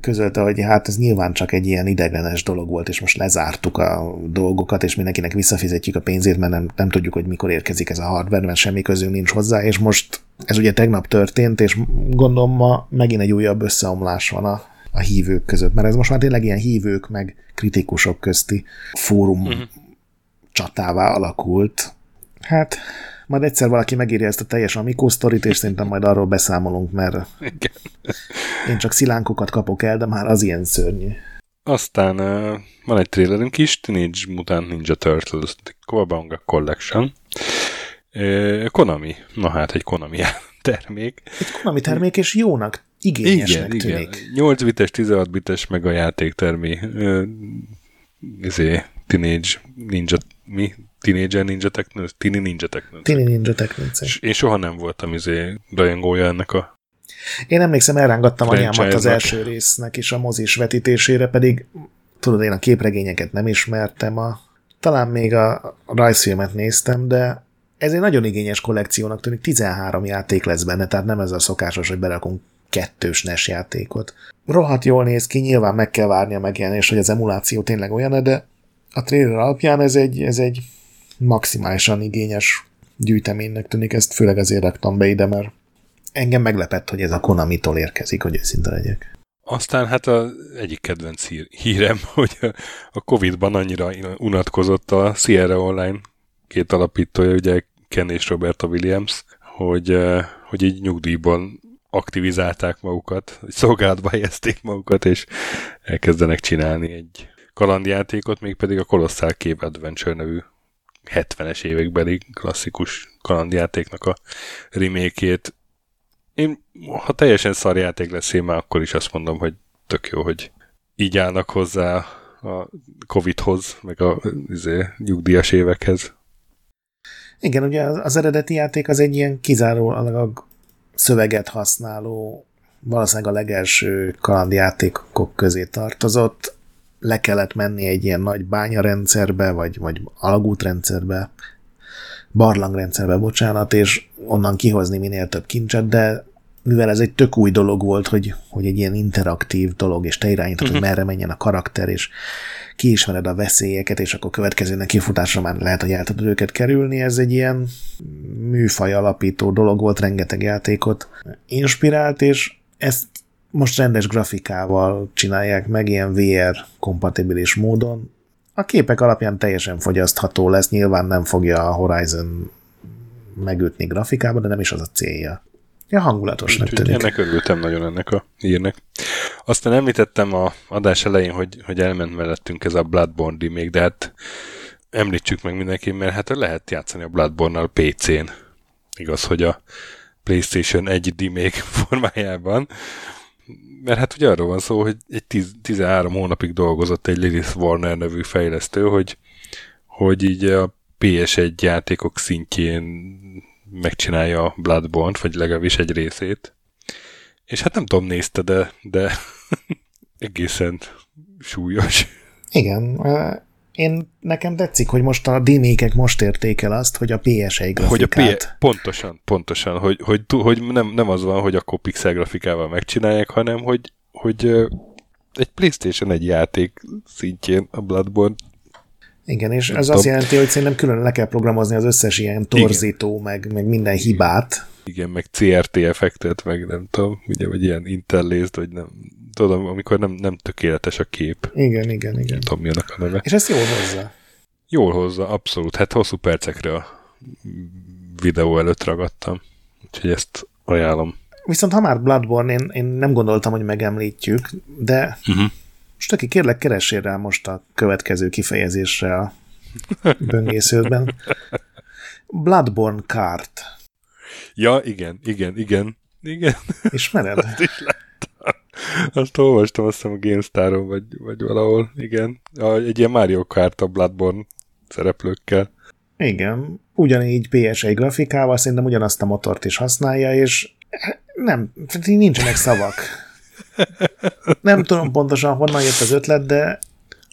közölte, hogy hát ez nyilván csak egy ilyen ideglenes dolog volt, és most lezártuk a dolgokat, és mindenkinek visszafizetjük a pénzét, mert nem, nem tudjuk, hogy mikor érkezik ez a hardware, mert semmi közünk nincs hozzá, és most ez ugye tegnap történt, és gondolom ma megint egy újabb összeomlás van a, a hívők között, mert ez most már tényleg ilyen hívők meg kritikusok közti fórum uh-huh. csatává alakult. Hát majd egyszer valaki megírja ezt a teljes Amico sztorit, és szerintem majd arról beszámolunk, mert Igen. én csak szilánkokat kapok el, de már az ilyen szörnyű. Aztán uh, van egy trailerünk is, Teenage Mutant Ninja Turtles The Cowabunga Collection. Uh, Konami. Na hát, egy Konami termék. Egy Konami termék, és jónak, igényesnek igen, tűnik. Igen. 8 bites, 16 bites, meg a játéktermi. Uh, izé, Teenage Ninja, mi? Teenager Ninja Techno, Tini Ninja Techno. Tini Ninja Techno. Én soha nem voltam izé rajongója ennek a én emlékszem, elrángattam anyámat az első résznek is a mozis vetítésére, pedig tudod, én a képregényeket nem ismertem, a, talán még a rajzfilmet néztem, de ez egy nagyon igényes kollekciónak tűnik, 13 játék lesz benne, tehát nem ez a szokásos, hogy berakunk kettős NES játékot. Rohadt jól néz ki, nyilván meg kell várni a megjelenést, hogy az emuláció tényleg olyan, de a trailer alapján ez egy, ez egy maximálisan igényes gyűjteménynek tűnik, ezt főleg azért raktam be ide, mert engem meglepett, hogy ez a Konami-tól érkezik, hogy őszinte legyek. Aztán hát az egyik kedvenc hírem, hogy a Covid-ban annyira unatkozott a Sierra Online két alapítója, ugye Ken és Roberta Williams, hogy, eh, hogy így nyugdíjban aktivizálták magukat, szolgálatba helyezték magukat, és elkezdenek csinálni egy kalandjátékot, mégpedig a Colossal Cave Adventure nevű 70-es évekbeli klasszikus kalandjátéknak a remékét. Én, ha teljesen szar játék lesz én már akkor is azt mondom, hogy tök jó, hogy így állnak hozzá a Covid-hoz, meg a izé, nyugdíjas évekhez. Igen, ugye az, az eredeti játék az egy ilyen kizárólag szöveget használó, valószínűleg a legelső kalandjátékok közé tartozott le kellett menni egy ilyen nagy bányarendszerbe, vagy, vagy alagútrendszerbe, barlangrendszerbe, bocsánat, és onnan kihozni minél több kincset, de mivel ez egy tök új dolog volt, hogy, hogy egy ilyen interaktív dolog, és te irányítod, uh-huh. hogy mhm. merre menjen a karakter, és kiismered a veszélyeket, és akkor következő kifutásra már lehet, hogy el tudod őket kerülni. Ez egy ilyen műfaj alapító dolog volt, rengeteg játékot inspirált, és ezt most rendes grafikával csinálják meg, ilyen VR kompatibilis módon. A képek alapján teljesen fogyasztható lesz, nyilván nem fogja a Horizon megütni grafikába, de nem is az a célja. Ja, hangulatosnak tűnik. Ennek örültem nagyon ennek a hírnek. Aztán említettem a adás elején, hogy, hogy elment mellettünk ez a Bloodborne még, de hát említsük meg mindenki, mert hát lehet játszani a Bloodborne-nal PC-n. Igaz, hogy a PlayStation 1 remake formájában, mert hát ugye arról van szó, hogy egy 10, 13 hónapig dolgozott egy Lilith Warner nevű fejlesztő, hogy, hogy így a PS1 játékok szintjén megcsinálja a Bloodborne-t, vagy legalábbis egy részét. És hát nem tudom, nézte, de, de egészen súlyos. Igen, én nekem tetszik, hogy most a dénékek most érték el azt, hogy a PS1 grafikát... Hogy a P- pontosan, pontosan, hogy, hogy, hogy nem, nem az van, hogy akkor pixel grafikával megcsinálják, hanem hogy, hogy egy Playstation egy játék szintjén a Bloodborne igen, és ez azt jelenti, hogy szerintem külön le kell programozni az összes ilyen torzító, meg, meg minden hibát. Igen, meg CRT effektet, meg nem tudom, ugye, vagy ilyen interlaced, vagy nem, tudom, amikor nem, nem tökéletes a kép. Igen, igen, igen. Nem tudom, mi a neve. És ezt jól hozza. Jól hozza, abszolút. Hát hosszú percekre a videó előtt ragadtam. Úgyhogy ezt ajánlom. Viszont ha már Bloodborne, én, én nem gondoltam, hogy megemlítjük, de uh-huh. most aki kérlek, keressél rá most a következő kifejezésre a böngésződben. Bloodborne Kart. Ja, igen, igen, igen, igen. Ismered? Azt is láttam. Azt olvastam, azt hiszem a GameStar-on, vagy, vagy valahol, igen. Egy ilyen Mario Kart a Bloodborne szereplőkkel. Igen, ugyanígy PS1 grafikával, szerintem ugyanazt a motort is használja, és nem, nincsenek szavak. Nem tudom pontosan, honnan jött az ötlet, de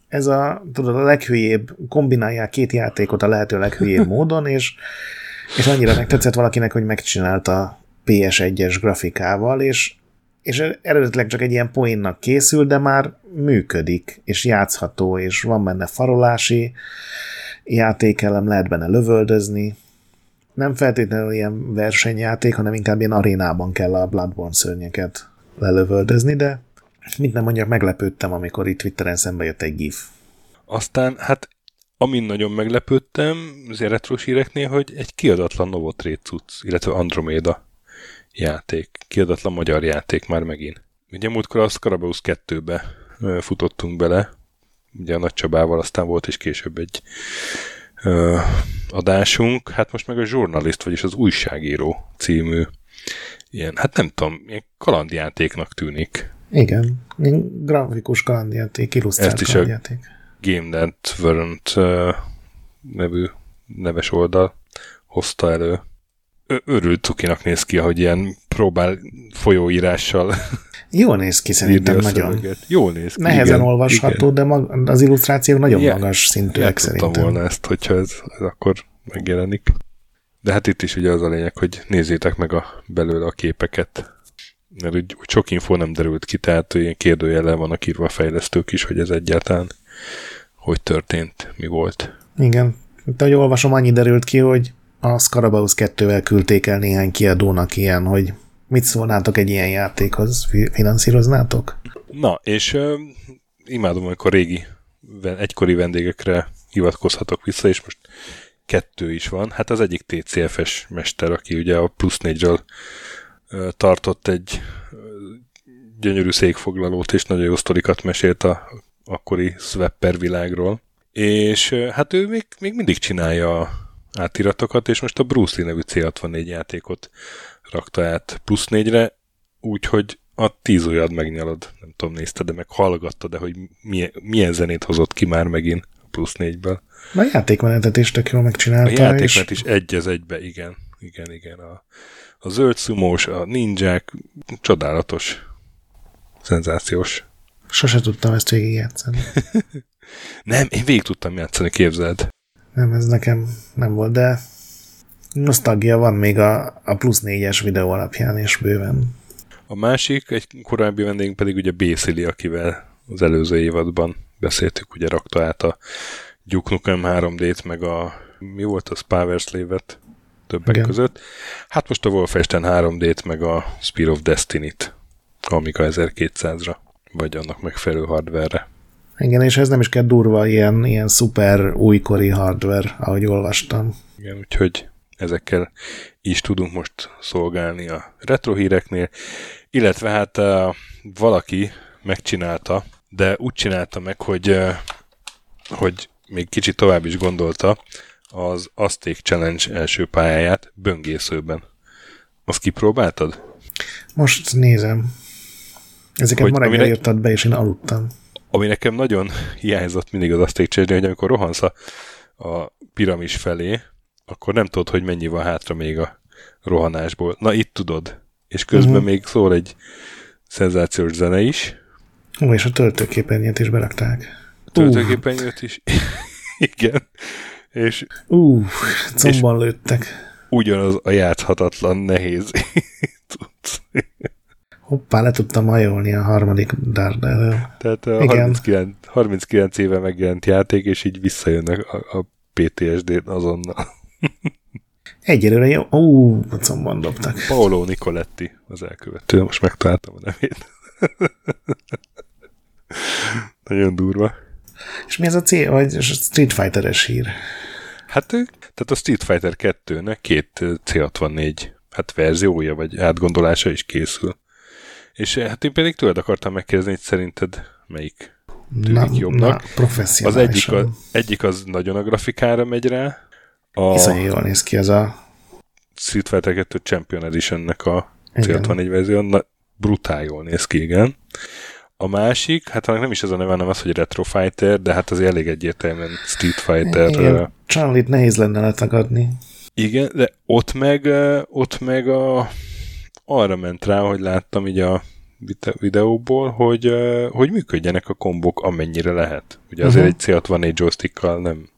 ez a, tudod, a leghülyébb, kombinálják két játékot a lehető leghülyébb módon, és, és annyira megtetszett valakinek, hogy megcsinálta PS1-es grafikával, és, és eredetileg csak egy ilyen poénnak készül, de már működik, és játszható, és van benne farolási játékelem, lehet benne lövöldözni. Nem feltétlenül ilyen versenyjáték, hanem inkább ilyen arénában kell a Bloodborne szörnyeket lelövöldözni, de mit nem mondjak, meglepődtem, amikor itt Twitteren szembe jött egy gif. Aztán, hát amin nagyon meglepődtem az retro híreknél, hogy egy kiadatlan Novotrade cucc, illetve Andromeda játék. Kiadatlan magyar játék már megint. Ugye múltkor a Scarabeus 2-be futottunk bele, ugye a Nagy Csabával, aztán volt is később egy ö, adásunk, hát most meg a Journalist, vagyis az újságíró című ilyen, hát nem tudom, ilyen kalandjátéknak tűnik. Igen, grafikus kalandjáték, illusztrált kalandjáték. a Game Network uh, nevű neves oldal hozta elő. Ö- örült cukinak néz ki, hogy ilyen próbál folyóírással Jól néz ki szerintem nagyon. Szöveget. Jól néz ki. Nehezen igen, olvasható, igen. de mag- az illusztrációk nagyon ja, magas szintűek szerintem. volna ezt, hogyha ez, ez akkor megjelenik. De hát itt is ugye az a lényeg, hogy nézzétek meg a belőle a képeket. Mert úgy, úgy sok info nem derült ki, tehát ilyen kérdőjele vannak írva a fejlesztők is, hogy ez egyáltalán hogy történt, mi volt. Igen. De ahogy olvasom, annyi derült ki, hogy a Scarabaus 2-vel küldték el néhány kiadónak ilyen, hogy mit szólnátok egy ilyen játékhoz? Finanszíroznátok? Na, és uh, imádom, amikor régi, egykori vendégekre hivatkozhatok vissza, és most kettő is van. Hát az egyik TCFS mester, aki ugye a négyről uh, tartott egy gyönyörű székfoglalót, és nagyon jó sztorikat mesélt a akkori Swapper világról. És hát ő még, még mindig csinálja átiratokat, és most a Bruce Lee nevű C64 játékot rakta át plusz négyre, úgyhogy a tíz ujjad megnyalod. Nem tudom, nézted, de meg hallgattad, de hogy milyen, milyen zenét hozott ki már megint a plusz négyből. A játékmenetet is tök jól megcsinálta. A játékmenet és... is egy az egybe, igen. Igen, igen. A, a zöld szumós, a ninják, csodálatos, szenzációs. Sose tudtam ezt végigjátszani. nem, én végig tudtam játszani, képzeld. Nem, ez nekem nem volt, de Nosztalgia van még a, a plusz négyes videó alapján, és bőven. A másik, egy korábbi vendégünk pedig ugye Bészili, akivel az előző évadban beszéltük, ugye rakta át a Duke Nukem 3D-t, meg a mi volt az Power Slave-et többek Igen. között. Hát most a Wolfenstein 3D-t, meg a Spear of Destiny-t Amiga 1200-ra, vagy annak megfelelő hardware-re. Igen, és ez nem is kell durva, ilyen, ilyen szuper újkori hardware, ahogy olvastam. Igen, úgyhogy ezekkel is tudunk most szolgálni a retro híreknél, illetve hát uh, valaki megcsinálta, de úgy csinálta meg, hogy, uh, hogy még kicsit tovább is gondolta az Azték Challenge első pályáját böngészőben. Azt kipróbáltad? Most nézem. Ezeket hogy, ma reggel írtad be, és én aludtam. Ami nekem nagyon hiányzott mindig az Azték Challenge, hogy amikor rohansz a, a piramis felé, akkor nem tudod, hogy mennyi van hátra még a rohanásból. Na itt tudod. És közben uh-huh. még szól egy szenzációs zene is. Ó, és a töltőképernyőt is berakták. Töltőképernyőt is. Igen. És... Ú, uh, combban lőttek. Ugyanaz a játszhatatlan nehéz Hoppá, le tudtam hajolni a harmadik Daredevil. Tehát a 39, 39 éve megjelent játék, és így visszajön a, a PTSD azonnal. Egyelőre jó. Ó, combban dobtak. Paolo Nicoletti az elkövető. Most megtaláltam a nevét. Nagyon durva. És mi ez a C, vagy Street Fighter-es hír? Hát, tehát a Street Fighter 2-nek két C64 hát verziója, vagy átgondolása is készül. És hát én pedig tőled akartam megkérdezni, hogy szerinted melyik tűnik na, jobbnak. Na, az egyik, a, egyik az nagyon a grafikára megy rá. A Iszonyú jól néz ki ez a... Street Fighter 2 Champion Edition-nek a C64 verzió. Na, brutál jól néz ki, igen. A másik, hát nem is az a neve, hanem az, hogy Retro Fighter, de hát az elég egyértelműen Street Fighter. Igen, Charlie-t nehéz lenne letagadni. Igen, de ott meg, ott meg a, arra ment rá, hogy láttam így a videóból, hogy, hogy működjenek a kombok amennyire lehet. Ugye azért uh-huh. egy C64 joystickkal nem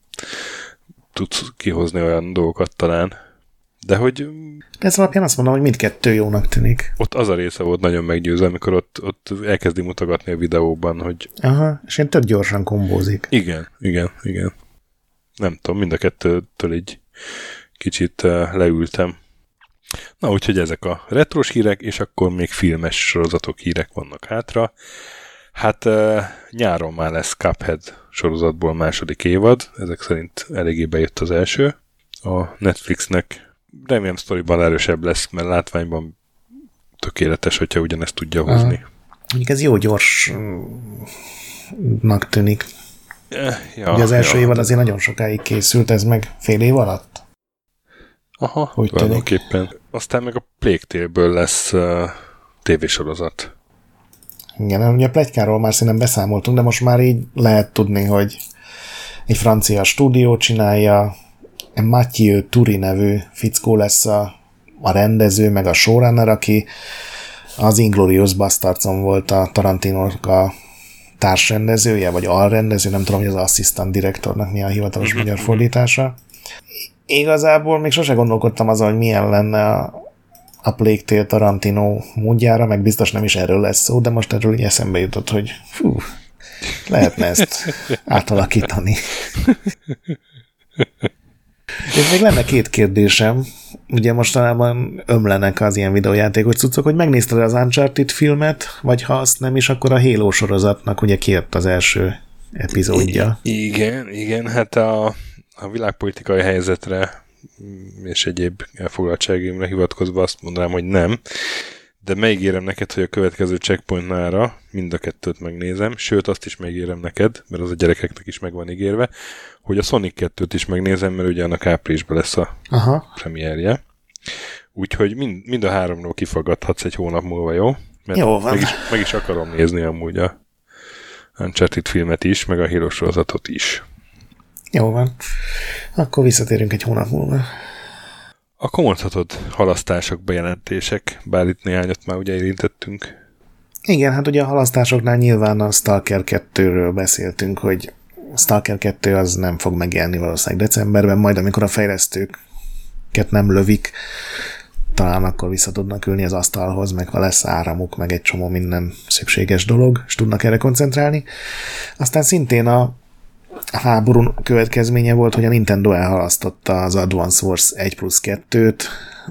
tudsz kihozni olyan dolgokat talán. De hogy... De ez alapján azt mondom, hogy mindkettő jónak tűnik. Ott az a része volt nagyon meggyőző, amikor ott, ott elkezdi mutogatni a videóban, hogy... Aha, és én több gyorsan kombózik. Igen, igen, igen. Nem tudom, mind a kettőtől így kicsit leültem. Na, úgyhogy ezek a retros hírek, és akkor még filmes sorozatok hírek vannak hátra. Hát nyáron már lesz Cuphead sorozatból második évad, ezek szerint eléggé bejött az első. A Netflixnek remélem sztoriban erősebb lesz, mert látványban tökéletes, hogyha ugyanezt tudja hozni. Mondjuk ez jó gyorsnak tűnik. Ja, Ugye az első ja, évad azért nagyon sokáig készült, ez meg fél év alatt? Aha, Hogy tulajdonképpen. Aztán meg a Plague lesz uh, tévésorozat. Igen, ugye a plegykáról már szerintem beszámoltunk, de most már így lehet tudni, hogy egy francia stúdió csinálja, Mathieu Turi nevű fickó lesz a, a rendező, meg a showrunner, aki az Inglorious Bastardson volt a Tarantino a társrendezője, vagy alrendező, nem tudom, hogy az assistant direktornak mi a hivatalos mhm, magyar mhm. fordítása. Igazából még sose gondolkodtam azon, hogy milyen lenne a, a Plague Tale Tarantino módjára, meg biztos nem is erről lesz szó, de most erről így eszembe jutott, hogy fú, lehetne ezt átalakítani. És még lenne két kérdésem. Ugye mostanában ömlenek az ilyen videójátékos cuccok, hogy megnézted az Uncharted filmet, vagy ha azt nem is, akkor a Halo sorozatnak ugye kért az első epizódja. I- igen, igen, hát a, a világpolitikai helyzetre és egyéb elfoglaltságimra hivatkozva azt mondanám, hogy nem. De megígérem neked, hogy a következő checkpointnára mind a kettőt megnézem, sőt azt is megígérem neked, mert az a gyerekeknek is meg van ígérve, hogy a Sonic 2-t is megnézem, mert ugye annak áprilisban lesz a Aha. premierje. Úgyhogy mind, mind a háromról kifagadhatsz egy hónap múlva, jó? Mert jó van. Meg is, meg is akarom nézni amúgy a Uncharted filmet is, meg a Halo sorozatot is. Jó van. Akkor visszatérünk egy hónap múlva. Akkor mondhatod halasztások, bejelentések, bár itt néhányat már ugye érintettünk. Igen, hát ugye a halasztásoknál nyilván a Stalker 2-ről beszéltünk, hogy Stalker 2 az nem fog megjelenni valószínűleg decemberben, majd amikor a fejlesztőket nem lövik, talán akkor vissza tudnak ülni az asztalhoz, meg ha lesz áramuk, meg egy csomó minden szükséges dolog, és tudnak erre koncentrálni. Aztán szintén a háború következménye volt, hogy a Nintendo elhalasztotta az Advance Wars 1 plusz 2-t,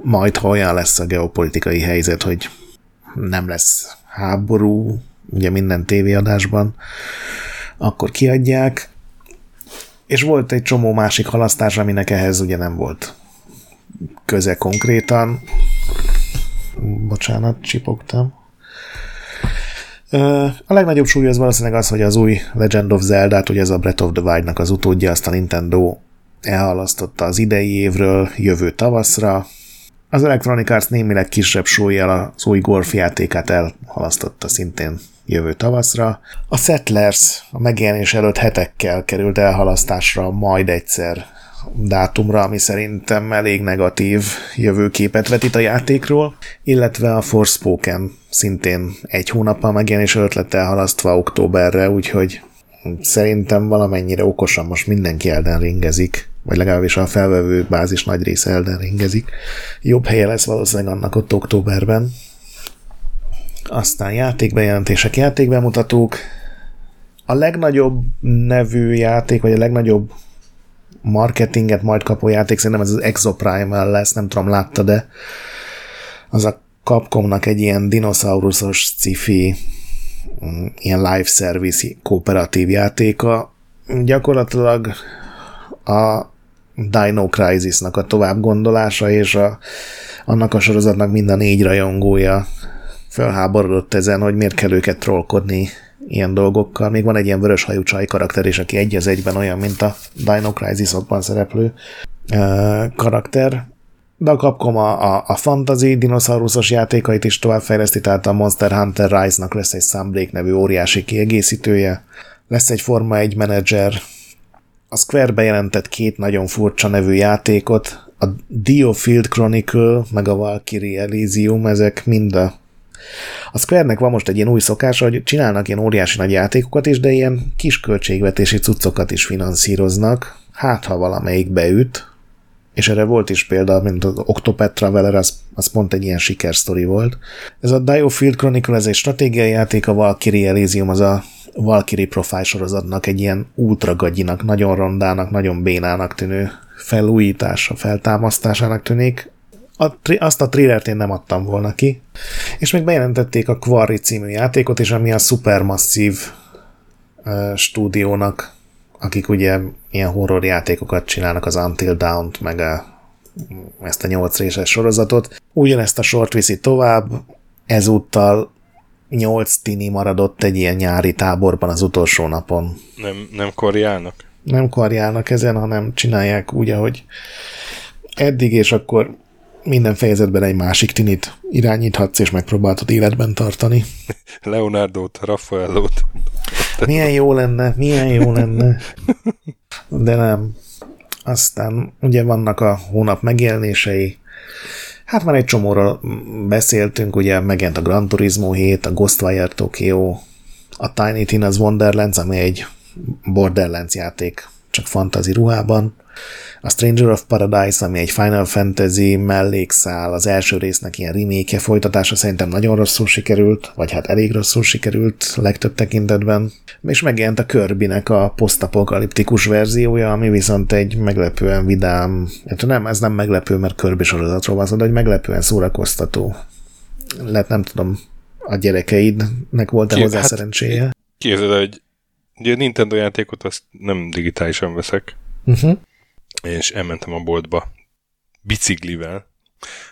majd ha olyan lesz a geopolitikai helyzet, hogy nem lesz háború, ugye minden tévéadásban, akkor kiadják, és volt egy csomó másik halasztás, aminek ehhez ugye nem volt köze konkrétan. Bocsánat, csipogtam. A legnagyobb súly az valószínűleg az, hogy az új Legend of Zelda-t, ugye ez a Breath of the Wild-nak az utódja, azt a Nintendo elhalasztotta az idei évről jövő tavaszra. Az Electronic Arts némileg kisebb súlyjal az új Golf játékát elhalasztotta szintén jövő tavaszra. A Settlers a megjelenés előtt hetekkel került elhalasztásra, majd egyszer dátumra, ami szerintem elég negatív jövőképet vetít a játékról, illetve a Forspoken szintén egy hónappal megjelenés előtt lett elhalasztva októberre, úgyhogy szerintem valamennyire okosan most mindenki Elden ringezik, vagy legalábbis a felvevő bázis nagy része Elden ringezik. Jobb helye lesz valószínűleg annak ott októberben. Aztán játékbejelentések, játékbemutatók. A legnagyobb nevű játék, vagy a legnagyobb marketinget majd kapó játék, szerintem ez az Exoprime lesz, nem tudom, látta, de az a Capcomnak egy ilyen dinoszauruszos sci-fi mm, ilyen live service kooperatív játéka. Gyakorlatilag a Dino Crisis-nak a tovább gondolása, és a, annak a sorozatnak mind a négy rajongója felháborodott ezen, hogy miért kell őket trollkodni ilyen dolgokkal. Még van egy ilyen vörös hajú csaj karakter is, aki egy az egyben olyan, mint a Dino Crisis-okban szereplő karakter. De a Capcom a, a, a fantasy dinoszauruszos játékait is továbbfejleszti, tehát a Monster Hunter Rise-nak lesz egy Sunbreak nevű óriási kiegészítője, lesz egy Forma 1 menedzser, a Square bejelentett két nagyon furcsa nevű játékot, a Dio Field Chronicle, meg a Valkyrie Elysium, ezek mind a a Square-nek van most egy ilyen új szokása, hogy csinálnak ilyen óriási nagy játékokat is, de ilyen kis költségvetési cuccokat is finanszíroznak, hát ha valamelyik beüt, és erre volt is példa, mint az Octopath Traveler, az, az pont egy ilyen sikersztori volt. Ez a Dio Field Chronicle, ez egy stratégiai játék, a Valkyrie Elysium az a Valkyrie Profile sorozatnak egy ilyen ultra gagyinak, nagyon rondának, nagyon bénának tűnő felújítása, feltámasztásának tűnik. A, azt a trillert én nem adtam volna ki. És még bejelentették a Quarry című játékot is, ami a Supermassive uh, stúdiónak, akik ugye ilyen horror játékokat csinálnak, az Until Dawn-t, meg a, ezt a nyolc részes sorozatot. Ugyanezt a sort viszi tovább, ezúttal nyolc tini maradott egy ilyen nyári táborban az utolsó napon. Nem, nem karjálnak? Nem karjálnak ezen, hanem csinálják úgy, ahogy eddig, és akkor minden fejezetben egy másik tinit irányíthatsz, és megpróbáltad életben tartani. Leonardo-t, Raffaellót. Milyen jó lenne, milyen jó lenne. De nem. Aztán ugye vannak a hónap megjelenései, Hát már egy csomóról beszéltünk, ugye megjelent a Gran Turismo 7, a Ghostwire Tokyo, a Tiny Tina's Wonderlands, ami egy Borderlands játék, csak fantazi ruhában, a Stranger of Paradise, ami egy Final Fantasy mellékszál, az első résznek ilyen remake folytatása szerintem nagyon rosszul sikerült, vagy hát elég rosszul sikerült legtöbb tekintetben. És megjelent a Kirby-nek a posztapokaliptikus verziója, ami viszont egy meglepően vidám, hát nem, ez nem meglepő, mert Kirby sorozatról van szó, de egy meglepően szórakoztató. Lehet nem tudom, a gyerekeidnek volt-e hozzá hát, szerencséje? Képzeld, hogy ugye a Nintendo játékot azt nem digitálisan veszek, uh-huh és elmentem a boltba biciklivel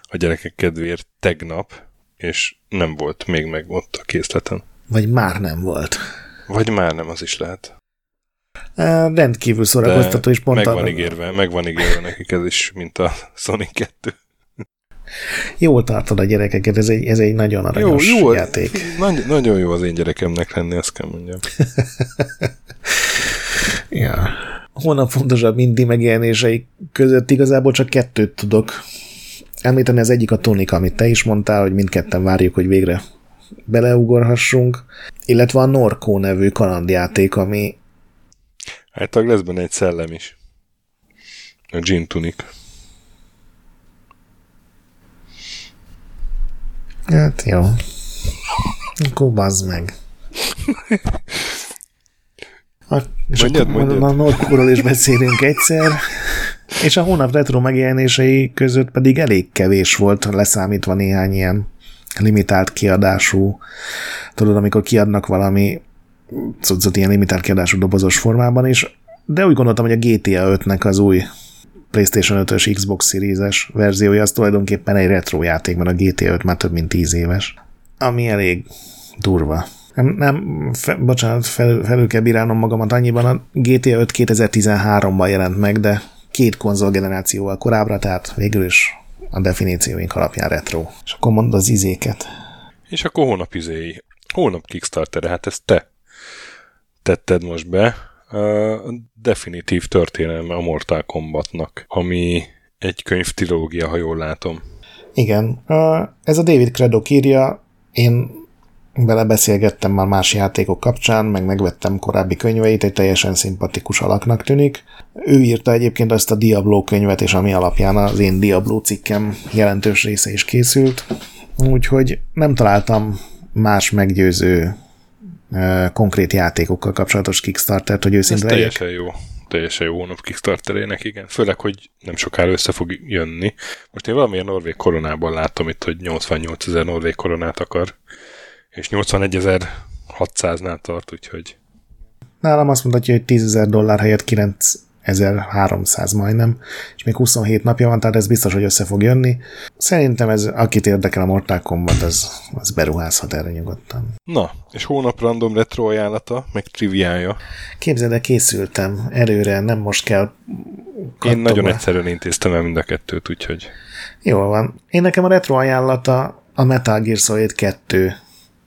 a gyerekek kedvéért tegnap, és nem volt még meg ott a készleten. Vagy már nem volt. Vagy már nem, az is lehet. Uh, rendkívül szórakoztató, és pont meg van, ígérve, meg van ígérve nekik ez is, mint a Sonic 2. Jól tartod a gyerekeket, ez egy, ez egy nagyon aranyos jó, jó, játék. Nagy, nagyon jó az én gyerekemnek lenni, ezt kell mondjam. ja hónap fontosabb indi megjelenései között igazából csak kettőt tudok említeni. Az egyik a Tonik, amit te is mondtál, hogy mindketten várjuk, hogy végre beleugorhassunk, illetve a Norco nevű kalandjáték, ami Hát lesz benne egy szellem is. A Gin Tunic. Hát jó. Akkor meg. A, és mondjad, akkor mondjad. a Nordkóról is beszélünk egyszer. És a hónap retro megjelenései között pedig elég kevés volt, leszámítva néhány ilyen limitált kiadású, tudod, amikor kiadnak valami cuccot ilyen limitált kiadású dobozos formában is, de úgy gondoltam, hogy a GTA 5-nek az új PlayStation 5-ös Xbox Series-es verziója az tulajdonképpen egy retro játék, mert a GTA 5 már több mint 10 éves, ami elég durva. Nem, nem fe, bocsánat, fel, felül kell bírálnom magamat annyiban, a GTA 5 2013-ban jelent meg, de két konzolgenerációval korábbra, tehát végül is a definícióink alapján retro. És akkor mondd az izéket. És akkor hónap izéi. Hónap Kickstarter, hát ezt te tetted most be. A definitív történelme a Mortal Kombatnak, ami egy könyv trilógia, ha jól látom. Igen. Ez a David Craddock írja, én vele beszélgettem már más játékok kapcsán, meg megvettem korábbi könyveit, egy teljesen szimpatikus alaknak tűnik. Ő írta egyébként azt a Diablo könyvet, és ami alapján az én Diablo cikkem jelentős része is készült. Úgyhogy nem találtam más meggyőző konkrét játékokkal kapcsolatos Kickstarter-t, hogy őszinte legyek. teljesen jó teljesen jó hónap Kickstarterének, igen. Főleg, hogy nem sokára össze fog jönni. Most én valamilyen norvég koronában látom itt, hogy 88 ezer norvég koronát akar és 81.600-nál tart, úgyhogy... Nálam azt mutatja, hogy 10 ezer dollár helyett 9 1300 majdnem, és még 27 napja van, tehát ez biztos, hogy össze fog jönni. Szerintem ez, akit érdekel a Mortal Kombat, az, az beruházhat erre nyugodtan. Na, és hónap random retro ajánlata, meg triviája. Képzeld el, készültem előre, nem most kell Én nagyon egyszerűen intéztem el mind a kettőt, úgyhogy... Jól van. Én nekem a retro ajánlata a Metal Gear Solid 2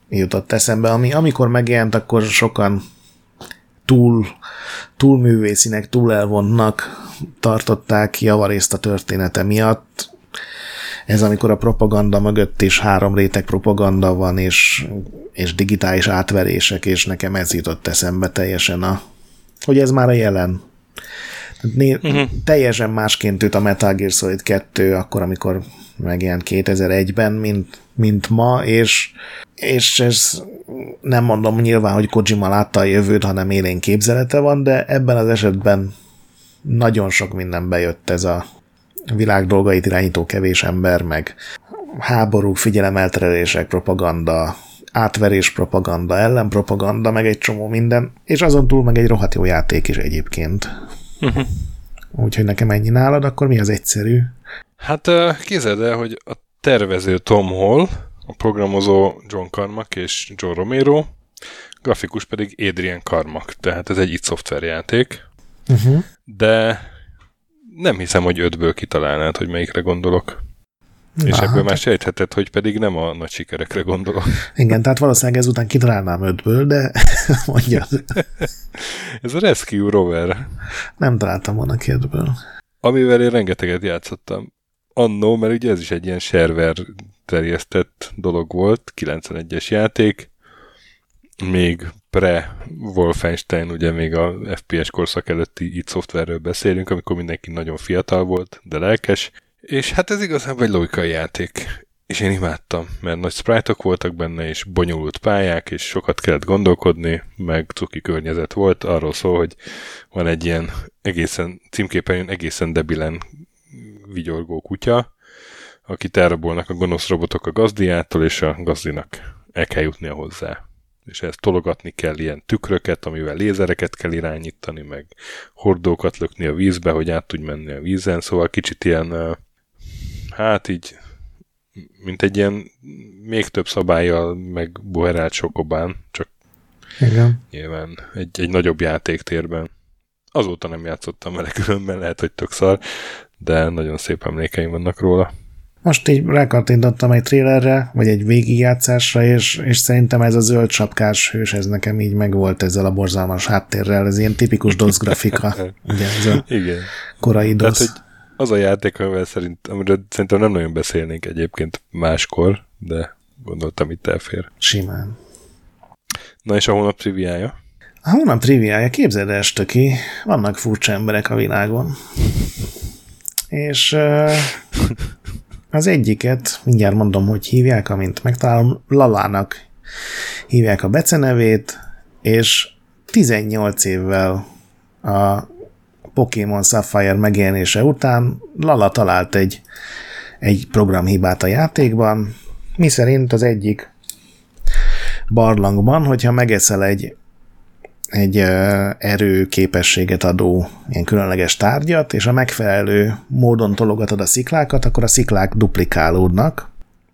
jutott eszembe, ami amikor megjelent, akkor sokan túl, túl művészinek, túl elvonnak tartották javarészt a története miatt. Ez amikor a propaganda mögött is három réteg propaganda van, és, és digitális átverések, és nekem ez jutott eszembe teljesen a, hogy ez már a jelen. Né- uh-huh. Teljesen másként üt a Metal Gear Solid 2 akkor, amikor megjelent 2001-ben, mint, mint ma, és, és ez nem mondom nyilván, hogy Kojima látta a jövőt, hanem élén képzelete van, de ebben az esetben nagyon sok minden bejött ez a világ dolgait irányító kevés ember, meg háború, figyelemelterelések, propaganda, átverés propaganda, ellenpropaganda, meg egy csomó minden, és azon túl meg egy rohadt jó játék is egyébként. Uh-huh. Úgyhogy nekem ennyi nálad, akkor mi az egyszerű? Hát képzeld el, hogy a tervező Tom Hall, a programozó John Carmack és John Romero, grafikus pedig Adrian Carmack, tehát ez egy itt szoftverjáték. Uh-huh. De nem hiszem, hogy ötből kitalálnád, hogy melyikre gondolok. Na, és ebből hát. már sejtheted, hogy pedig nem a nagy sikerekre gondolok. Igen, tehát valószínűleg ezután kitalálnám ötből, de mondja. Ez a Rescue Rover. Nem találtam volna ki ötből. Amivel én rengeteget játszottam annó, mert ugye ez is egy ilyen server terjesztett dolog volt, 91-es játék, még pre-Wolfenstein, ugye még a FPS korszak előtti itt szoftverről beszélünk, amikor mindenki nagyon fiatal volt, de lelkes, és hát ez igazából egy logikai játék, és én imádtam, mert nagy sprite voltak benne, és bonyolult pályák, és sokat kellett gondolkodni, meg cuki környezet volt, arról szól, hogy van egy ilyen egészen, címképen egészen debilen vigyorgó kutya, akit elrabolnak a gonosz robotok a gazdiától, és a gazdinak el kell jutnia hozzá. És ezt tologatni kell ilyen tükröket, amivel lézereket kell irányítani, meg hordókat lökni a vízbe, hogy át tudj menni a vízen, szóval kicsit ilyen, hát így, mint egy ilyen még több szabályjal, meg buherált sokobán, csak Igen. nyilván egy, egy nagyobb játéktérben. Azóta nem játszottam vele, különben lehet, hogy tök szar, de nagyon szép emlékeim vannak róla. Most így rákattintottam egy trélerre, vagy egy végigjátszásra, és, és szerintem ez a zöld sapkás hős, ez nekem így megvolt ezzel a borzalmas háttérrel, ez ilyen tipikus DOS grafika. ugye, ez a Igen. korai DOS. Tehát, hogy az a játék, amivel szerint, amiről szerintem nem nagyon beszélnénk egyébként máskor, de gondoltam itt elfér. Simán. Na és a hónap triviája? A hónap triviája, képzeld el, ki, vannak furcsa emberek a világon. És az egyiket, mindjárt mondom, hogy hívják, amint megtalálom, Lalának hívják a becenevét, és 18 évvel a Pokémon Sapphire megjelenése után Lala talált egy, egy programhibát a játékban, mi szerint az egyik barlangban, hogyha megeszel egy egy erő képességet adó ilyen különleges tárgyat, és a megfelelő módon tologatod a sziklákat, akkor a sziklák duplikálódnak,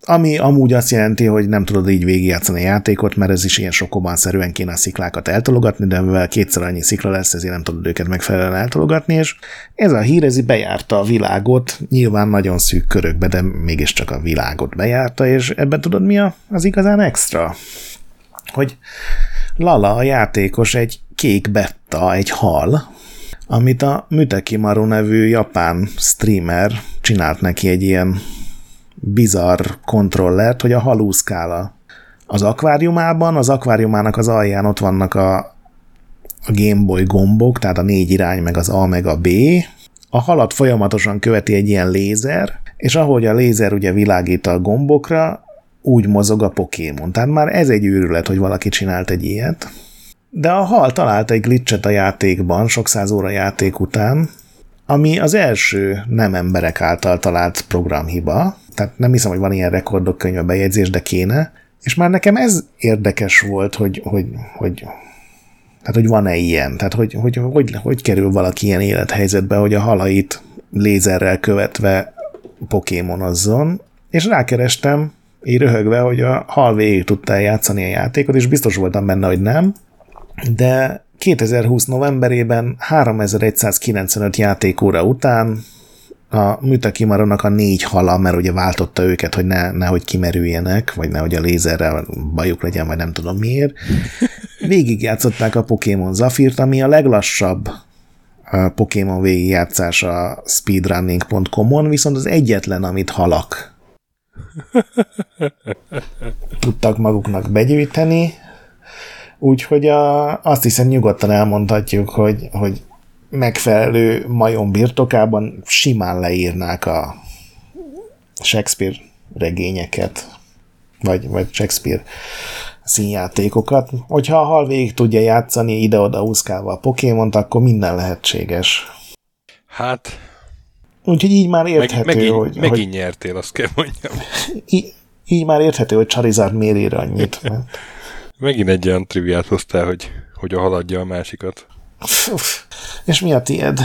ami amúgy azt jelenti, hogy nem tudod így végigjátszani a játékot, mert ez is ilyen sokobán szerűen kéne a sziklákat eltologatni, de mivel kétszer annyi szikla lesz, ezért nem tudod őket megfelelően eltologatni, és ez a hír ez bejárta a világot, nyilván nagyon szűk körökbe, de mégiscsak a világot bejárta, és ebben tudod mi az igazán extra? Hogy Lala a játékos egy kék betta, egy hal, amit a Maru nevű japán streamer csinált neki egy ilyen bizarr kontrollert, hogy a hal úszkál az akváriumában, az akváriumának az alján ott vannak a, a Gameboy gombok, tehát a négy irány, meg az A, meg a B. A halat folyamatosan követi egy ilyen lézer, és ahogy a lézer ugye világít a gombokra, úgy mozog a Pokémon. Tehát már ez egy őrület, hogy valaki csinált egy ilyet. De a hal talált egy glitchet a játékban, sok száz óra játék után, ami az első nem emberek által talált programhiba, tehát nem hiszem, hogy van ilyen rekordok könyve bejegyzés, de kéne, és már nekem ez érdekes volt, hogy, hogy, hogy Tehát, hogy van-e ilyen? Tehát, hogy, hogy, hogy, hogy kerül valaki ilyen élethelyzetbe, hogy a halait lézerrel követve pokémonozzon, és rákerestem, így röhögve, hogy a hal végig tudta játszani a játékot, és biztos voltam benne, hogy nem, de 2020 novemberében 3195 játékóra után a Mutakimaronak a négy hala, mert ugye váltotta őket, hogy ne, nehogy kimerüljenek, vagy nehogy a lézerrel bajuk legyen, vagy nem tudom miért. Végigjátszották a Pokémon Zafirt, ami a leglassabb Pokémon végigjátszás a speedrunning.com-on, viszont az egyetlen, amit halak tudtak maguknak begyűjteni, úgyhogy a, azt hiszem nyugodtan elmondhatjuk, hogy, hogy megfelelő majom birtokában simán leírnák a Shakespeare regényeket, vagy, vagy Shakespeare színjátékokat. Hogyha a hal végig tudja játszani ide-oda úszkálva a Pokémont, akkor minden lehetséges. Hát... Úgyhogy így már érthető, meg, megint, hogy... Megint hogy, nyertél, azt kell mondjam. Így, így már érthető, hogy Charizard miért ér annyit. Mert... Megint egy olyan triviát hoztál, hogy, hogy a haladja a másikat. És mi a tied?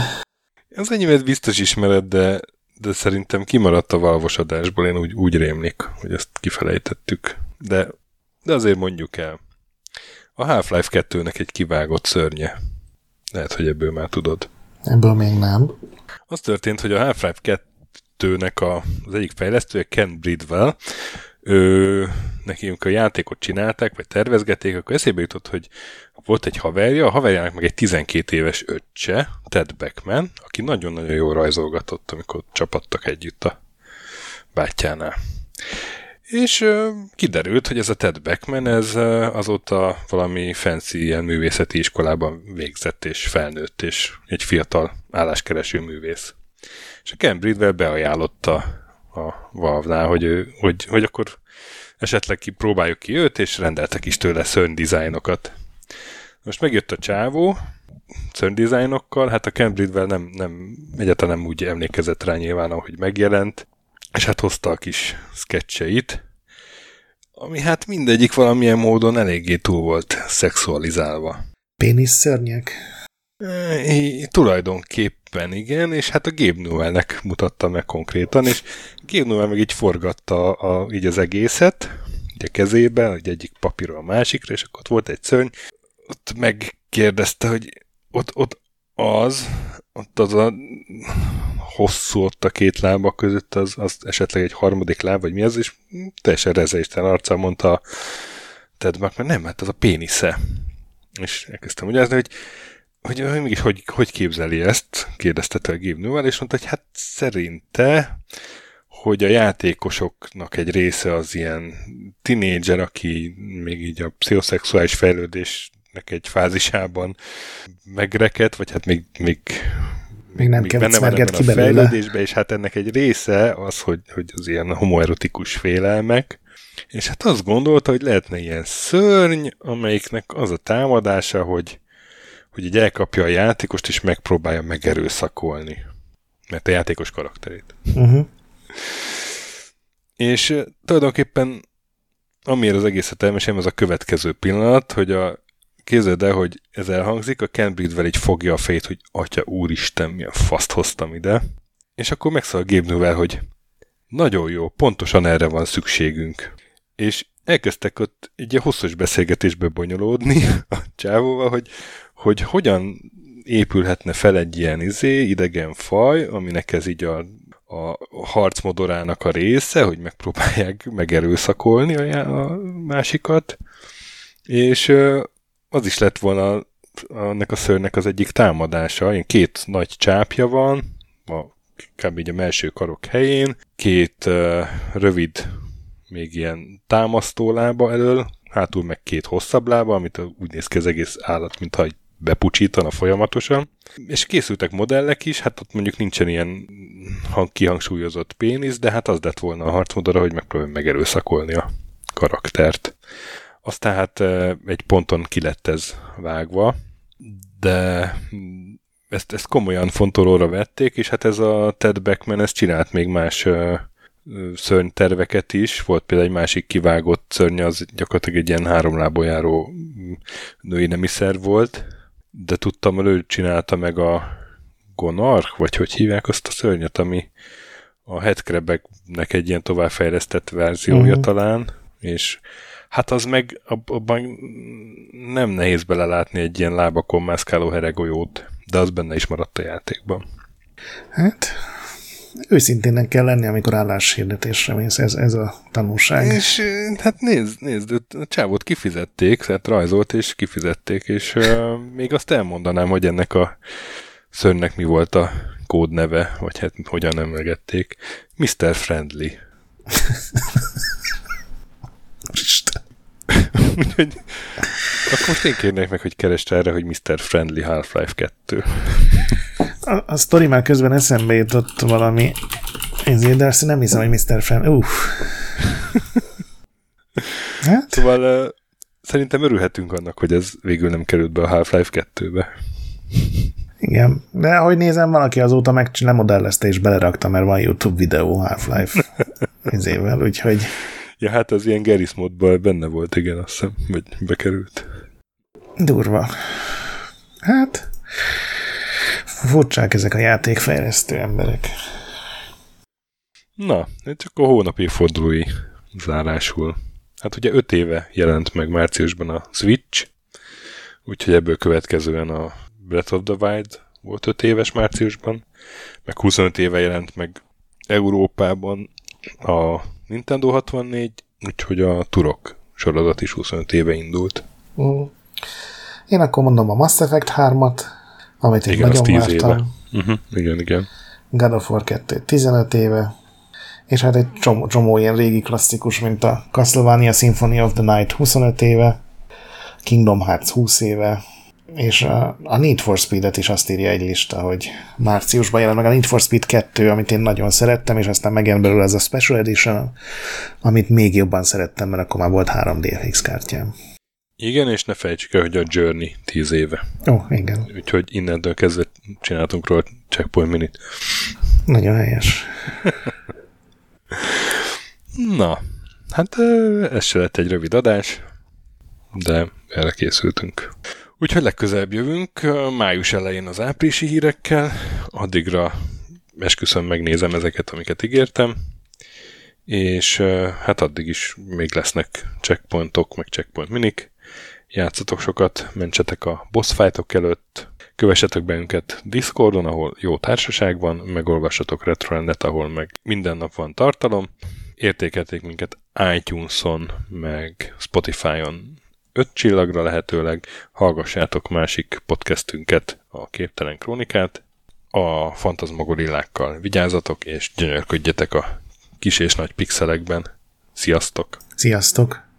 Az enyémet biztos ismered, de, de szerintem kimaradt a valvos adásból, én úgy, úgy rémlik, hogy ezt kifelejtettük. De, de azért mondjuk el. A Half-Life 2-nek egy kivágott szörnye. Lehet, hogy ebből már tudod. Ebből még nem. Az történt, hogy a Half-Life 2-nek a, az egyik fejlesztője, Ken Bridwell, ő, nekünk a játékot csinálták, vagy tervezgették, akkor eszébe jutott, hogy volt egy haverja, a haverjának meg egy 12 éves öccse, Ted Beckman, aki nagyon-nagyon jól rajzolgatott, amikor csapattak együtt a bátyjánál. És kiderült, hogy ez a Ted Beckman, ez azóta valami fancy ilyen művészeti iskolában végzett és felnőtt, és egy fiatal álláskereső művész. És a Ken Bridwell beajánlotta a Valve-nál, hogy, ő, hogy, hogy akkor esetleg kipróbáljuk ki őt, és rendeltek is tőle szörnydizájnokat. Most megjött a csávó, szörnydizájnokkal, hát a Ken Bridwell nem, nem, egyáltalán nem úgy emlékezett rá nyilván, ahogy megjelent, és hát hozta a kis sketcheit, ami hát mindegyik valamilyen módon eléggé túl volt szexualizálva. Pénisz szörnyek? E, tulajdonképpen igen, és hát a Gabe Newell-nek mutatta meg konkrétan, és Gabe Newell meg így forgatta a, így az egészet, így a kezébe, hogy egyik papírról a másikra, és akkor ott volt egy szörny, ott megkérdezte, hogy ott, ott az, ott az a hosszú ott a két lába között, az, az esetleg egy harmadik láb, vagy mi az, és teljesen rezeisten arccal mondta Ted mert nem, hát az a pénisze. És elkezdtem magyarázni, hogy hogy, hogy mégis hogy, hogy képzeli ezt, kérdezte a Gabe és mondta, hogy hát szerinte, hogy a játékosoknak egy része az ilyen tinédzser, aki még így a pszichoszexuális fejlődésnek egy fázisában megreket, vagy hát még, még még nem még benne van ebben a fejlődésbe, és hát ennek egy része az, hogy, hogy az ilyen homoerotikus félelmek, és hát azt gondolta, hogy lehetne ilyen szörny, amelyiknek az a támadása, hogy, hogy így elkapja a játékost, és megpróbálja megerőszakolni. Mert a játékos karakterét. Uh-huh. És tulajdonképpen amiért az egészet elmesem, az a következő pillanat, hogy a képzeld el, hogy ez elhangzik, a Ken Bridwell így fogja a fejét, hogy atya úristen, milyen faszt hoztam ide. És akkor megszól a Newell, hogy nagyon jó, pontosan erre van szükségünk. És elkezdtek ott egy hosszas beszélgetésbe bonyolódni a csávóval, hogy, hogy hogyan épülhetne fel egy ilyen izé, idegen faj, aminek ez így a, a harcmodorának a része, hogy megpróbálják megerőszakolni a, a másikat, és az is lett volna annak a szörnek az egyik támadása. Ilyen két nagy csápja van, a, kb. így a melső karok helyén, két uh, rövid, még ilyen támasztó lába elől, hátul meg két hosszabb lába, amit úgy néz ki az egész állat, mintha bepucsítana folyamatosan. És készültek modellek is, hát ott mondjuk nincsen ilyen kihangsúlyozott pénisz, de hát az lett volna a harcmodora, hogy megpróbálja megerőszakolni a karaktert. Aztán hát egy ponton ki lett ez vágva, de ezt, ezt komolyan fontolóra vették, és hát ez a Ted Beckman ezt csinált még más szörnyterveket is. Volt például egy másik kivágott szörny, az gyakorlatilag egy ilyen három lábon járó női nemiszer volt, de tudtam, hogy ő csinálta meg a Gonarch, vagy hogy hívják azt a szörnyet, ami a headcrabeknek egy ilyen továbbfejlesztett verziója uh-huh. talán, és hát az meg abban nem nehéz belelátni egy ilyen lábakon mászkáló heregolyót, de az benne is maradt a játékban. Hát, őszintének kell lenni, amikor álláshirdetésre mész, ez, ez a tanulság. És hát nézd, nézd, a csávót kifizették, tehát rajzolt és kifizették, és uh, még azt elmondanám, hogy ennek a szörnek mi volt a kódneve, vagy hát hogyan emlegették. Mr. Friendly. Úgyhogy akkor most én kérnék meg, hogy keresd erre, hogy Mr. Friendly Half-Life 2. A, a sztori már közben eszembe jutott valami, ezért, de azt nem hiszem, hogy Mr. Friendly. Uff. Hát? Szóval uh, szerintem örülhetünk annak, hogy ez végül nem került be a Half-Life 2-be. Igen, de ahogy nézem, valaki azóta meg lemodellezte és belerakta, mert van YouTube videó Half-Life izével, úgyhogy... Ja, hát az ilyen Geris modban benne volt, igen, azt hiszem, vagy bekerült. Durva. Hát, furcsák ezek a játékfejlesztő emberek. Na, csak a hónap évfordulói zárásul. Hát ugye öt éve jelent meg márciusban a Switch, úgyhogy ebből következően a Breath of the Wild volt 5 éves márciusban, meg 25 éve jelent meg Európában a Nintendo 64, úgyhogy a Turok sorozat is 25 éve indult. Mm. Én akkor mondom a Mass Effect 3-at, amit én igen, nagyon vártam. Uh-huh, igen, igen. God of War 2 15 éve, és hát egy csomó, csomó ilyen régi klasszikus, mint a Castlevania Symphony of the Night 25 éve, Kingdom Hearts 20 éve, és a, a Need for Speed-et is azt írja egy lista, hogy márciusban jelent meg a Need for Speed 2, amit én nagyon szerettem, és aztán megjelent belőle ez a Special Edition, amit még jobban szerettem, mert akkor már volt 3 DFX kártyám. Igen, és ne felejtsük el, hogy a Journey 10 éve. Ó, oh, igen. Úgyhogy innentől kezdve csináltunk róla Checkpoint Minit. Nagyon helyes. Na, hát ez se lett egy rövid adás, de erre készültünk. Úgyhogy legközelebb jövünk, május elején az áprilisi hírekkel, addigra esküszöm megnézem ezeket, amiket ígértem, és hát addig is még lesznek checkpointok, meg checkpoint minik, játszatok sokat, mentsetek a boss fightok előtt, kövessetek bennünket Discordon, ahol jó társaság van, megolvassatok Retroendet, ahol meg minden nap van tartalom, értékelték minket iTunes-on, meg Spotify-on öt csillagra lehetőleg, hallgassátok másik podcastünket, a Képtelen Krónikát, a fantazmagorillákkal vigyázzatok, és gyönyörködjetek a kis és nagy pixelekben. Sziasztok! Sziasztok!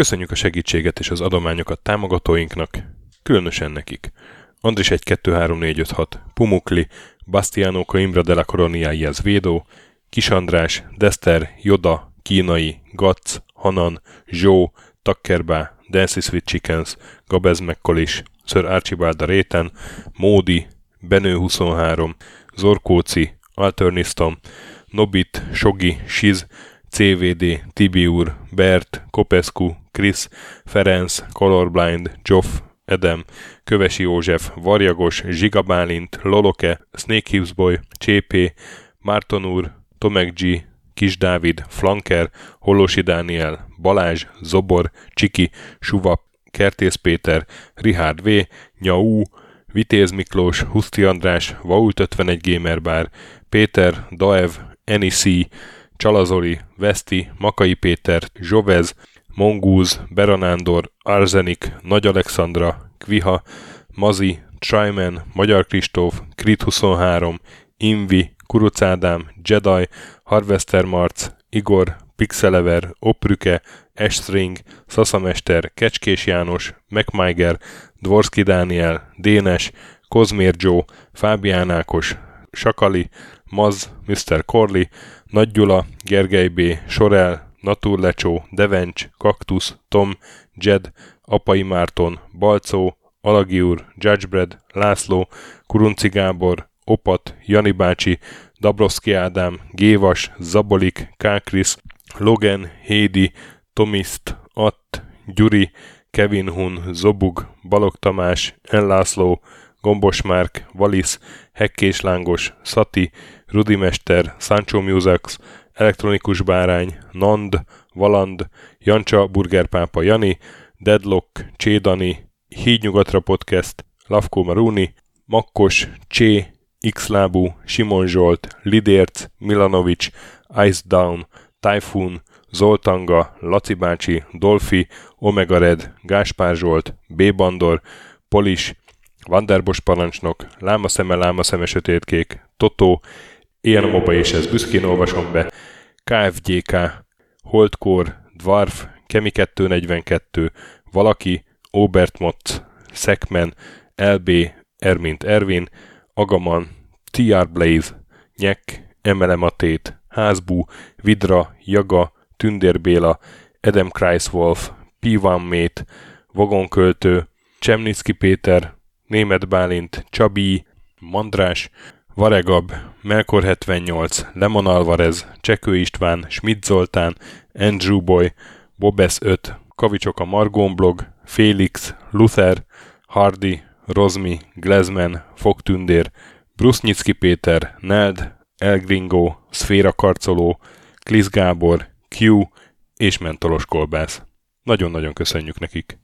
Köszönjük a segítséget és az adományokat támogatóinknak, különösen nekik. Andris 1 2 3 4 5 6, Pumukli, Bastiano Coimbra de la Coroniaiaz Védó, Kis András, Dester, Joda, Kínai, Gac, Hanan, Zsó, Takkerbá, Dancy Sweet Chickens, Gabez Mekkolis, Sir Archibald a Réten, Módi, Benő 23, Zorkóci, Alternisztom, Nobit, Sogi, Siz, CVD, Tibiur, Bert, Kopescu, Chris, Ferenc, Colorblind, Joff, Edem, Kövesi József, Varjagos, Zsigabálint, Loloke, Snake Hughes Boy, Csépé, Márton úr, Tomek G, Kis Dávid, Flanker, Holosi Dániel, Balázs, Zobor, Csiki, Suva, Kertész Péter, Rihárd V, Nyau, Vitéz Miklós, Huszti András, Vault 51 Gamer Bar, Péter, Daev, Enisi, Csalazoli, Veszti, Makai Péter, Zsovez, Mongúz, Beranándor, Arzenik, Nagy Alexandra, Kviha, Mazi, Tryman, Magyar Kristóf, Krit 23, Invi, Kuruc Ádám, Jedi, Harvester Marc, Igor, Pixelever, Oprüke, Estring, Szaszamester, Kecskés János, MacMiger, Dvorski Dániel, Dénes, Kozmér Joe, Fábián Ákos, Sakali, Maz, Mr. Corley, Nagy Gyula, Gergely B., Sorel, Naturlecsó, Devencs, Kaktusz, Tom, Jed, Apai Márton, Balcó, Alagi úr, Judgebred, László, Kurunci Gábor, Opat, Jani bácsi, Dabrowski Ádám, Gévas, Zabolik, Kákris, Logan, Hédi, Tomiszt, Att, Gyuri, Kevin Hun, Zobug, Balog Tamás, Enlászló, Gombos Márk, Valisz, Hekkés Lángos, Szati, Rudimester, Sancho Musax, Elektronikus Bárány, Nand, Valand, Jancsa, Burgerpápa Jani, Deadlock, Csédani, Hídnyugatra Podcast, Lavkó Maruni, Makkos, Csé, Xlábú, Simon Zsolt, Lidérc, Milanovic, Ice Down, Typhoon, Zoltanga, Laci bácsi, Dolfi, Omega Red, Gáspár Zsolt, B. Bandor, Polis, Vanderbos parancsnok, Lámaszeme, Lámaszeme sötétkék, Totó, Moba és ez büszkén olvasom be, KFGK, Holdkor, Dwarf, Kemi 242, Valaki, Obert Motz, Szekmen, LB, Ermint Ervin, Agaman, TR Blaze, Nyek, Emelematét, Házbú, Vidra, Jaga, Tündér Béla, Edem Kreiswolf, P1 Mate, Vagonköltő, Csemnicki Péter, Német Bálint, Csabi, Mandrás, Varegab, Melkor 78, Lemon Alvarez, Csekő István, Schmidt Zoltán, Andrew Boy, Bobes 5, Kavicsok a Margon blog, Félix, Luther, Hardy, Rozmi, Glezman, Fogtündér, Brusznyicki Péter, Neld, Elgringo, Szféra Karcoló, Klisz Gábor, Q és Mentolos Kolbász. Nagyon-nagyon köszönjük nekik!